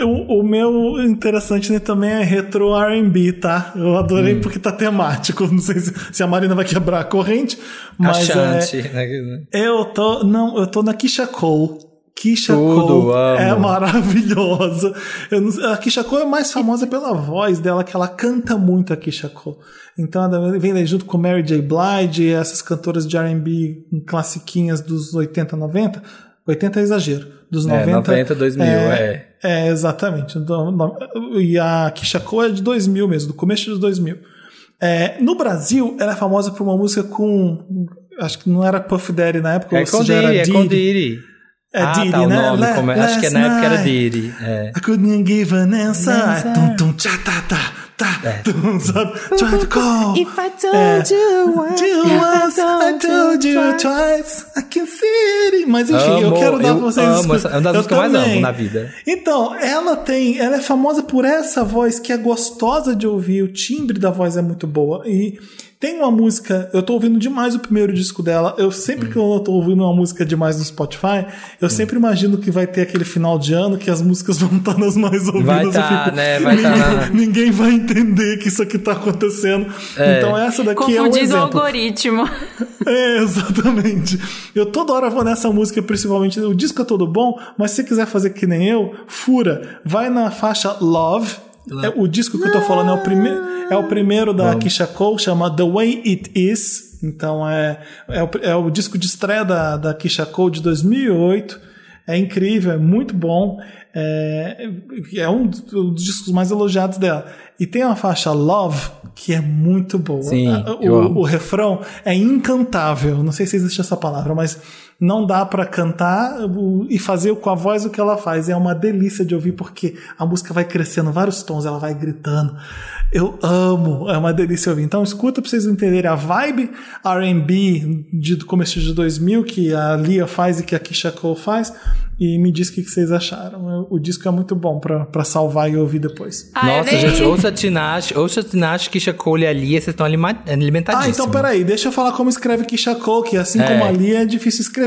O, o meu interessante né, também é retro R&B, tá? Eu Hum. adorei porque tá temático. Não sei se, se a Marina vai quebrar a corrente, mas Achante. é, né? eu tô não, eu tô na Kisha Cole. Kisha Tudo, Cole amo. é maravilhosa. Não- a Kisha Cole é mais famosa pela voz dela, que ela canta muito a Kisha Cole. Então ela vem junto com Mary J. Blige, essas cantoras de R&B classiquinhas dos 80, 90. 80 é exagero. Dos É, 90. 90, 2000, é. É, exatamente. Então, E a Kisha Cole é de 2000 mesmo, do começo de 2000. É, no Brasil, ela é famosa por uma música com. Acho que não era Puff Daddy na época, É ou com se já era Diddy, é com Diddy. É ah, Diddy, tá, né? como é- acho que last na época era. Diddy. É. I couldn't give an answer. Tum, tum, tcha, tá, tá, tá, tum, sabe? Try to call. If I told you once, I told you twice, I can see it. Mas enfim, eu Amo, quero dar eu pra vocês. amo essa- é uma das Eu músicas que eu mais também. amo na vida. Então, ela tem, ela é famosa por essa voz que é gostosa de ouvir, o timbre da voz é muito boa e tem uma música, eu tô ouvindo demais o primeiro disco dela. Eu sempre que eu tô ouvindo uma música demais no Spotify, eu sempre imagino que vai ter aquele final de ano que as músicas vão estar nas mais ouvidas. Vai Eu tá, fico, né? Vai tá ninguém, na- ninguém vai entender que isso aqui tá acontecendo. É. Então essa daqui é um Confundindo o exemplo. algoritmo. É, exatamente. Eu toda hora vou nessa música, principalmente. O disco é todo bom, mas se você quiser fazer que nem eu, fura. Vai na faixa Love. É, o disco que eu tô falando é o, prime é o primeiro da Keisha Cole, chama The Way It Is. Então é, é, o, é o disco de estreia da, da Keisha Cole de 2008. É incrível, é muito bom. É, é um dos discos mais elogiados dela. E tem uma faixa Love que é muito boa. Sim, A- eu o, o refrão é incantável. Não sei se existe essa palavra, mas não dá pra cantar e fazer com a voz o que ela faz. É uma delícia de ouvir porque a música vai crescendo vários tons, ela vai gritando. Eu amo, é uma delícia ouvir. Então escuta pra vocês entenderem a vibe R&B de, do começo de 2000 que a Lia faz e que a Keisha Cole faz e me diz o que vocês acharam. O disco é muito bom pra pra salvar e ouvir depois. Ah, eu Nossa, nem- gente, ouça Tinashe, ouça Tinashe, Kisha Cole e a Lia, vocês estão alima- Ah, alimentadíssimos. então peraí, deixa eu falar como escreve Keisha Cole, que assim É. como ali é difícil escrever.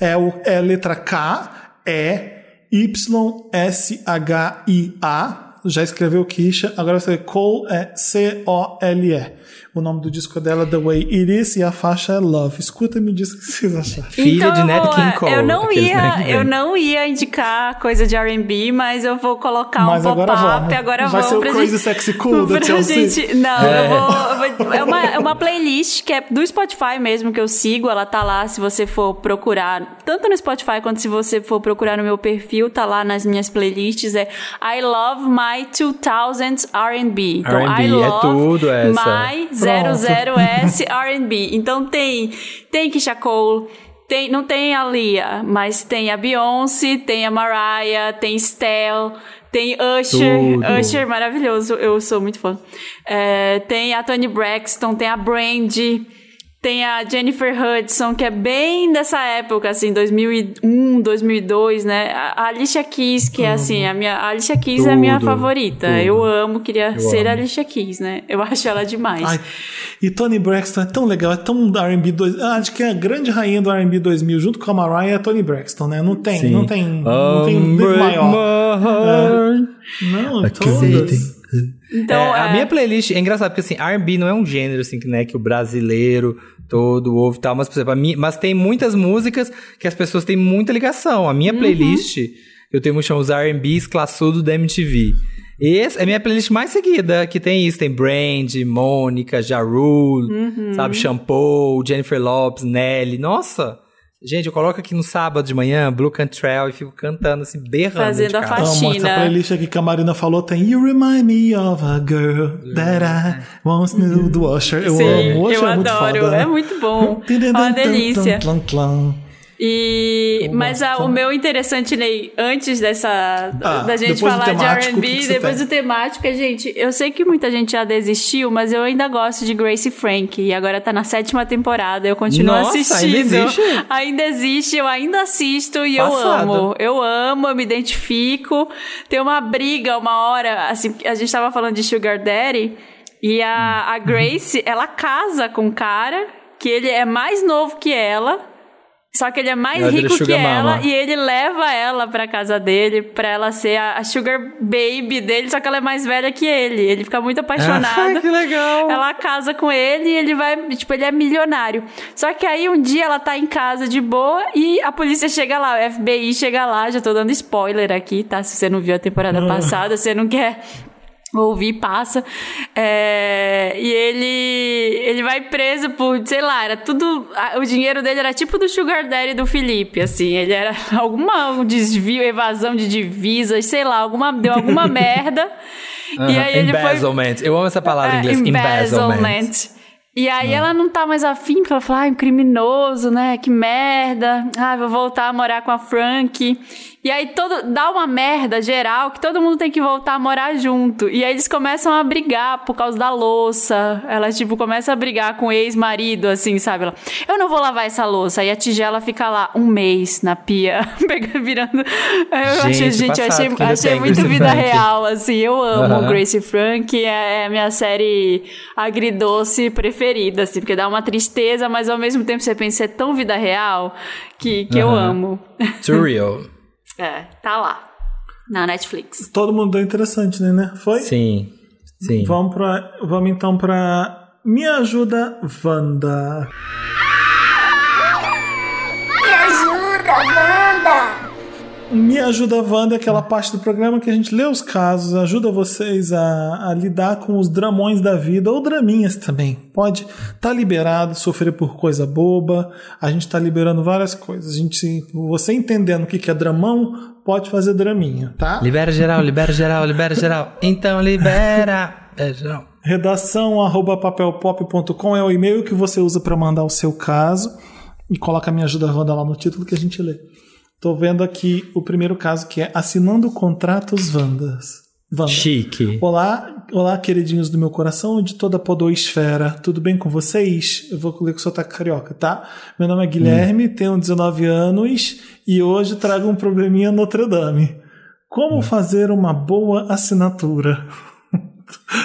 É, o, é letra K, E, Y, S, H, I, A. Já escreveu Keisha, agora você Cole é C-O-L-E. O nome do disco dela é The Way It Is e a faixa é Love. Escuta e me diz o que vocês acharam. Filha Então de Nat vou- King Cole. Eu não ia, eu não ia indicar coisa de R&B, mas eu vou colocar Mas um agora pop-up. vamos. Agora Vai vamos ser o pra Crazy gente- Sexy Cool da Chelsea? gente- Não, eu vou, eu vou- é, uma, é uma playlist que é do Spotify mesmo que eu sigo. Ela tá lá se você for procurar, tanto no Spotify quanto se você for procurar no meu perfil, tá lá nas minhas playlists. É I Love My 2000s R&B. Então, R&B, é tudo essa. My 00S R&B. Então tem tem Keisha Cole, tem, não tem a Lia, mas tem a Beyoncé, tem a Mariah, tem Stell, tem Usher, Tudo. Usher maravilhoso, eu sou muito fã. É, tem a Toni Braxton, tem a Brandy, tem a Jennifer Hudson, que é bem dessa época, assim, 2001, 2002, né? A a Alicia Keys, que é assim, a minha a Alicia Keys é a minha Tudo, favorita. tudo. Eu amo, queria ser a amo. Alicia Keys, né? Eu acho ela demais. Ai, e Tony Braxton é tão legal, é tão R&B 2. ah, Acho que é a grande rainha do R&B 2000, junto com a Mariah, é a Tony Braxton, né? Não tem, Sim. não tem, não tem um maior. my heart. Não, todas. Então, É, a é, minha playlist é engraçado, porque assim, R&B não é um gênero assim, que, né, que o brasileiro todo ouve e tal, mas, por exemplo, a minha, mas tem muitas músicas que as pessoas têm muita ligação. A Uhum. minha playlist, eu tenho chama os R&Bs classudo da MTV. Essa é a minha playlist mais seguida, que tem isso. Tem Brandy, Mônica, Ja Rule, Uhum. sabe, Shampoo, Jennifer Lopes, Nelly. Nossa! Gente, eu coloco aqui no sábado de manhã, Blue Cantrell, e fico cantando assim, berrando Fazendo de a faixa. Amo essa Faxina. playlist aqui que a Marina falou, tem You Remind Me of a Girl That I Once Knew do Usher. Eu Sim, amo, o Usher eu é muito adoro. foda. né? É muito bom. É uma delícia. E, mas ah, o meu interessante, Ney, antes dessa Ah, da gente falar de temático, que R&B, depois tem? do temático, é, gente, eu sei que muita gente já desistiu, mas eu ainda gosto de Grace Frank e agora tá na sétima temporada, eu continuo Nossa, ainda assistindo. existe? Ainda existe, eu ainda assisto e Passado. eu amo. Eu amo, eu me identifico. Tem uma briga uma hora, assim, a gente tava falando de Sugar Daddy e a, a Grace, ela casa com um cara que ele é mais novo que ela. Só que ele é mais Ela rico que ela mama. e ele leva ela pra casa dele pra ela ser a, a sugar baby dele, só que ela é mais velha que ele. Ele fica muito apaixonado. Ai, que legal! Ela casa com ele e ele vai, tipo, ele é milionário. Só que aí um dia ela tá em casa de boa e a polícia chega lá, o FBI chega lá, já tô dando spoiler aqui, tá? Se você não viu a temporada passada, você não quer ouvir, passa. É, e ele ele vai preso por, sei lá, era tudo. O dinheiro dele era tipo do Sugar Daddy do Felipe, assim. Ele era alguma um desvio, evasão de divisas, sei lá, alguma, deu alguma merda. E aí ele foi. embezzlement. Eu amo essa palavra em É, inglês. Embezzlement. E aí ela não tá mais afim, porque ela fala, ai, um criminoso, né? Que merda. Ai, vou voltar a morar com a Frank. E aí todo, dá uma merda geral que todo mundo tem que voltar a morar junto. E aí eles começam a brigar por causa da louça. Ela, tipo, começa a brigar com o ex-marido, assim, sabe? Ela, eu não vou lavar essa louça. Aí a tigela fica lá um mês na pia, virando. Eu achei, Gente, gente, eu passado achei, achei muito Grace vida Frank. real, assim. Eu amo Aham. Grace Frank, é a minha série agridoce preferida, assim, porque dá uma tristeza, mas ao mesmo tempo você pensa, é tão vida real que, que eu Aham. amo. Too real. É, tá lá. Na Netflix. Todo mundo deu interessante, né? né? Foi? Sim. Sim. Vamos, pra, vamos então pra Me Ajuda Wanda. Me Me Ajuda Wanda é aquela parte do programa que a gente lê os casos, ajuda vocês a, a lidar com os dramões da vida, ou draminhas também. Pode tá liberado, sofrer por coisa boba. A gente tá liberando várias coisas. A gente, você entendendo o que que é dramão, pode fazer draminha, tá? Libera geral, libera geral, libera geral. Então libera. É geral. Redação arroba papelpop.com é o e-mail que você usa para mandar o seu caso e coloca Me Ajuda Wanda lá no título que a gente lê. Tô vendo aqui o primeiro caso que é Assinando Contratos Wandas. Wanda. Chique. Olá, olá, queridinhos do meu coração de toda a podosfera. Tudo bem com vocês? Eu vou ler com o sotaque carioca, tá? Meu nome é Guilherme, tenho 19 anos e hoje trago um probleminha Notre Dame. Como fazer uma boa assinatura?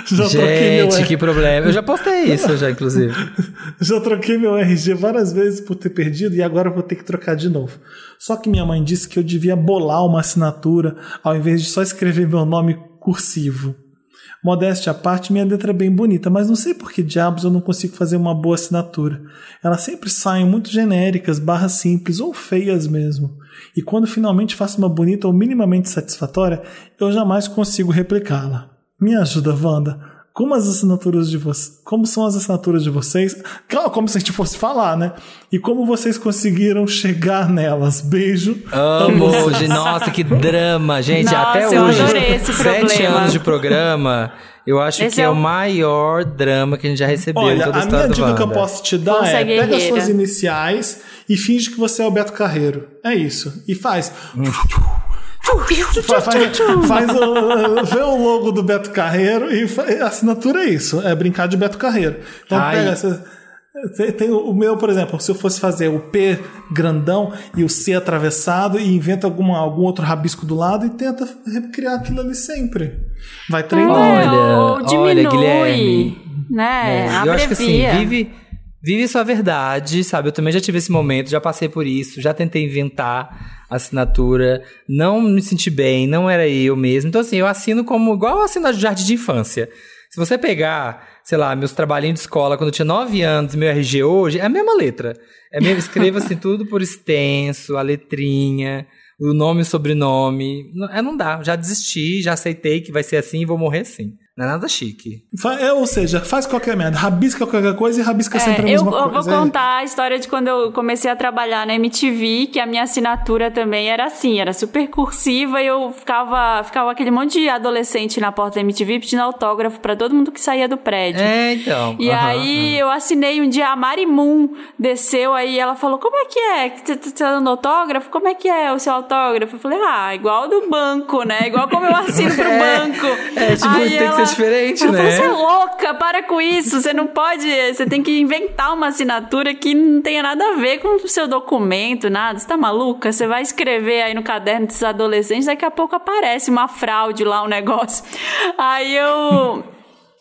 Já troquei meu Gente, que problema. Eu já postei isso, já, inclusive. já troquei meu RG várias vezes por ter perdido e agora vou ter que trocar de novo. Só que minha mãe disse que eu devia bolar uma assinatura ao invés de só escrever meu nome cursivo. Modéstia à parte, minha letra é bem bonita, mas não sei por que diabos eu não consigo fazer uma boa assinatura. Elas sempre saem muito genéricas, barras simples ou feias mesmo. E quando finalmente faço uma bonita ou minimamente satisfatória, eu jamais consigo replicá-la. Me ajuda, Wanda. Como as assinaturas de vocês. Como são as assinaturas de vocês? Claro, como se a gente fosse falar, né? E como vocês conseguiram chegar nelas. Beijo. Amo, gente. Nossa, que drama, gente. Nossa, até eu hoje, sete problema. anos de programa, eu acho Esse que é, é o maior drama que a gente já recebeu em Olha, toda a a minha dica que eu posso te dar Força é: pega guerreira. suas iniciais e finge que você é o Beto Carreiro. É isso. E faz. Fa- faz, faz o, vê o logo do Beto Carreiro e a assinatura é isso, é brincar de Beto Carreiro. Então Ai. pega essa. tem- Tem o meu, por exemplo, se eu fosse fazer o P grandão e o C atravessado e inventa alguma, algum outro rabisco do lado e tenta recriar aquilo ali sempre. Vai treinando. Olha, É, olha, diminui, Guilherme. né? É, eu acho que assim, vive, vive sua verdade, sabe? Eu também já tive esse momento, já passei por isso, já tentei inventar assinatura, não me senti bem, não era eu mesmo. Então, assim, eu assino como igual eu assino de jardim de infância. Se você pegar, sei lá, meus trabalhinhos de escola quando eu tinha 9 anos, meu RG hoje, é a mesma letra. É mesmo, escreva assim tudo por extenso, a letrinha, o nome e o sobrenome. Não, é, não dá, já desisti, já aceitei que vai ser assim e vou morrer assim. Não é nada chique. É, ou seja, faz qualquer merda, rabisca qualquer coisa e rabisca sempre a É, eu, mesma eu coisa. vou É- contar a história de quando eu comecei a trabalhar na MTV, que a minha assinatura também era assim, era super cursiva e eu ficava, ficava aquele monte de adolescente na porta da MTV pedindo autógrafo pra todo mundo que saía do prédio. É, então. E aham, aí eu assinei um dia, a Mari Moon desceu aí, ela falou, como é que é? Que Você tá dando autógrafo? Como é que é o seu autógrafo? Eu falei, ah, igual do banco, né? Igual como eu assino pro banco. é, tipo, Aí tem que ser diferente, ela né? Você é louca, para com isso. Você não pode. Você tem que inventar uma assinatura que não tenha nada a ver com o seu documento, nada. Você tá maluca? Você vai escrever aí no caderno desses adolescentes, daqui a pouco aparece uma fraude lá, um negócio. Aí eu.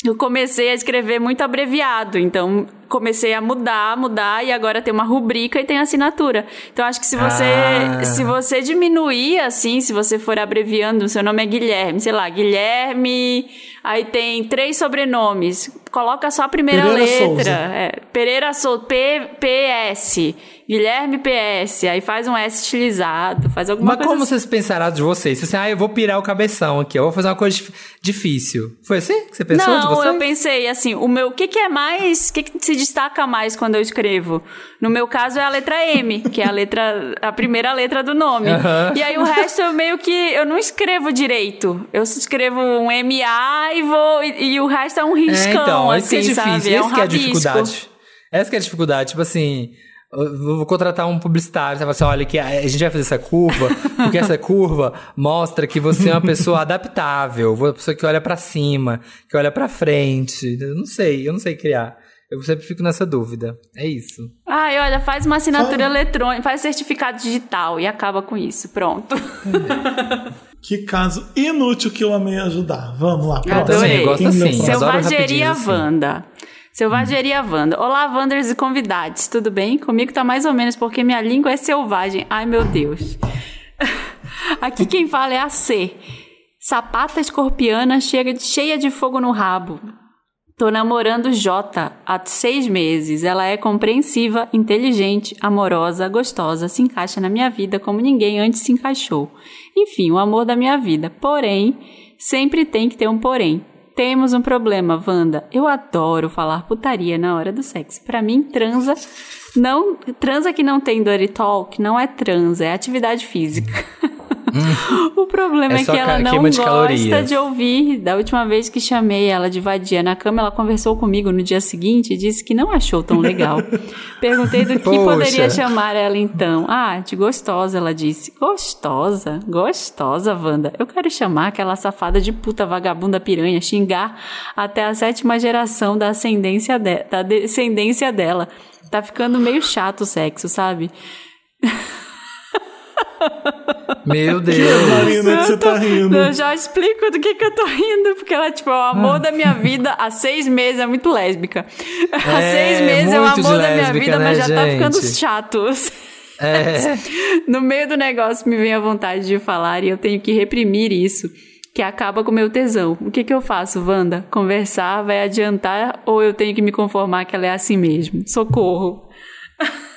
Eu comecei a escrever muito abreviado, então comecei a mudar, mudar e agora tem uma rubrica e tem assinatura. Então acho que se você Ah. se você diminuir assim, se você for abreviando, seu nome é Guilherme, sei lá, Guilherme, aí tem três sobrenomes, coloca só a primeira Pereira letra, é, Pereira Souza, P PS. Guilherme PS, aí faz um S estilizado, faz alguma Mas coisa como assim. vocês pensaram de vocês? Você, ah, eu vou pirar o cabeção aqui, eu vou fazer uma coisa dif- difícil. Foi assim que você pensou de Não, vocês? eu pensei assim, o meu, o que que é mais, o que que se destaca mais quando eu escrevo? No meu caso é a letra M, que é a letra, a primeira letra do nome. Aham. E aí o resto eu meio que, eu não escrevo direito. Eu escrevo um MA e vou, e, e o resto é um É, riscão, então, assim, isso que é sabe? difícil, é um esse que é a dificuldade. Essa que é a dificuldade, tipo assim, eu vou contratar um publicitário, você fala assim, olha, que a gente vai fazer essa curva, porque essa curva mostra que você é uma pessoa adaptável, uma pessoa que olha pra cima, que olha pra frente. Eu não sei, eu não sei criar. Eu sempre fico nessa dúvida. É isso. Ai, olha, faz uma assinatura eletrônica, faz certificado digital e acaba com isso. Pronto. Que caso inútil que eu amei ajudar. Vamos lá, Adorei. próximo. Também, eu gosto assim. Selvageria rapidinho, assim. Selvageria Wanda. Olá, Wanders e convidados. Tudo bem? Comigo tá mais ou menos porque minha língua é selvagem. Ai, meu Deus. Aqui quem fala é a C. Sapata escorpiana chega- cheia de fogo no rabo. Tô namorando Jota há seis meses. Ela é compreensiva, inteligente, amorosa, gostosa, se encaixa na minha vida como ninguém antes se encaixou. Enfim, o amor da minha vida. Porém, sempre tem que ter um porém. Temos um problema, Wanda. Eu adoro falar putaria na hora do sexo. Pra mim, transa não transa que não tem dirty talk não é transa, é atividade física. o problema É é, que ela não gosta calorias. de ouvir. Da última vez que chamei ela de vadia na cama, ela conversou comigo no dia seguinte e disse que não achou tão legal. Perguntei do que Poxa. poderia chamar ela então. Ah, de gostosa, ela disse. Gostosa? Gostosa, Wanda. Eu quero chamar aquela safada de puta vagabunda piranha, xingar até a sétima geração da ascendência, de- da descendência dela. Tá ficando meio chato o sexo, sabe? Meu Que Deus. Marina que você tá rindo. Eu já explico do que que eu tô rindo, porque ela, tipo, é o amor da minha vida há seis meses, é muito lésbica. Há É, seis meses é o amor da minha vida, mas né, já tá ficando gente? chato. É. No meio do negócio me vem a vontade de falar e eu tenho que reprimir isso, que acaba com o meu tesão. O que que eu faço, Wanda? Conversar vai adiantar ou eu tenho que me conformar que ela é assim mesmo? Socorro.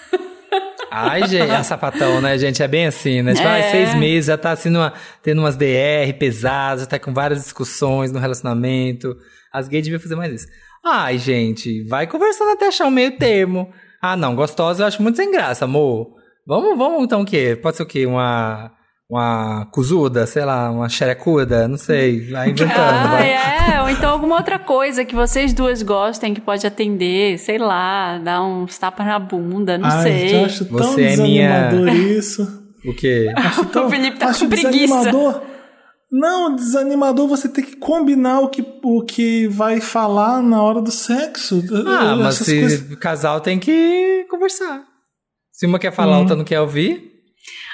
Ai, gente, a sapatão, né, gente? É bem assim, né? Tipo, É. ai, seis meses, já tá assim, numa, tendo umas DR pesadas, já tá com várias discussões no relacionamento. As gays deviam fazer mais isso. Ai, gente, vai conversando até achar um meio termo. Ah, não, gostosa eu acho muito sem graça, amor. Vamos, vamos então o quê? Pode ser o quê? Uma. Uma cuzuda, sei lá, uma xerecuda, não sei. Vai inventando, Ah, vai. é, ou então alguma outra coisa que vocês duas gostem que pode atender, sei lá, dar uns tapas na bunda, não Ai, sei. eu acho tão Você é minha- desanimador isso. O quê? Acho tão, O Felipe tá acho com preguiça. desanimador. Não, desanimador você tem que combinar o que, o que vai falar na hora do sexo. Ah, mas se coisas- casal tem que conversar. Se uma quer falar, a outra não quer ouvir.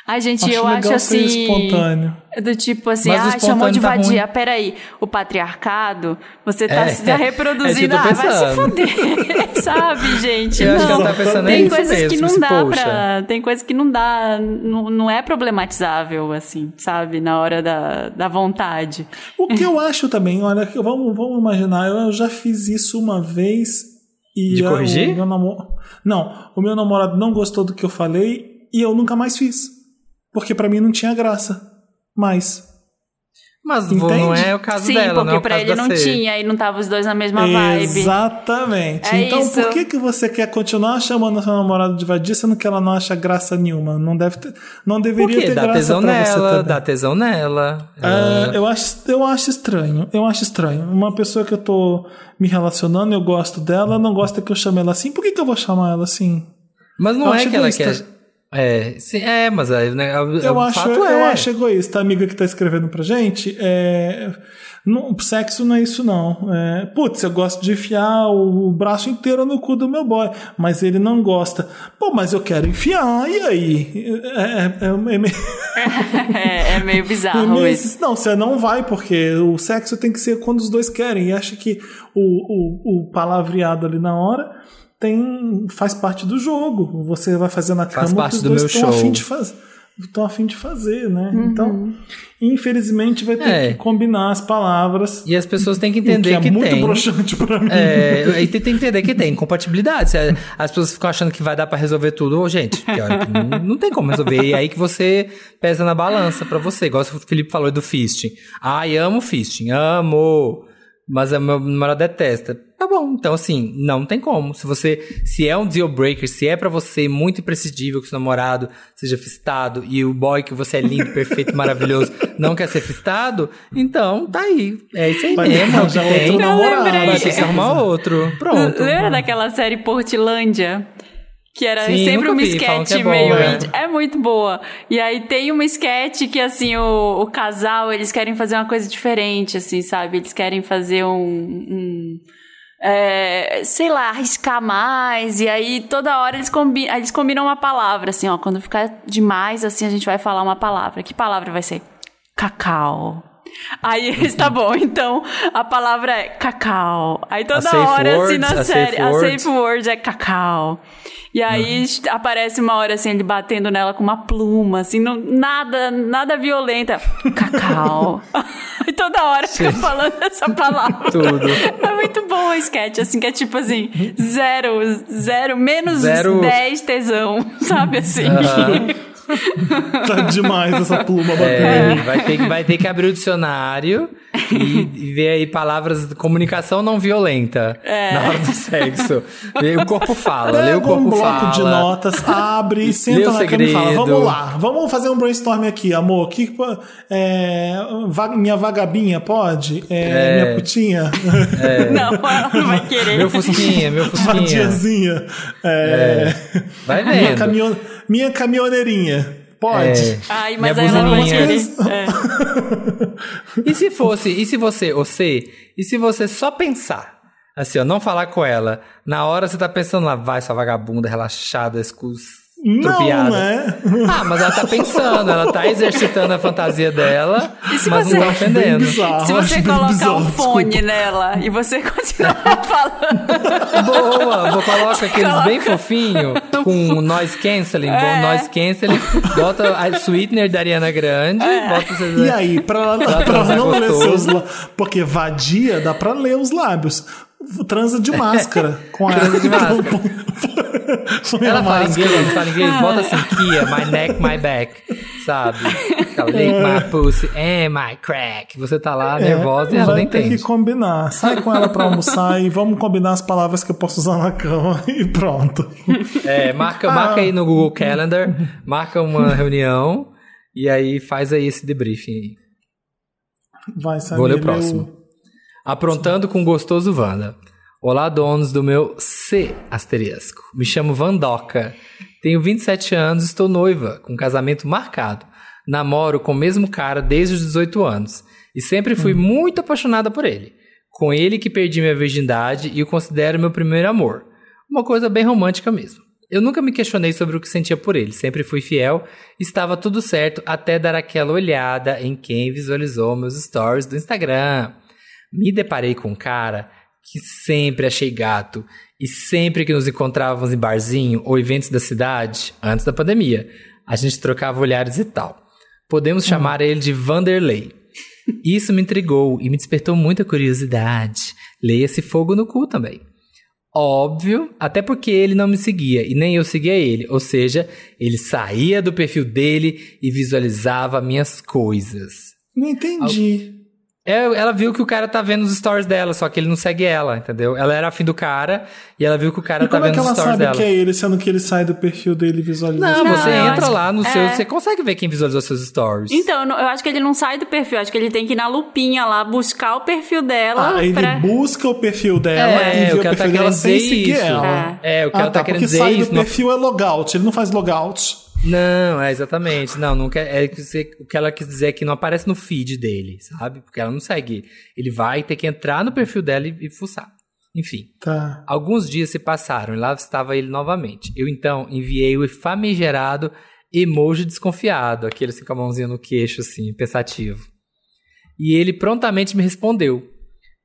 Ai, gente, Acho eu legal acho ser assim. espontâneo. Do tipo assim, ah, chamou de tá vadia. ruim. Peraí, o patriarcado, você tá É, se tá é que reproduzindo. tô ah, vai se fuder. Sabe, gente? Eu acho que não. ela tá pensando tem coisas que mesmo, não se dá poxa. pra. Tem coisas que não dá. Não, não é problematizável, assim, sabe? Na hora da, da vontade. O que eu acho também, olha, que vamos, vamos imaginar, eu já fiz isso uma vez e De corrigir? o meu namo... Não, o meu namorado não gostou do que eu falei e eu nunca mais fiz. Porque pra mim não tinha graça. Mas. Mas Entende? não é o caso Sim, dela, não é porque o pra ele não C. tinha e não tava os dois na mesma vibe. Exatamente. É então isso. por que, que você quer continuar chamando a sua namorada de vadia sendo que ela não acha graça nenhuma? Não deve ter, não Por deveria ter Dá graça tesão pra você nela, também. dá tesão nela. Ah, eu, acho, eu acho estranho. Eu acho estranho. Uma pessoa que eu tô me relacionando, eu gosto dela, não gosta que eu chame ela assim. Por que, que eu vou chamar ela assim? Mas não eu é acho que ela quer. É, sim, é, mas é, né, o, Eu o acho, fato eu é. acho egoísta. A amiga que tá escrevendo pra gente, é, não, sexo não é isso, não. É, putz, eu gosto de enfiar o, o braço inteiro no cu do meu boy, mas ele não gosta. Pô, mas eu quero enfiar, e aí? É, é, é, é meio- é, é meio é bizarro meio isso. não, você não vai, porque o sexo tem que ser quando os dois querem. E acho que o, o, o palavreado ali na hora tem, faz parte do jogo. Você vai fazer na Faz cama parte que os do dois meu estão show. afim de fazer. estão a fim de fazer, né? Então, infelizmente, vai ter É. que combinar as palavras. E as pessoas têm que o que entender é que, muito tem. broxante pra mim. É, e tem que entender que tem a- As pessoas ficam achando que vai dar pra resolver tudo. Ô, gente, não, não tem como resolver. E aí que você pesa na balança pra você. Igual o Felipe falou do fisting. Ai, amo fisting, amo. Mas a meu namorado detesta. Tá bom, então assim, não tem como. Se você, se é um deal breaker, se é pra você muito imprescindível que seu namorado seja fistado e o boy que você é lindo, perfeito, maravilhoso, não quer ser fistado, então tá aí. É isso aí mesmo. ter o que que arranjar tem. outro namorado. Vai ter que arrumar outro. Pronto. Lembra daquela série Portilândia? Que era Sim, sempre uma vi, sketch é meio. boa, é. É muito boa. E aí tem uma sketch que, assim, o, o casal, eles querem fazer uma coisa diferente, assim, sabe? Eles querem fazer um. um é, sei lá, arriscar mais. E aí toda hora eles, combi eles combinam uma palavra, assim, ó. Quando ficar demais, assim, a gente vai falar uma palavra. Que palavra vai ser? Cacau. Aí eles, tá bom, então a palavra é cacau. Aí toda safe hora, word, assim, na a série, safe a safe word é cacau. E aí aparece uma hora, assim, ele batendo nela com uma pluma, assim, não, nada, nada violenta. Cacau. e toda hora fica falando essa palavra. Tudo. É muito bom o sketch, assim, que é tipo assim, zero, zero, menos Zero. 10 tesão, sabe assim? Tá demais essa pluma batendo. É, vai, ter, que- vai ter que abrir o dicionário e, e ver aí palavras de comunicação não violenta na hora do sexo. O corpo fala, lê Pega o corpo um bloco fala. de notas, abre, Lê senta o na cama e fala, vamos lá, vamos fazer um brainstorm aqui, amor. Que, é, minha vagabinha pode? É, É. Minha putinha? Não, ela não vai querer. Meu fusquinha, meu fusquinha. Vadiazinha? É, Vai minha, vendo. caminhon, minha caminhoneirinha? Pode? É. Ai, mas aí ela não. É. E se fosse, e se você, você, e se você só pensar, assim, ó, não falar com ela, na hora você tá pensando lá, vai sua vagabunda relaxada, escus, Não, né? Ah, mas ela tá pensando, ela tá exercitando a fantasia dela, E mas você- não tá ofendendo. Bizarro. Se você colocar bizarro, um fone desculpa. nela e você continuar falando. Boa, vou colocar aqueles bem fofinho, com noise canceling, É. bom noise canceling, bota a sweetener da Ariana Grande, bota vocês E aí, pra, pra transar não ler gostoso. seus lábios. Porque vadia dá pra ler os lábios. Transa de máscara. Com a Transa de máscara. Ela fala máscara. inglês, fala inglês, bota assim, Kia, my neck, my back, sabe? Fala, lick my pussy and my crack. Você tá lá nervosa e ela É, vai nem entende. que combinar. Sai com ela pra almoçar e vamos combinar as palavras que eu posso usar na cama e pronto. É, marca, Ah. marca aí no Google Calendar, marca uma reunião e aí faz aí esse debriefing aí. Vai, Samir. Vou ler o próximo. Aprontando com gostoso Wanda. Olá, donos do meu C asterisco. Me chamo Vandoca. Tenho 27 anos estou noiva, com casamento marcado. Namoro com o mesmo cara desde os 18 anos. E sempre fui muito apaixonada por ele. Com ele que perdi minha virgindade e o considero meu primeiro amor. Uma coisa bem romântica mesmo. Eu nunca me questionei sobre o que sentia por ele, sempre fui fiel, estava tudo certo até dar aquela olhada em quem visualizou meus stories do Instagram. Me deparei com um cara que sempre achei gato e sempre que nos encontrávamos em barzinho ou eventos da cidade, antes da pandemia, a gente trocava olhares e tal. Podemos chamar ele de Vanderlei. Isso me intrigou e me despertou muita curiosidade. Leia-se fogo no cu também. Óbvio, até porque ele não me seguia e nem eu seguia ele. Ou seja, ele saía do perfil dele e visualizava minhas coisas. Não entendi. É, ela viu que o cara tá vendo os stories dela, só que ele não segue ela, entendeu? Ela era afim do cara e ela viu que o cara E tá como é vendo que os ela stories sabe dela. que é ele, sendo que ele sai do perfil dele e visualiza? Não, Não, você entra lá no seu. é. Você consegue ver quem visualizou seus stories. Então, eu acho que ele não sai do perfil, acho que ele tem que ir na lupinha lá, buscar o perfil dela. Ah, ele pra... busca o perfil dela É, e vê o o que ela perfil tá dela querendo sem dizer seguir isso. ela. É, o que ah, ela tá tá, querendo porque dizer sai isso. do não- perfil é logout, ele não faz logout. Não, é exatamente. Não, não quer, é o que ela quis dizer é que não aparece no feed dele, sabe? Porque ela não segue. Ele vai ter que entrar no perfil dela e, e fuçar. Enfim. Tá. Alguns dias se passaram e lá estava ele novamente. Eu então enviei o famigerado emoji desconfiado, aquele assim com a mãozinha no queixo, assim, pensativo. E ele prontamente me respondeu.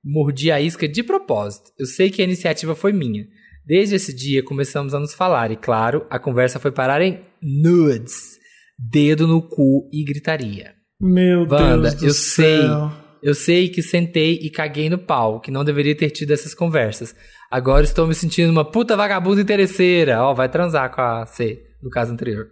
Mordi a isca de propósito. Eu sei que a iniciativa foi minha. Desde esse dia começamos a nos falar e, claro, a conversa foi parar em nudes. dedo no cu e gritaria. Meu Wanda, Deus do eu sei. céu. Eu sei que sentei e caguei no pau, que não deveria ter tido essas conversas. Agora estou me sentindo uma puta vagabunda interesseira. Ó, vai transar com a C, no caso anterior.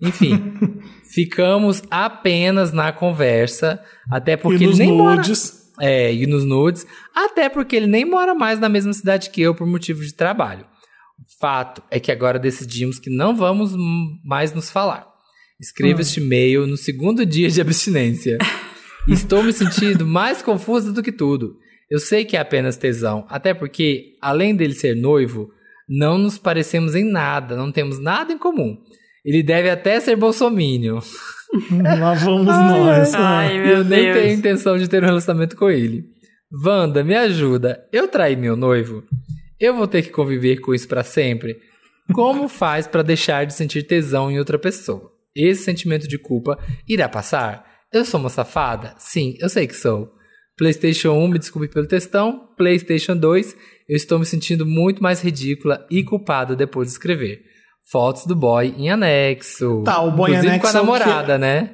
Enfim, ficamos apenas na conversa, até porque e nos ele nem mora... nudes. É, e nos nudes, até porque ele nem mora mais na mesma cidade que eu por motivo de trabalho. Fato é que agora decidimos que não vamos mais nos falar. Escreva este e-mail no segundo dia de abstinência. Estou me sentindo mais confusa do que tudo. Eu sei que é apenas tesão, até porque, além dele ser noivo, não nos parecemos em nada, não temos nada em comum. Ele deve até ser bolsomínio. Lá vamos nós. né? Ai, E meu eu nem Deus. tenho intenção de ter um relacionamento com ele. Wanda, me ajuda. Eu traí meu noivo? Eu vou ter que conviver com isso pra sempre? Como faz pra deixar de sentir tesão em outra pessoa? Esse sentimento de culpa irá passar? Eu sou uma safada? Sim, eu sei que sou. PlayStation 1, me desculpe pelo textão. PlayStation 2, eu estou me sentindo muito mais ridícula e culpada depois de escrever. Fotos do boy em anexo. Tá, o boy Inclusive anexo com a é namorada, né?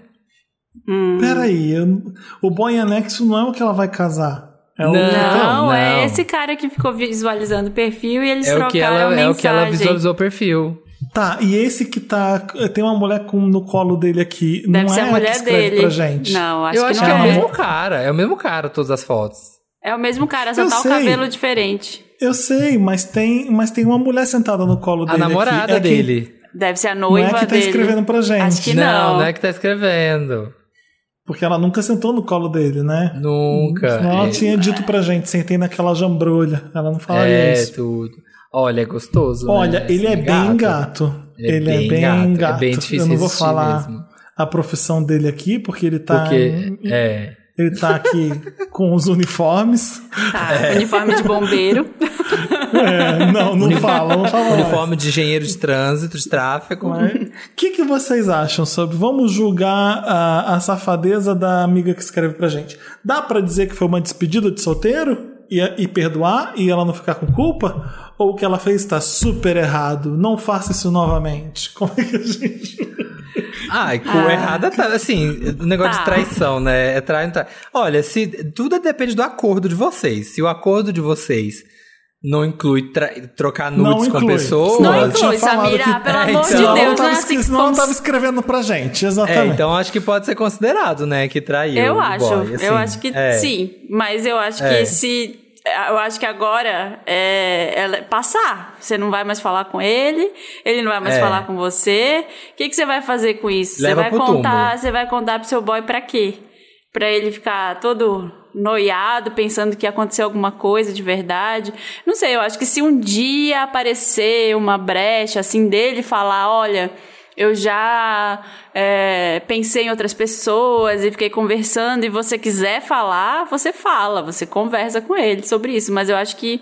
Hum. Peraí, eu- o boy anexo não é o que ela vai casar. É o Não. Não, não. é esse cara que ficou visualizando o perfil e eles É o, trocaram que ela, mensagem. é o que ela visualizou o perfil. Tá, e esse que tá. Tem uma mulher com, no colo dele aqui. Deve não ser é a que mulher escreve dele. pra gente. Não, acho eu que acho não que é, é. o mesmo cara. É o mesmo cara, todas as fotos. É o mesmo cara, só Eu tá o sei. cabelo diferente. Eu sei, mas tem, mas tem uma mulher sentada no colo A dele. namorada aqui. É que- dele. Deve ser a Não noiva é que tá dele. escrevendo pra gente. Acho que não, não. não é que tá escrevendo. Porque ela nunca sentou no colo dele, né? Nunca. Senão ela É- tinha dito pra gente, sentei naquela jambrolha. Ela não falaria É, isso. tudo. Olha, é gostoso. Olha, né? ele é Assim, bem gato. Ele, é bem gato. É bem difícil Eu não vou falar mesmo. a profissão dele aqui, porque ele tá. Porque, é. Ele tá aqui com os uniformes. Tá, uniforme de bombeiro. É, não, não fala, não fala. mais. Uniforme de engenheiro de trânsito, de tráfego. O que, que vocês acham sobre. Vamos julgar a, a safadeza da amiga que escreve pra gente. Dá pra dizer que foi uma despedida de solteiro? E, e perdoar e ela não ficar com culpa? Ou o que ela fez está super errado? Não faça isso novamente. Como é que a gente. Ah, cu errada tá. Assim, o negócio Tá. de traição, né? É trai, trai. Olha, se, tudo depende do acordo de vocês. Se o acordo de vocês não inclui trocar Não nudes com inclui. pessoas. Não inclui, Samira, que- pelo É, amor de então- ela Deus, não é escre- assim que senão ela cons- tava escrevendo pra gente. É, Exatamente. então acho que pode ser considerado, né? Que traiu. Eu o acho, boy, assim. eu acho que É. sim. Mas eu acho É. que se. Eu acho que agora é, passar. Você não vai mais falar com ele, ele não vai mais É. falar com você. O que, que você vai fazer com isso? Leva você vai pro contar, túmulo. você vai contar pro seu boy pra quê? Pra ele ficar todo noiado, pensando que aconteceu alguma coisa de verdade. Não sei, eu acho que se um dia aparecer uma brecha assim dele falar, olha, eu já é, pensei em outras pessoas e fiquei conversando e você quiser falar, você fala, você conversa com ele sobre isso. Mas eu acho que,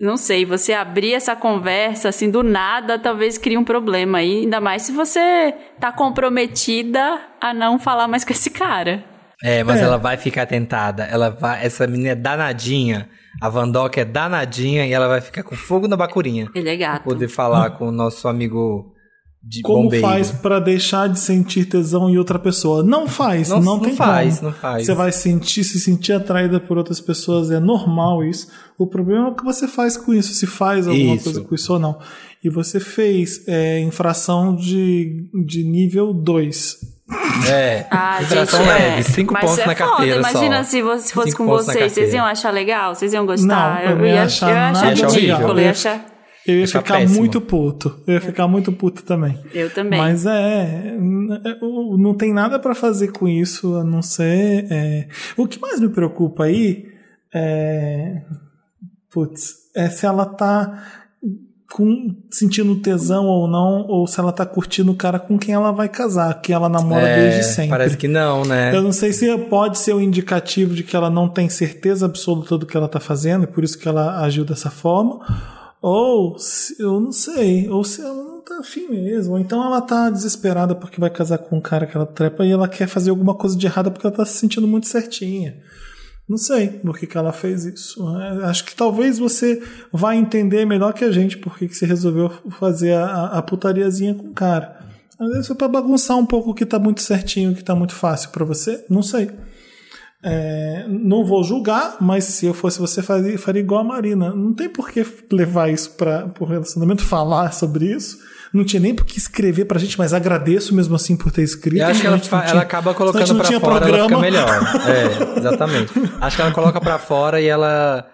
não sei, você abrir essa conversa assim do nada, talvez crie um problema aí. Ainda mais se você tá comprometida a não falar mais com esse cara. É, mas É. ela vai ficar tentada. Ela vai. Essa menina é danadinha. A Vandoca é danadinha e ela vai ficar com fogo na bacurinha. Ele é gato. Poder falar com o nosso amigo de Como bombeiro. faz pra deixar de sentir tesão em outra pessoa? Não faz, não, Não- não tem faz, como. não faz. Você vai sentir, se sentir atraída por outras pessoas, é normal isso. O problema é o que você faz com isso, se faz alguma Isso. coisa com isso ou não. E você fez é, infração de, de nível 2. É. Ah, gente, leve. é. Cinco Mas pontos é na foda. carteira Imagina só. se você- se fosse Cinco com vocês, vocês iam achar legal? Vocês iam gostar? Não, eu não ia achar eu ia achar nada ridículo, eu ia achar... Eu ia Achar ficar péssimo. muito puto. Eu ia ficar muito puto também. Eu também. Mas é, é, não tem nada pra fazer com isso, a não ser. é, o que mais me preocupa aí é. Putz, é se ela tá com, sentindo tesão ou não, ou se ela tá curtindo o cara com quem ela vai casar, que ela namora É, desde sempre. Parece que não, né? Eu não sei se pode ser um indicativo de que ela não tem certeza absoluta do que ela está fazendo, e por isso que ela agiu dessa forma. Ou se, eu não sei, ou se ela não tá afim mesmo. Ou então ela tá desesperada porque vai casar com um cara que ela trepa e ela quer fazer alguma coisa de errada porque ela tá se sentindo muito certinha. Não sei por que, que ela fez isso. É, Acho que talvez você vai entender melhor que a gente por que, que você resolveu fazer a, a putariazinha com o cara. Às vezes foi pra bagunçar um pouco o que tá muito certinho, o que tá muito fácil pra você. Não sei. É, não vou julgar, mas se eu fosse você, faria, faria igual a Marina. Não tem por que levar isso para o relacionamento, falar sobre isso. Não tinha nem por que escrever pra gente, mas agradeço mesmo assim por ter escrito. Eu acho que ela, tinha- ela acaba colocando pra tinha fora, ela fica programa. melhor. É, exatamente. Acho que ela coloca pra fora e ela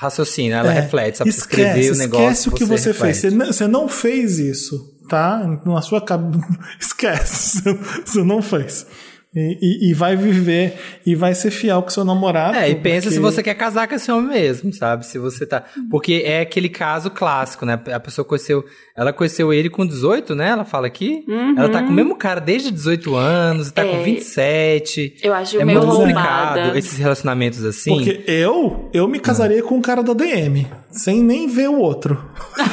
raciocina, ela É, reflete, sabe? esquece, escrever o negócio. Esquece o que você fez. Você não, você não fez isso, tá? Na sua cabeça. Esquece. Você, você não fez. E, e- e vai viver e vai ser fiel com seu namorado. É, e pensa se porque- você quer casar com esse homem mesmo, sabe? Se você tá. Porque é aquele caso clássico, né? A pessoa conheceu. Ela conheceu ele com 18, né? Ela fala aqui. Ela tá com o mesmo cara desde 18 anos, tá com É. 27. Eu acho é meio muito complicado roubada. esses relacionamentos assim. Porque eu, eu me casaria com um cara da DM, sem nem ver o outro.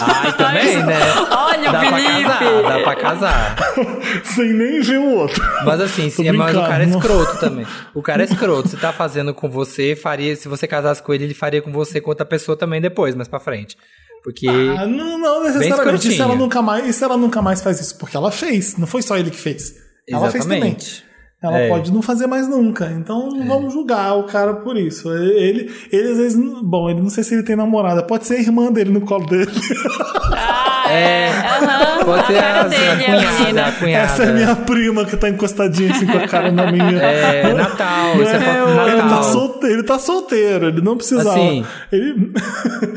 Ai, também, né? Olha o dá pra Felipe! casar, dá pra casar. sem nem ver o outro. Mas assim, Tô sim, mas o cara é escroto também. O cara é escroto. Se tá fazendo com você, faria. Se você casasse com ele, ele faria com você com outra pessoa também depois, mais pra frente. Porque. Ah, não, não necessariamente. Isso escrotinha. ela, nunca mais, isso ela nunca mais faz isso, porque ela fez. Não foi só ele que fez. Ela fez também. Exatamente. Ela É. pode não fazer mais nunca. Então não vamos julgar o cara por isso. Ele, ele às vezes. Bom, ele não sei se ele tem namorada. Pode ser a irmã dele no colo dele. Ah, É. Aham, Pode ser a cara a, dele, cunhada, a cunhada. Essa é minha prima que tá encostadinha assim com a cara na minha. É, Natal, isso é foto do ele, tá Natal. solteiro, ele tá solteiro, ele não precisava. Assim. Ele...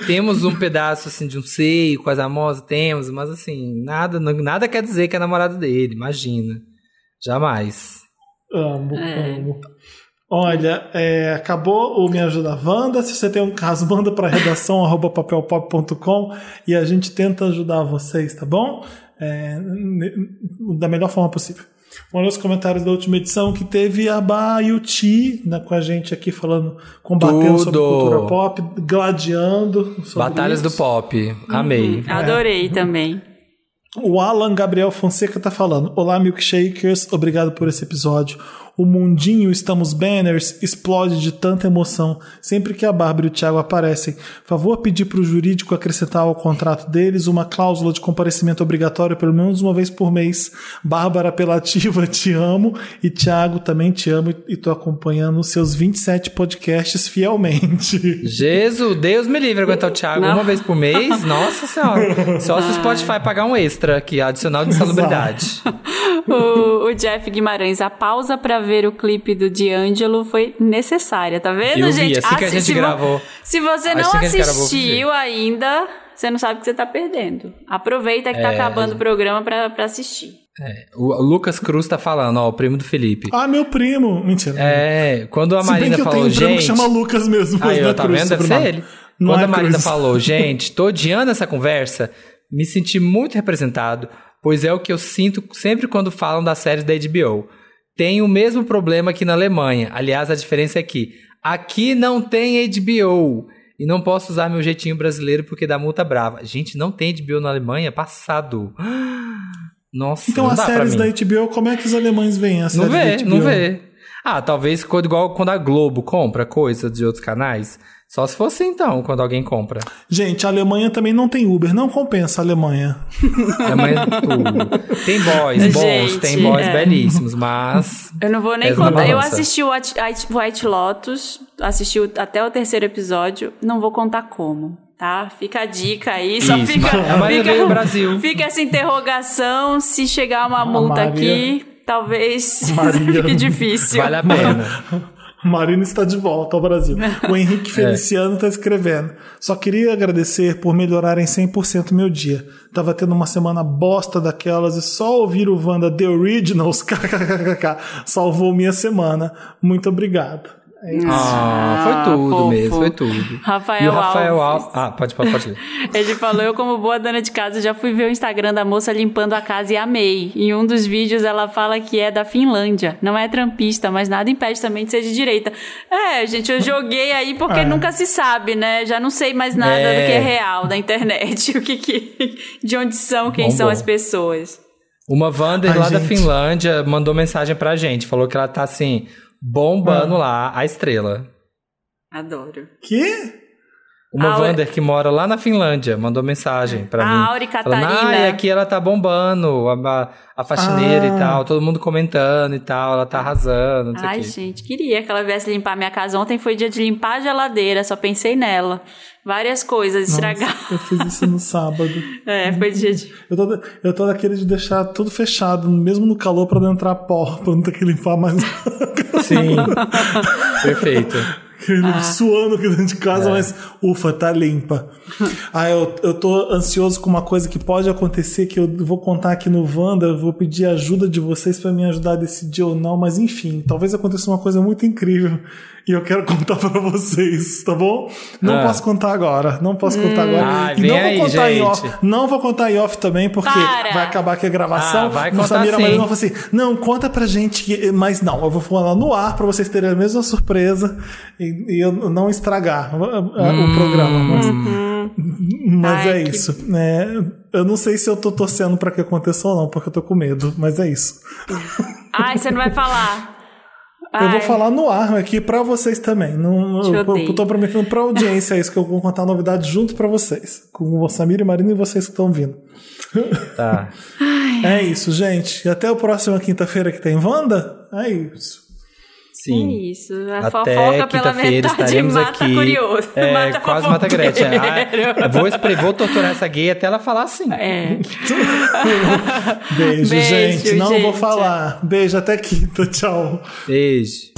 Temos um pedaço assim de um seio com as amosas, temos, mas assim, nada, não- nada quer dizer que é namorado dele, imagina. Jamais. amo, amo. Olha, é, acabou o Me Ajuda Wanda. Se você tem um caso, manda para redação arroba papelpop.com e a gente tenta ajudar vocês, tá bom? É, da melhor forma possível. Vamos ler os comentários da última edição que teve a Baiuti né, com a gente aqui falando, combatendo sobre Tudo. cultura pop, gladiando. sobre Batalhas do isso. Pop. Amei. Adorei também. O Alan Gabriel Fonseca tá falando: Olá, milkshakers, obrigado por esse episódio. O mundinho Estamos Banners explode de tanta emoção sempre que a Bárbara e o Thiago aparecem. Favor pedir pro jurídico acrescentar ao contrato deles uma cláusula de comparecimento obrigatório pelo menos uma vez por mês. Bárbara apelativa, te amo. E Thiago, também te amo e tô acompanhando os seus 27 podcasts fielmente. Jesus, Deus me livre aguentar o Thiago Não. uma vez por mês. Nossa senhora. Só se o Spotify pagar um extra aqui, adicional de insalubridade. O, o Jeff Guimarães, a pausa pra ver o clipe do D'Angelo foi necessária, tá vendo, Eu vi, gente? assim que a Assi- gente se vo- gravou. Se você não Assim gente eu assistiu ainda, você não sabe o que você tá perdendo. Aproveita que tá É. acabando o programa pra, pra assistir. O o Lucas Cruz tá falando, ó, o primo do Felipe. Ah, meu primo. Mentira. É, quando a Se bem Marina que eu falou, tenho um primo que gente. chama Lucas mesmo. mas Aí, não ó, é tá Cruz, vendo? Deve ser sobrenome. ele. Não Quando é a Marina Cruz. falou, gente, tô odiando essa conversa, me senti muito representado, pois é o que eu sinto sempre quando falam das séries da HBO. Tem o mesmo problema aqui na Alemanha. Aliás, a diferença é que aqui não tem HBO. E não posso usar meu jeitinho brasileiro porque dá multa brava. Gente, não tem HBO na Alemanha? Passado. Nossa, Então não as séries da HBO, como é que os alemães veem as Não séries vê, da HBO? não vê. Ah, talvez igual quando a Globo compra coisa de outros canais. Só se fosse então, quando alguém compra. Gente, a Alemanha também não tem Uber, não compensa a Alemanha. É mãe de tudo. Tem boys bons, Gente, tem boys é. belíssimos, mas. Eu não vou nem contar. Eu assisti o White, White Lotus, assisti até o terceiro episódio, não vou contar como. Tá? Fica a dica aí, só Isso, fica, a fica, Brasil. fica essa interrogação. Se chegar uma multa Maria- aqui, talvez Maria- fique difícil. Vale a pena. Marina está de volta ao Brasil. O É. Henrique Feliciano está escrevendo. Só queria agradecer por melhorarem 100% meu dia. Tava tendo uma semana bosta daquelas e só ouvir o Wanda The Originals kkkk, salvou minha semana. Muito obrigado. É isso. Ah, foi tudo fofo. mesmo, foi tudo. Rafael e o Rafael Alves. Alves. Ah, pode, pode, pode. Ele falou: Eu, como boa dona de casa, já fui ver o Instagram da moça limpando a casa e amei. Em um dos vídeos, ela fala que é da Finlândia. Não é trampista, mas nada impede também de ser de direita. É, gente, eu joguei aí porque É. nunca se sabe, né? Já não sei mais nada É. do que é real da internet. O que, que de onde são, quem Bom, são bom. as pessoas. Uma Wander Ai, lá da gente. Finlândia mandou mensagem pra gente. Falou que ela tá assim, bombando Ah. lá a estrela. Adoro. Que? Uma A- Wander que mora lá na Finlândia mandou mensagem pra A mim. Auri Falando, Catarina. ah, e aqui ela tá bombando, a, a, a faxineira Ah. e tal, todo mundo comentando e tal, ela tá arrasando, não sei Ai, quê. gente, queria que ela viesse limpar minha casa. Ontem foi dia de limpar a geladeira, só pensei nela. Várias coisas estragadas. Eu fiz isso no sábado. É, foi dia de. Eu tô, eu tô daquele de deixar tudo fechado, mesmo no calor, pra não entrar pó, pra não ter que limpar mais. Sim, perfeito. Ah. Suando aqui dentro de É. casa, mas ufa, tá limpa. Ah, eu, eu tô ansioso com uma coisa que pode acontecer, que eu vou contar aqui no Wanda, vou pedir ajuda de vocês pra me ajudar a decidir ou não, mas enfim, talvez aconteça uma coisa muito incrível e eu quero contar pra vocês, tá bom? Não Ah. posso contar agora, não posso contar agora. Ai, e não aí, vou contar em gente. off, não vou contar em off também, porque Para. vai acabar aqui a gravação. Ah, vai contar Samira sim. Marina falou assim: não, conta pra gente, mas não, eu vou falar no ar pra vocês terem a mesma surpresa e, e eu não estragar o, o- programa. Mas, mas Ai, é que- isso. É, eu não sei se eu tô torcendo pra que aconteça ou não, porque eu tô com medo, mas é isso. Ai, você não vai falar. Eu vou Ai. falar no ar aqui pra vocês também. Não, eu, tô prometendo pra audiência isso, que eu vou contar novidade junto pra vocês. Com o Samir e Marina e vocês que estão vindo. Tá. É isso, gente. E até a próxima quinta-feira que tem Wanda. É isso. Sim. É isso. A Até fofoca pela quinta-feira metade estaremos mata aqui. curioso. É, mata quase mata a Gretchen. Ah, vou, vou torturar essa gay até ela falar assim. É. Beijo, Beijo, gente. Não vou gente. falar. Beijo, até quinta. Tchau. Beijo.